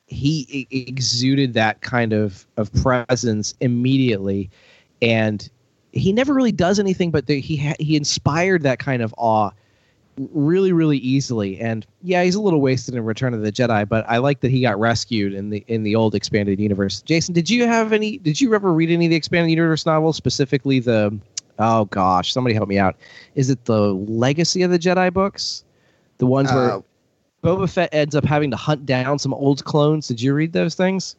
he exuded that kind of of presence immediately, and he never really does anything, but the, he ha- he inspired that kind of awe really really easily. And yeah he's a little wasted in return of the jedi but i like that he got rescued in the in the old expanded universe. Jason did you have any did you ever read any of the expanded universe novels specifically the oh gosh somebody help me out is it the legacy of the jedi books the ones where Uh, boba fett ends up having to hunt down some old clones did you read those things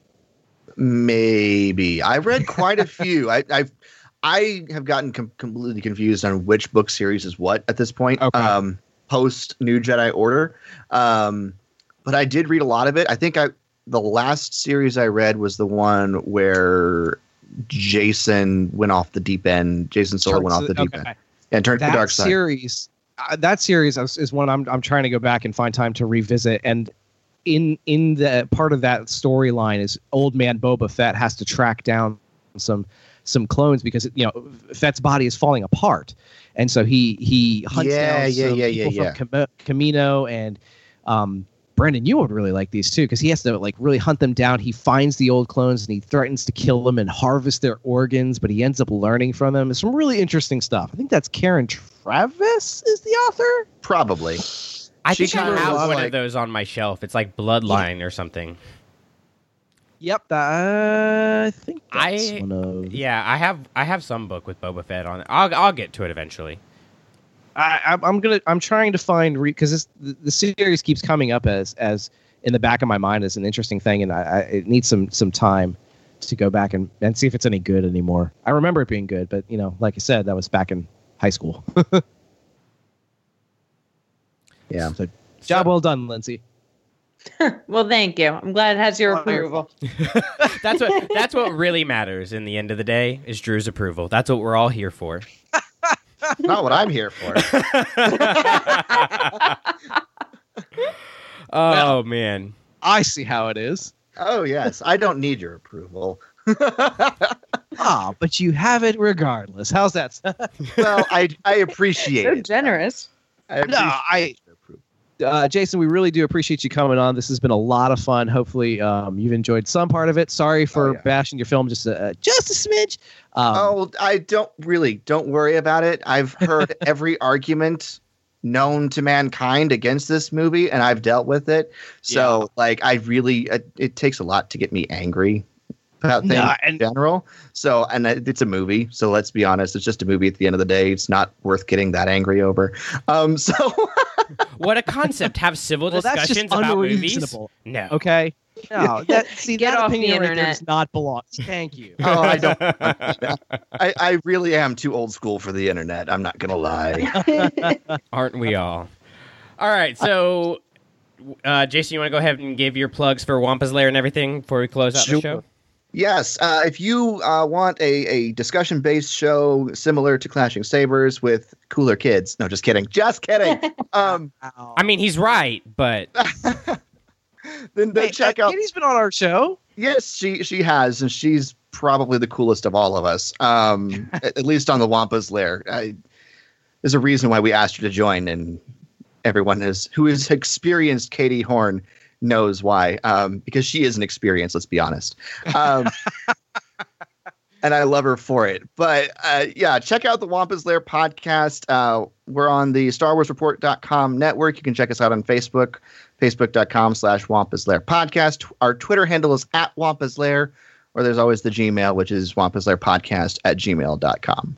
maybe I read quite a few. I, I've I have gotten com- completely confused on which book series is what at this point. Okay. Um, post New Jedi Order, um, but I did read a lot of it. I think I the last series I read was the one where Jacen went off the deep end. Jacen Solo went off the deep Okay. end and turned to the dark side. series uh, that series is, is one I'm I'm trying to go back and find time to revisit and in in the part of that storyline is old man Boba Fett has to track down some some clones because you know Fett's body is falling apart and so he he hunts Yeah, down yeah, some yeah, yeah, people yeah. from Cam- Kamino and um Brandon, you would really like these too because he has to like really hunt them down. He finds the old clones and he threatens to kill them and harvest their organs, but he ends up learning from them. It's some really interesting stuff. I think that's Karen Traviss is the author. Probably. I She think I have one like- of those on my shelf. It's like Bloodline or something. Yep, that, I think that's I one of. yeah, I have I have some book with Boba Fett on it. I'll I'll get to it eventually. I, I'm- I'm gonna. I'm trying to find because this the, the series keeps coming up as as in the back of my mind as an interesting thing, and I, I it needs some some time to go back and, and see if it's any good anymore. I remember it being good, but you know, like I said, that was back in high school. Yeah. So, job well done, Lindsay. Well, thank you. I'm glad it has your approval. That's what that's what really matters in the end of the day is Drew's approval. That's what we're all here for. Not what I'm here for. Oh man. I see how it is. oh yes, I don't need your approval. Ah, but you have it regardless. How's that? Well, I I appreciate So it. generous. I no, appreciate I. Uh, Jason, we really do appreciate you coming on. This has been a lot of fun. Hopefully, um, you've enjoyed some part of it. Sorry for Oh, yeah. bashing your film just a, just a smidge. Um, Oh, I don't really. Don't worry about it. I've heard every argument known to mankind against this movie, and I've dealt with it. So, like, I really, it, it takes a lot to get me angry about things No, in general. So, and it's a movie. So let's be honest, it's just a movie. At the end of the day, it's not worth getting that angry over. Um, so What a concept. Have civil well, discussions about movies. No. Okay. No, that see Get that off the opinion right there does not belong. Thank you. Oh, I don't. I, I really am too old school for the internet. I'm not gonna lie. Aren't we all? All right, so uh, Jason, you want to go ahead and give your plugs for Wampa's Lair and everything before we close out the show? Yes, uh, if you uh, want a, a discussion based show similar to Clashing Sabers with cooler kids, no, just kidding, just kidding. um, I mean, he's right, but then, then Hey, check uh, out. Katie's been on our show. Yes, she she has, and she's probably the coolest of all of us. Um, at, at least on the Wampa's Lair. I, there's a reason why we asked her to join, and everyone is who has experienced Katie Horn knows why. Um, because she is an experience. Let's be honest. Um, and I love her for it. But uh, yeah, check out the Wampa's Lair podcast. Uh, we're on the Star Wars Report.com network. You can check us out on Facebook, facebook.com slash Wampa's Lair podcast. Our Twitter handle is at Wampa's Lair, or there's always the Gmail, which is Wampa's Lair podcast at gmail.com.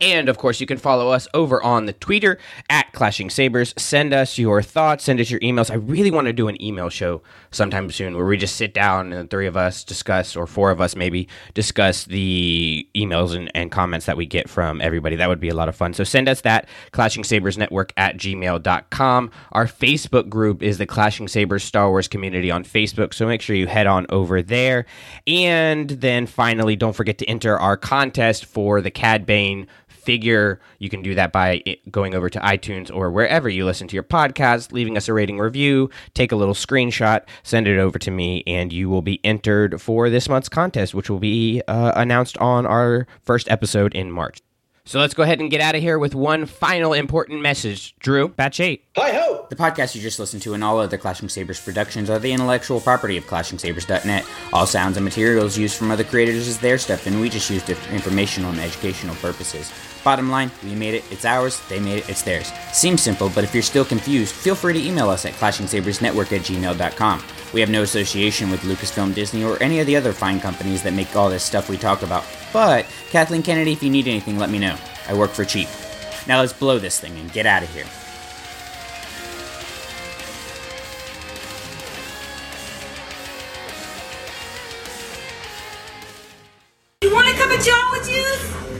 And of course, you can follow us over on the Twitter at Clashing Sabers. Send us your thoughts, send us your emails. I really want to do an email show sometime soon where we just sit down and the three of us discuss, or four of us maybe, discuss the emails and, and comments that we get from everybody. That would be a lot of fun. So send us that, Clashing Sabers Network at gmail.com. Our Facebook group is the Clashing Sabers Star Wars community on Facebook. So make sure you head on over there. And then finally, don't forget to enter our contest for the Cad Bane figure. You can do that by going over to iTunes or wherever you listen to your podcast, leaving us a rating review, take a little screenshot, send it over to me, and you will be entered for this month's contest, which will be uh, announced on our first episode in March. So let's go ahead and get out of here with one final important message. Drew, batch eight. Hi ho! The podcast you just listened to and all other Clashing Sabers productions are the intellectual property of ClashingSabers.net. All sounds and materials used from other creators is their stuff, and we just used it for informational and educational purposes. Bottom line, we made it, it's ours, they made it, it's theirs. Seems simple, but if you're still confused, feel free to email us at ClashingSabersNetwork at gmail.com. We have no association with Lucasfilm Disney or any of the other fine companies that make all this stuff we talk about. But, Kathleen Kennedy, if you need anything, let me know. I work for cheap. Now let's blow this thing and get out of here. You want a cup of with you?